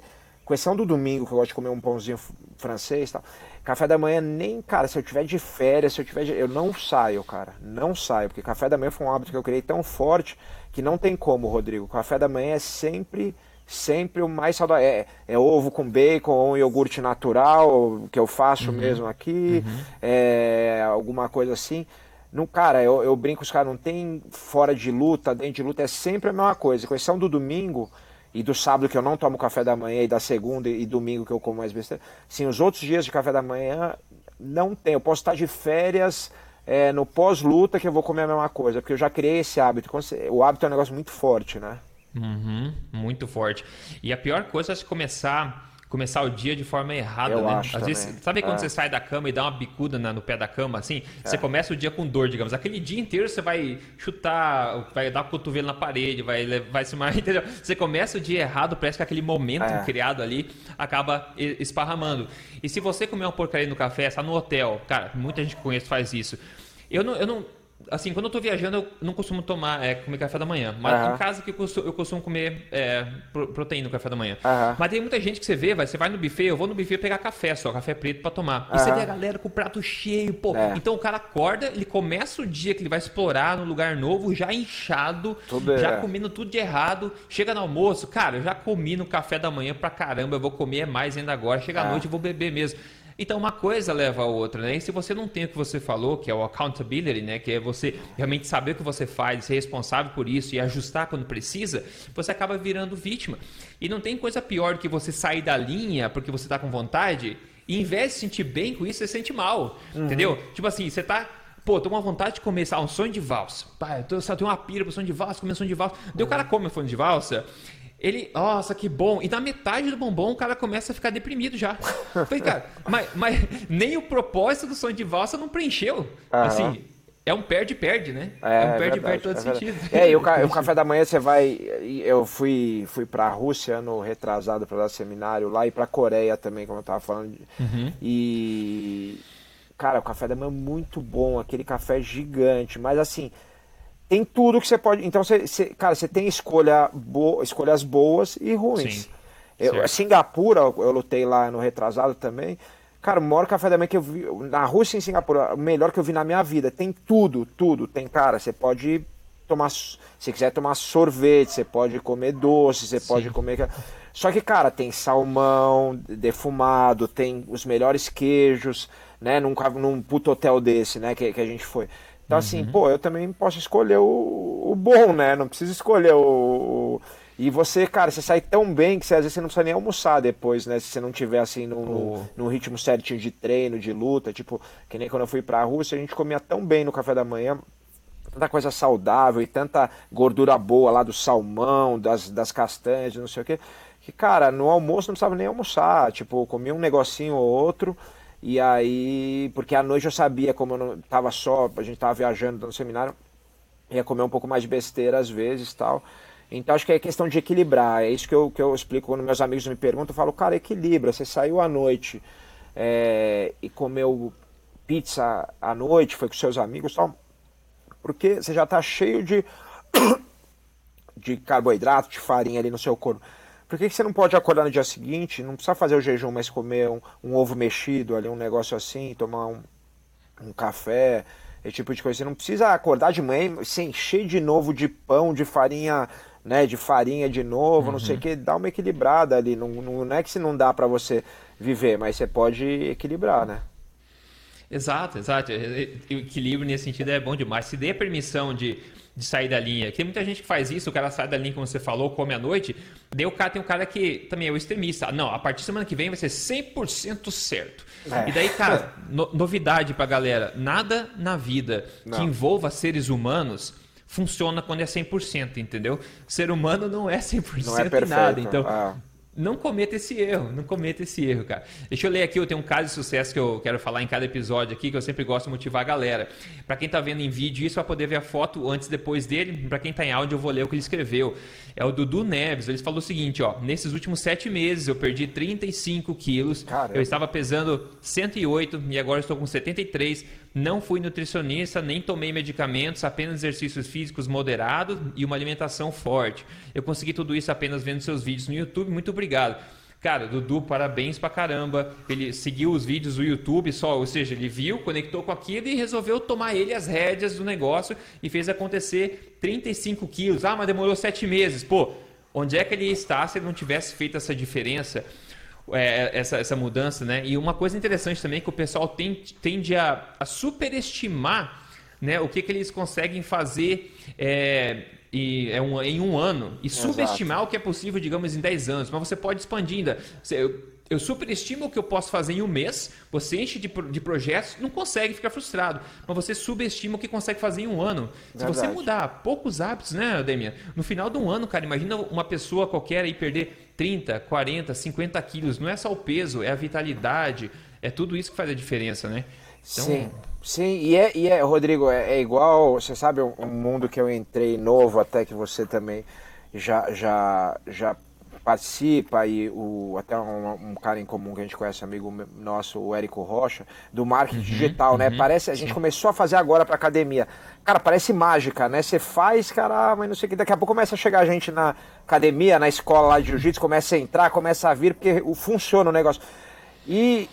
exceção do domingo, que eu gosto de comer um pãozinho francês tal, café da manhã nem, cara, se eu tiver de férias, se eu tiver de... eu não saio, cara, não saio, porque café da manhã foi um hábito que eu criei tão forte que não tem como, Rodrigo. Café da manhã é sempre sempre o mais saudável. É, é, ovo com bacon ou um iogurte natural, que eu faço uhum. mesmo aqui, uhum. é, alguma coisa assim. No, cara, eu, eu brinco os caras, não tem fora de luta, dentro de luta, é sempre a mesma coisa. Exceção do domingo e do sábado que eu não tomo café da manhã, e da segunda e domingo que eu como mais besteira. Sim, os outros dias de café da manhã não tem. Eu posso estar de férias. É, no pós-luta que eu vou comer a mesma coisa, porque eu já criei esse hábito. O hábito é um negócio muito forte, né? Uhum, muito forte. E a pior coisa é se começar começar o dia de forma errada, Eu né? Às também. vezes, sabe quando é. você sai da cama e dá uma bicuda na, no pé da cama, assim? É. Você começa o dia com dor, digamos. Aquele dia inteiro você vai chutar, vai dar o cotovelo na parede, vai, vai se mais, entendeu? Você começa o dia errado, parece que aquele momento é. criado ali acaba esparramando. E se você comer uma porcaria no café, está no hotel, cara, muita gente que conhece faz isso. Eu não, eu não assim, quando eu tô viajando, eu não costumo tomar, é, comer café da manhã. Mas uhum. em casa que eu costumo, eu costumo comer é, proteína no café da manhã. Uhum. Mas tem muita gente que você vê, vai, você vai no buffet, eu vou no buffet pegar café só, café preto para tomar. E você vê a galera com o prato cheio, pô. É. Então o cara acorda, ele começa o dia que ele vai explorar no lugar novo, já inchado, tudo já é. comendo tudo de errado. Chega no almoço, cara, eu já comi no café da manhã pra caramba, eu vou comer mais ainda agora. Chega à é. noite, eu vou beber mesmo. Então uma coisa leva a outra, né? E se você não tem o que você falou, que é o accountability, né? Que é você realmente saber o que você faz, ser responsável por isso e ajustar quando precisa, você acaba virando vítima. E não tem coisa pior do que você sair da linha porque você está com vontade e em vez de se sentir bem com isso, você se sente mal. Uhum. Entendeu? Tipo assim, você tá Pô, tô com uma vontade de começar um sonho de valsa. Pá, eu, tô, eu tenho uma pira pro sonho de valsa, comer um sonho de valsa. Daí o cara come um sonho de valsa, ele, nossa, que bom. E na metade do bombom o cara começa a ficar deprimido já. Falei, cara, mas, mas nem o propósito do sonho de valsa não preencheu. Uhum. Assim, é um perde-perde, né? É, é um perde-perde todo é sentido. É, e o, ca o, café da manhã você vai. Eu fui, fui pra Rússia ano retrasado para dar seminário lá e pra Coreia também, como eu tava falando. Uhum. E. Cara, o café da manhã é muito bom, aquele café gigante, mas assim tem tudo que você pode. Então, você, você cara, você tem escolha bo... escolhas boas e ruins. Eu, Singapura, eu lutei lá no retrasado também. Cara, o maior café da manhã que eu vi. Na Rússia e em Singapura, o melhor que eu vi na minha vida. Tem tudo, tudo. Tem, cara, você pode tomar. Se quiser tomar sorvete, você pode comer doce, você Sim. pode comer. Só que, cara, tem salmão defumado, tem os melhores queijos, né? Num, num puto hotel desse, né? Que, que a gente foi. Então, assim, uhum. assim, pô, eu também posso escolher o, o bom, né? Não preciso escolher o, o, E você, cara, você sai tão bem que você, às vezes você não precisa nem almoçar depois, né? Se você não tiver, assim, no, oh. no, ritmo certinho de treino, de luta. Tipo, que nem quando eu fui pra Rússia, a gente comia tão bem no café da manhã. Tanta coisa saudável e tanta gordura boa lá do salmão, das, das castanhas, não sei o quê. Que, cara, no almoço não precisava nem almoçar. Tipo, comia um negocinho ou outro e aí, porque à noite eu sabia, como eu não tava só, a gente tava viajando no seminário, ia comer um pouco mais de besteira às vezes tal. Então acho que é questão de equilibrar. É isso que eu, que eu explico quando meus amigos me perguntam. Eu falo, cara, equilibra. Você saiu à noite é, e comeu pizza à noite, foi com seus amigos tal. Porque você já está cheio de, de carboidrato, de farinha ali no seu corpo. Por que, que você não pode acordar no dia seguinte? Não precisa fazer o jejum, mas comer um, um ovo mexido ali, um negócio assim, tomar um, um café, esse tipo de coisa. Você não precisa acordar de manhã se encher de novo de pão, de farinha, né? De farinha de novo, uhum. não sei o uhum. que. Dá uma equilibrada ali. Não, não, não é que se não dá para você viver, mas você pode equilibrar, né? Exato, exato. O equilíbrio nesse sentido é bom demais. Se dê permissão de de sair da linha. Tem muita gente que faz isso, o cara sai da linha, como você falou, come à noite. Daí o cara tem um cara que também é o extremista. Não, a partir da semana que vem vai ser 100% certo. É. E daí, cara, no, novidade pra galera: nada na vida não. que envolva seres humanos funciona quando é 100%, entendeu? Ser humano não é 100% não é perfeito. nada. Então. Ah não cometa esse erro, não cometa esse erro, cara. Deixa eu ler aqui, eu tenho um caso de sucesso que eu quero falar em cada episódio aqui, que eu sempre gosto de motivar a galera. Para quem tá vendo em vídeo, isso vai poder ver a foto antes e depois dele. Para quem tá em áudio, eu vou ler o que ele escreveu. É o Dudu Neves, ele falou o seguinte, ó, nesses últimos sete meses eu perdi 35 quilos, Caramba. eu estava pesando 108 e agora estou com 73, não fui nutricionista, nem tomei medicamentos, apenas exercícios físicos moderados e uma alimentação forte. Eu consegui tudo isso apenas vendo seus vídeos no YouTube. Muito obrigado. Cara, Dudu, parabéns pra caramba. Ele seguiu os vídeos do YouTube só, ou seja, ele viu, conectou com aquilo e resolveu tomar ele as rédeas do negócio e fez acontecer 35 quilos. Ah, mas demorou sete meses. Pô, onde é que ele está se ele não tivesse feito essa diferença? É, essa, essa mudança, né? E uma coisa interessante também é que o pessoal tende, tende a, a superestimar né, o que, que eles conseguem fazer é, e, é um, em um ano e Exato. subestimar o que é possível, digamos, em 10 anos. Mas você pode expandir ainda. Eu, eu superestimo o que eu posso fazer em um mês, você enche de, de projetos, não consegue ficar frustrado. Mas você subestima o que consegue fazer em um ano. Se você mudar poucos hábitos, né, Demian? No final de um ano, cara, imagina uma pessoa qualquer aí perder 30, 40, 50 quilos. Não é só o peso, é a vitalidade, é tudo isso que faz a diferença, né? Então... Sim, sim. E é, e é Rodrigo, é, é, igual, você sabe, um mundo que eu entrei novo, até que você também já, já, já participa e o, até um, um, cara em comum que a gente conhece, amigo nosso, o Érico Rocha, do marketing uhum, digital, né? uhum, né? Parece, a gente sim. começou a fazer agora para academia. Cara, parece mágica, né? Você faz, cara, mas não sei o que, daqui a pouco começa a chegar a gente na academia, na escola lá de jiu-jitsu, começa a entrar, começa a vir, porque funciona o negócio. E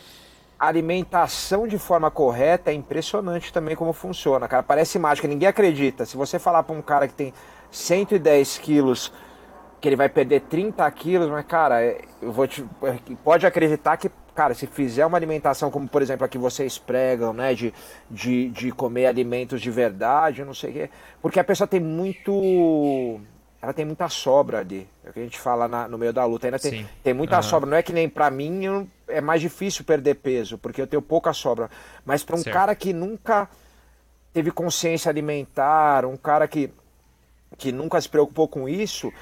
alimentação de forma correta é impressionante também como funciona, cara. Parece mágica, ninguém acredita. Se você falar para um cara que tem 110 quilos que ele vai perder 30 quilos, mas, cara, é, eu vou te, pode acreditar que, cara, se fizer uma alimentação como, por exemplo, a que vocês pregam, né, de, de, de comer alimentos de verdade, não sei o quê, porque a pessoa tem muito. Ela tem muita sobra ali. É o que a gente fala na, no meio da luta. Ainda tem, tem muita uhum. sobra. Não é que nem para mim eu, é mais difícil perder peso, porque eu tenho pouca sobra. Mas para um certo. cara que nunca teve consciência alimentar, um cara que, que nunca se preocupou com isso,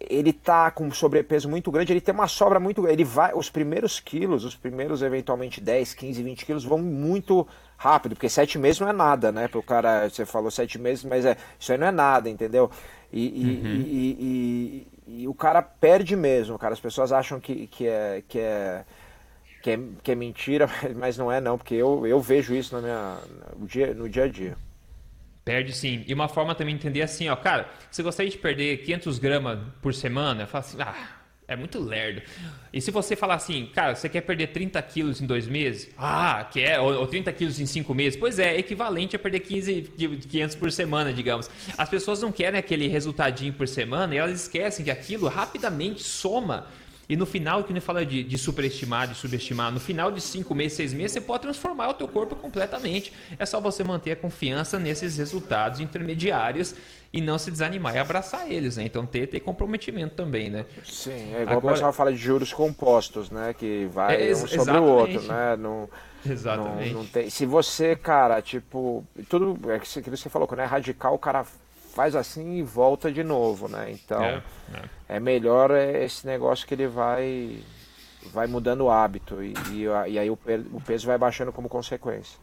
ele tá com sobrepeso muito grande, ele tem uma sobra muito ele vai os primeiros quilos, os primeiros eventualmente 10, 15, 20 quilos vão muito rápido, porque sete meses não é nada, né? Para o cara, você falou sete meses, mas é, isso aí não é nada, entendeu? E, uhum. e, e, e, o cara perde mesmo, cara. As pessoas acham que, que, é, que, é, que, é, que é mentira, mas não é não, porque eu, eu vejo isso na minha, no, dia, no dia a dia. Perde sim. E uma forma também de entender assim, ó, cara, você gostaria de perder 500 gramas por semana? Fala assim, ah, é muito lerdo. E se você falar assim, cara, você quer perder 30 quilos em dois meses? Ah, quer? Ou, ou 30 quilos em cinco meses? Pois é, é equivalente a perder 15, 500 por semana, digamos. As pessoas não querem aquele resultadinho por semana e elas esquecem que aquilo rapidamente soma e no final, que nem fala de, de superestimar, de subestimar, no final de cinco meses, seis meses, você pode transformar o teu corpo completamente. É só você manter a confiança nesses resultados intermediários e não se desanimar e abraçar eles, né? Então ter, ter comprometimento também, né? Sim, é igual Agora... o pessoal fala de juros compostos, né? Que vai é, um sobre o outro, né? Não, exatamente. Não, não tem... Se você, cara, tipo, tudo é que você falou, quando é radical, o cara faz assim e volta de novo, né? Então é, é. é melhor esse negócio que ele vai vai mudando o hábito e, e, e aí o, o, peso vai baixando como consequência.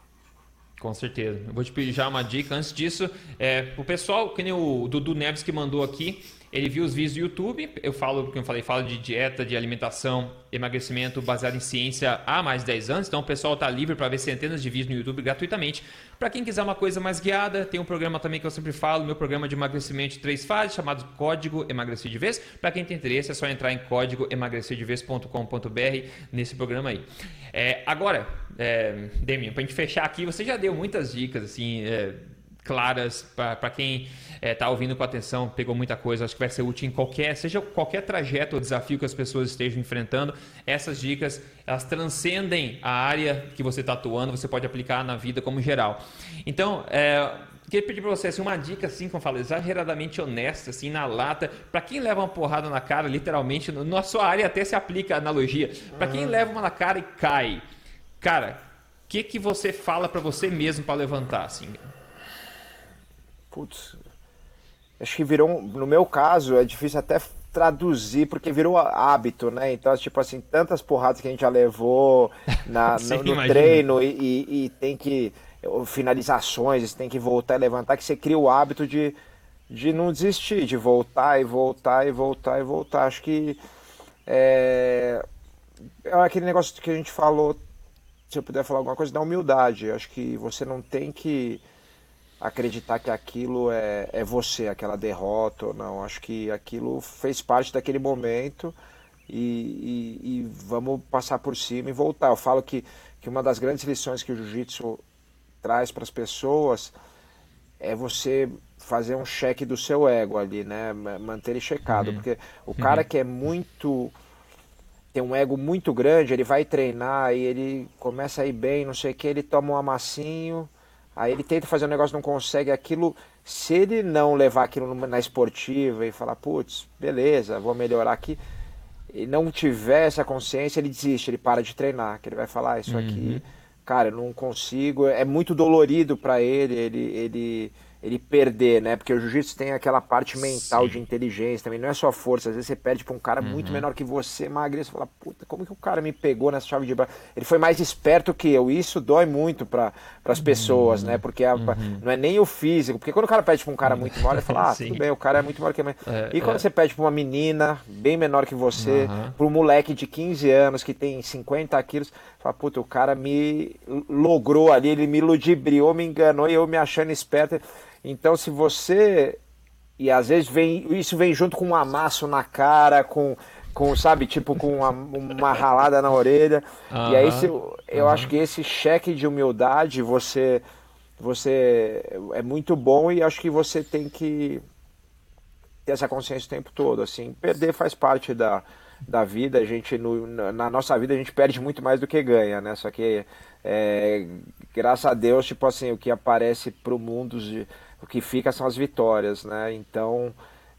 Com certeza. Eu vou te pedir já uma dica. Antes disso, é, o pessoal, que nem o Dudu Neves que mandou aqui, ele viu os vídeos do YouTube, eu falo, como eu falei, falo de dieta, de alimentação, emagrecimento baseado em ciência há mais de 10 anos, então o pessoal está livre para ver centenas de vídeos no YouTube gratuitamente. Para quem quiser uma coisa mais guiada, tem um programa também que eu sempre falo, meu programa de emagrecimento de três fases, chamado Código Emagrecer de Vez. Para quem tem interesse, é só entrar em códigoemagrecerdevez.com.br nesse programa aí. É, agora, é, Demian, para a gente fechar aqui, você já deu muitas dicas, assim, é, claras para quem está é, ouvindo com atenção, pegou muita coisa, acho que vai ser útil em qualquer, seja qualquer trajeto ou desafio que as pessoas estejam enfrentando. Essas dicas, elas transcendem a área que você está atuando, você pode aplicar na vida como geral. Então, é, queria pedir para você assim, uma dica, assim, como eu falo, exageradamente honesta, assim, na lata, para quem leva uma porrada na cara, literalmente, na sua área até se aplica a analogia, para quem leva uma na cara e cai, cara, o que, que você fala para você mesmo para levantar, assim? Putz, acho que virou, no meu caso, é difícil até traduzir, porque virou hábito, né? Então, tipo assim, tantas porradas que a gente já levou na, no, no treino e, e, e, tem que. finalizações, tem que voltar e levantar, que você cria o hábito de, de não desistir, de voltar e voltar e voltar e voltar. Acho que é, é aquele negócio que a gente falou, se eu puder falar alguma coisa, da humildade. Acho que você não tem que acreditar que aquilo é, é você, aquela derrota ou não. Acho que aquilo fez parte daquele momento e, e, e vamos passar por cima e voltar. Eu falo que, que uma das grandes lições que o jiu-jitsu traz para as pessoas é você fazer um cheque do seu ego ali, né? Manter ele checado. Uhum. Porque o cara uhum. que é muito. tem um ego muito grande, ele vai treinar e ele começa a ir bem, não sei o que, ele toma um amassinho Aí ele tenta fazer um negócio, não consegue aquilo. Se ele não levar aquilo na esportiva e falar, putz, beleza, vou melhorar aqui, e não tiver essa consciência, ele desiste, ele para de treinar. Que ele vai falar, ah, isso uhum. aqui, cara, eu não consigo. É muito dolorido para ele, ele, ele ele perder, né? Porque o jiu-jitsu tem aquela parte mental Sim. de inteligência também, não é só força. Às vezes você perde para um cara uhum. muito menor que você, magro, você fala, puta, como que o cara me pegou nessa chave de braço? Ele foi mais esperto que eu. E isso dói muito para as pessoas, uhum. né? Porque a, uhum. não é nem o físico. Porque quando o cara pede para um cara muito maior, ele fala, ah, tudo bem, o cara é muito maior que eu. É, e quando é. você pede para uma menina bem menor que você, para um moleque de 15 anos que tem 50 quilos, fala, puta, o cara me logrou ali, ele me ludibriou, me enganou e eu me achando esperto. Então, se você. E às vezes vem isso vem junto com um amasso na cara, com, com sabe, tipo com uma, uma ralada na orelha. Uhum, e aí se, eu uhum. acho que esse cheque de humildade você você é muito bom e acho que você tem que ter essa consciência o tempo todo. Assim, perder faz parte da, da vida. A gente no, na nossa vida a gente perde muito mais do que ganha, né? Só que é, graças a Deus, tipo assim, o que aparece para o mundo o que fica são as vitórias, né? Então,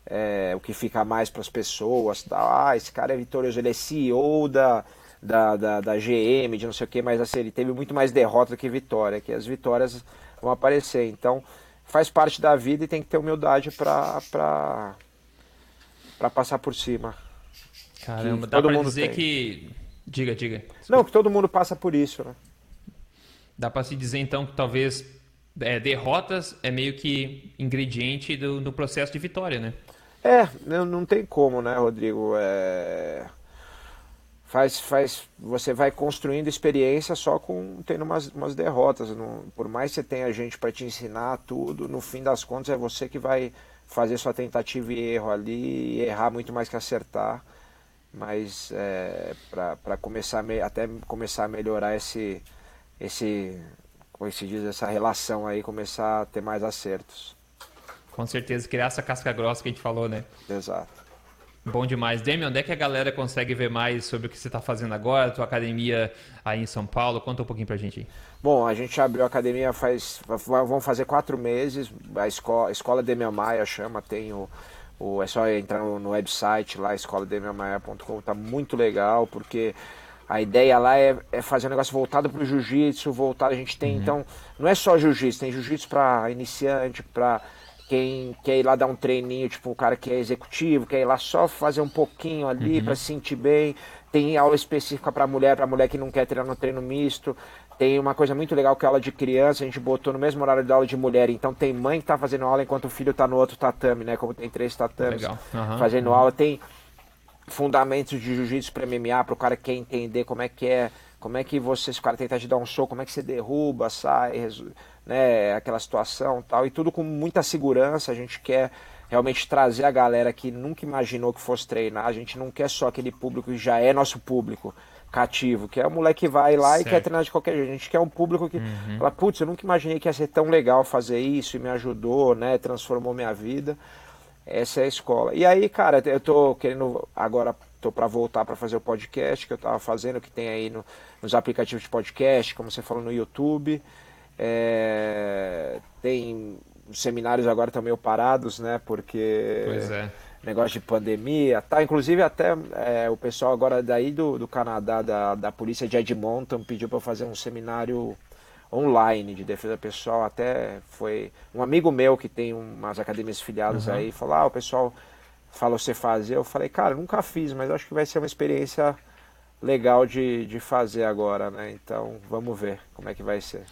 é, o que fica mais para as pessoas, tá? ah, esse cara é vitorioso, ele é CEO da, da, da, da, GM, de não sei o que, mas assim, ele teve muito mais derrota do que vitória, que as vitórias vão aparecer. Então, faz parte da vida e tem que ter humildade para passar por cima. Caramba, dá todo mundo dizer tem. que. Diga, diga. Desculpa. Não, que todo mundo passa por isso, né? Dá para se dizer então que talvez é, derrotas é meio que ingrediente do, do, processo de vitória, né? É, não, não tem como, né, Rodrigo? É... Faz, faz, você vai construindo experiência só com tendo umas, umas derrotas. Não, por mais que você tenha gente para te ensinar tudo, no fim das contas é você que vai fazer sua tentativa e erro ali, e errar muito mais que acertar. Mas é, para começar até começar a melhorar esse, esse como se diz, essa relação aí começar a ter mais acertos. Com certeza, criar essa casca grossa que a gente falou, né? Exato. Bom demais. Demian, onde é que a galera consegue ver mais sobre o que você está fazendo agora, a tua academia aí em São Paulo? Conta um pouquinho pra gente aí. Bom, a gente abriu a academia faz. vão fazer quatro meses. A escola, a escola Demian Maia chama, tem o, o. É só entrar no, no website lá, escolademianmaia.com, tá muito legal, porque a ideia lá é, é fazer um negócio voltado para o jiu-jitsu, voltado. A gente tem, uhum. então, não é só jiu-jitsu, tem jiu-jitsu para iniciante, para quem quer ir lá dar um treininho, tipo o cara que é executivo, quer ir lá só fazer um pouquinho ali uhum. para se sentir bem. Tem aula específica para mulher, para mulher que não quer treinar no treino misto. Tem uma coisa muito legal que é aula de criança, a gente botou no mesmo horário da aula de mulher. Então tem mãe que tá fazendo aula enquanto o filho tá no outro tatame, né? Como tem três tatames uhum, fazendo uhum. aula. Tem fundamentos de jiu-jitsu para MMA, para o cara que quer entender como é que é, como é que você, se o cara tentar te dar um soco, como é que você derruba, sai, né, aquela situação tal. E tudo com muita segurança. A gente quer realmente trazer a galera que nunca imaginou que fosse treinar. A gente não quer só aquele público que já é nosso público cativo, que é o moleque que vai lá certo. e quer treinar de qualquer jeito. A gente quer um público que uhum. fala, putz, eu nunca imaginei que ia ser tão legal fazer isso e me ajudou, né? Transformou minha vida. Essa é a escola. E aí, cara, eu tô querendo agora tô para voltar para fazer o podcast que eu tava fazendo, que tem aí no, nos aplicativos de podcast, como você falou no YouTube. É, tem seminários agora também parados, né? Porque pois é negócio de pandemia, tá? Inclusive até é, o pessoal agora daí do, do Canadá, da, da polícia de Edmonton, pediu para fazer um seminário online de defesa pessoal. Até foi um amigo meu que tem umas academias filiadas uhum. aí, falou, ah, o pessoal falou você fazer. Eu falei, cara, nunca fiz, mas acho que vai ser uma experiência legal de, de fazer agora, né? Então, vamos ver como é que vai ser.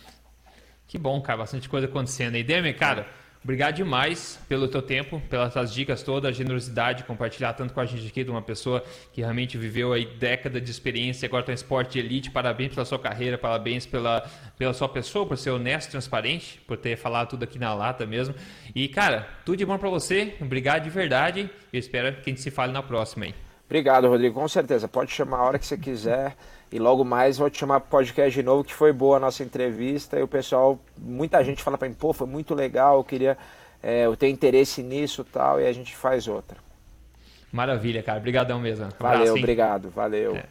Que bom, cara, bastante coisa acontecendo aí. Demi, cara... Obrigado demais pelo teu tempo, pelas tuas dicas todas, a generosidade, compartilhar tanto com a gente aqui de uma pessoa que realmente viveu aí década de experiência, agora está em esporte de elite. Parabéns pela sua carreira, parabéns pela, pela sua pessoa, por ser honesto transparente, por ter falado tudo aqui na lata mesmo. E, cara, tudo de bom para você. Obrigado de verdade. Eu espero que a gente se fale na próxima aí. Obrigado, Rodrigo. Com certeza. Pode chamar a hora que você quiser. E logo mais vou te chamar para podcast de novo, que foi boa a nossa entrevista. E o pessoal, muita gente fala para mim, pô, foi muito legal, eu queria, é, eu tenho interesse nisso tal, e a gente faz outra. Maravilha, cara. Obrigadão mesmo. valeu, obrigado. Valeu. É.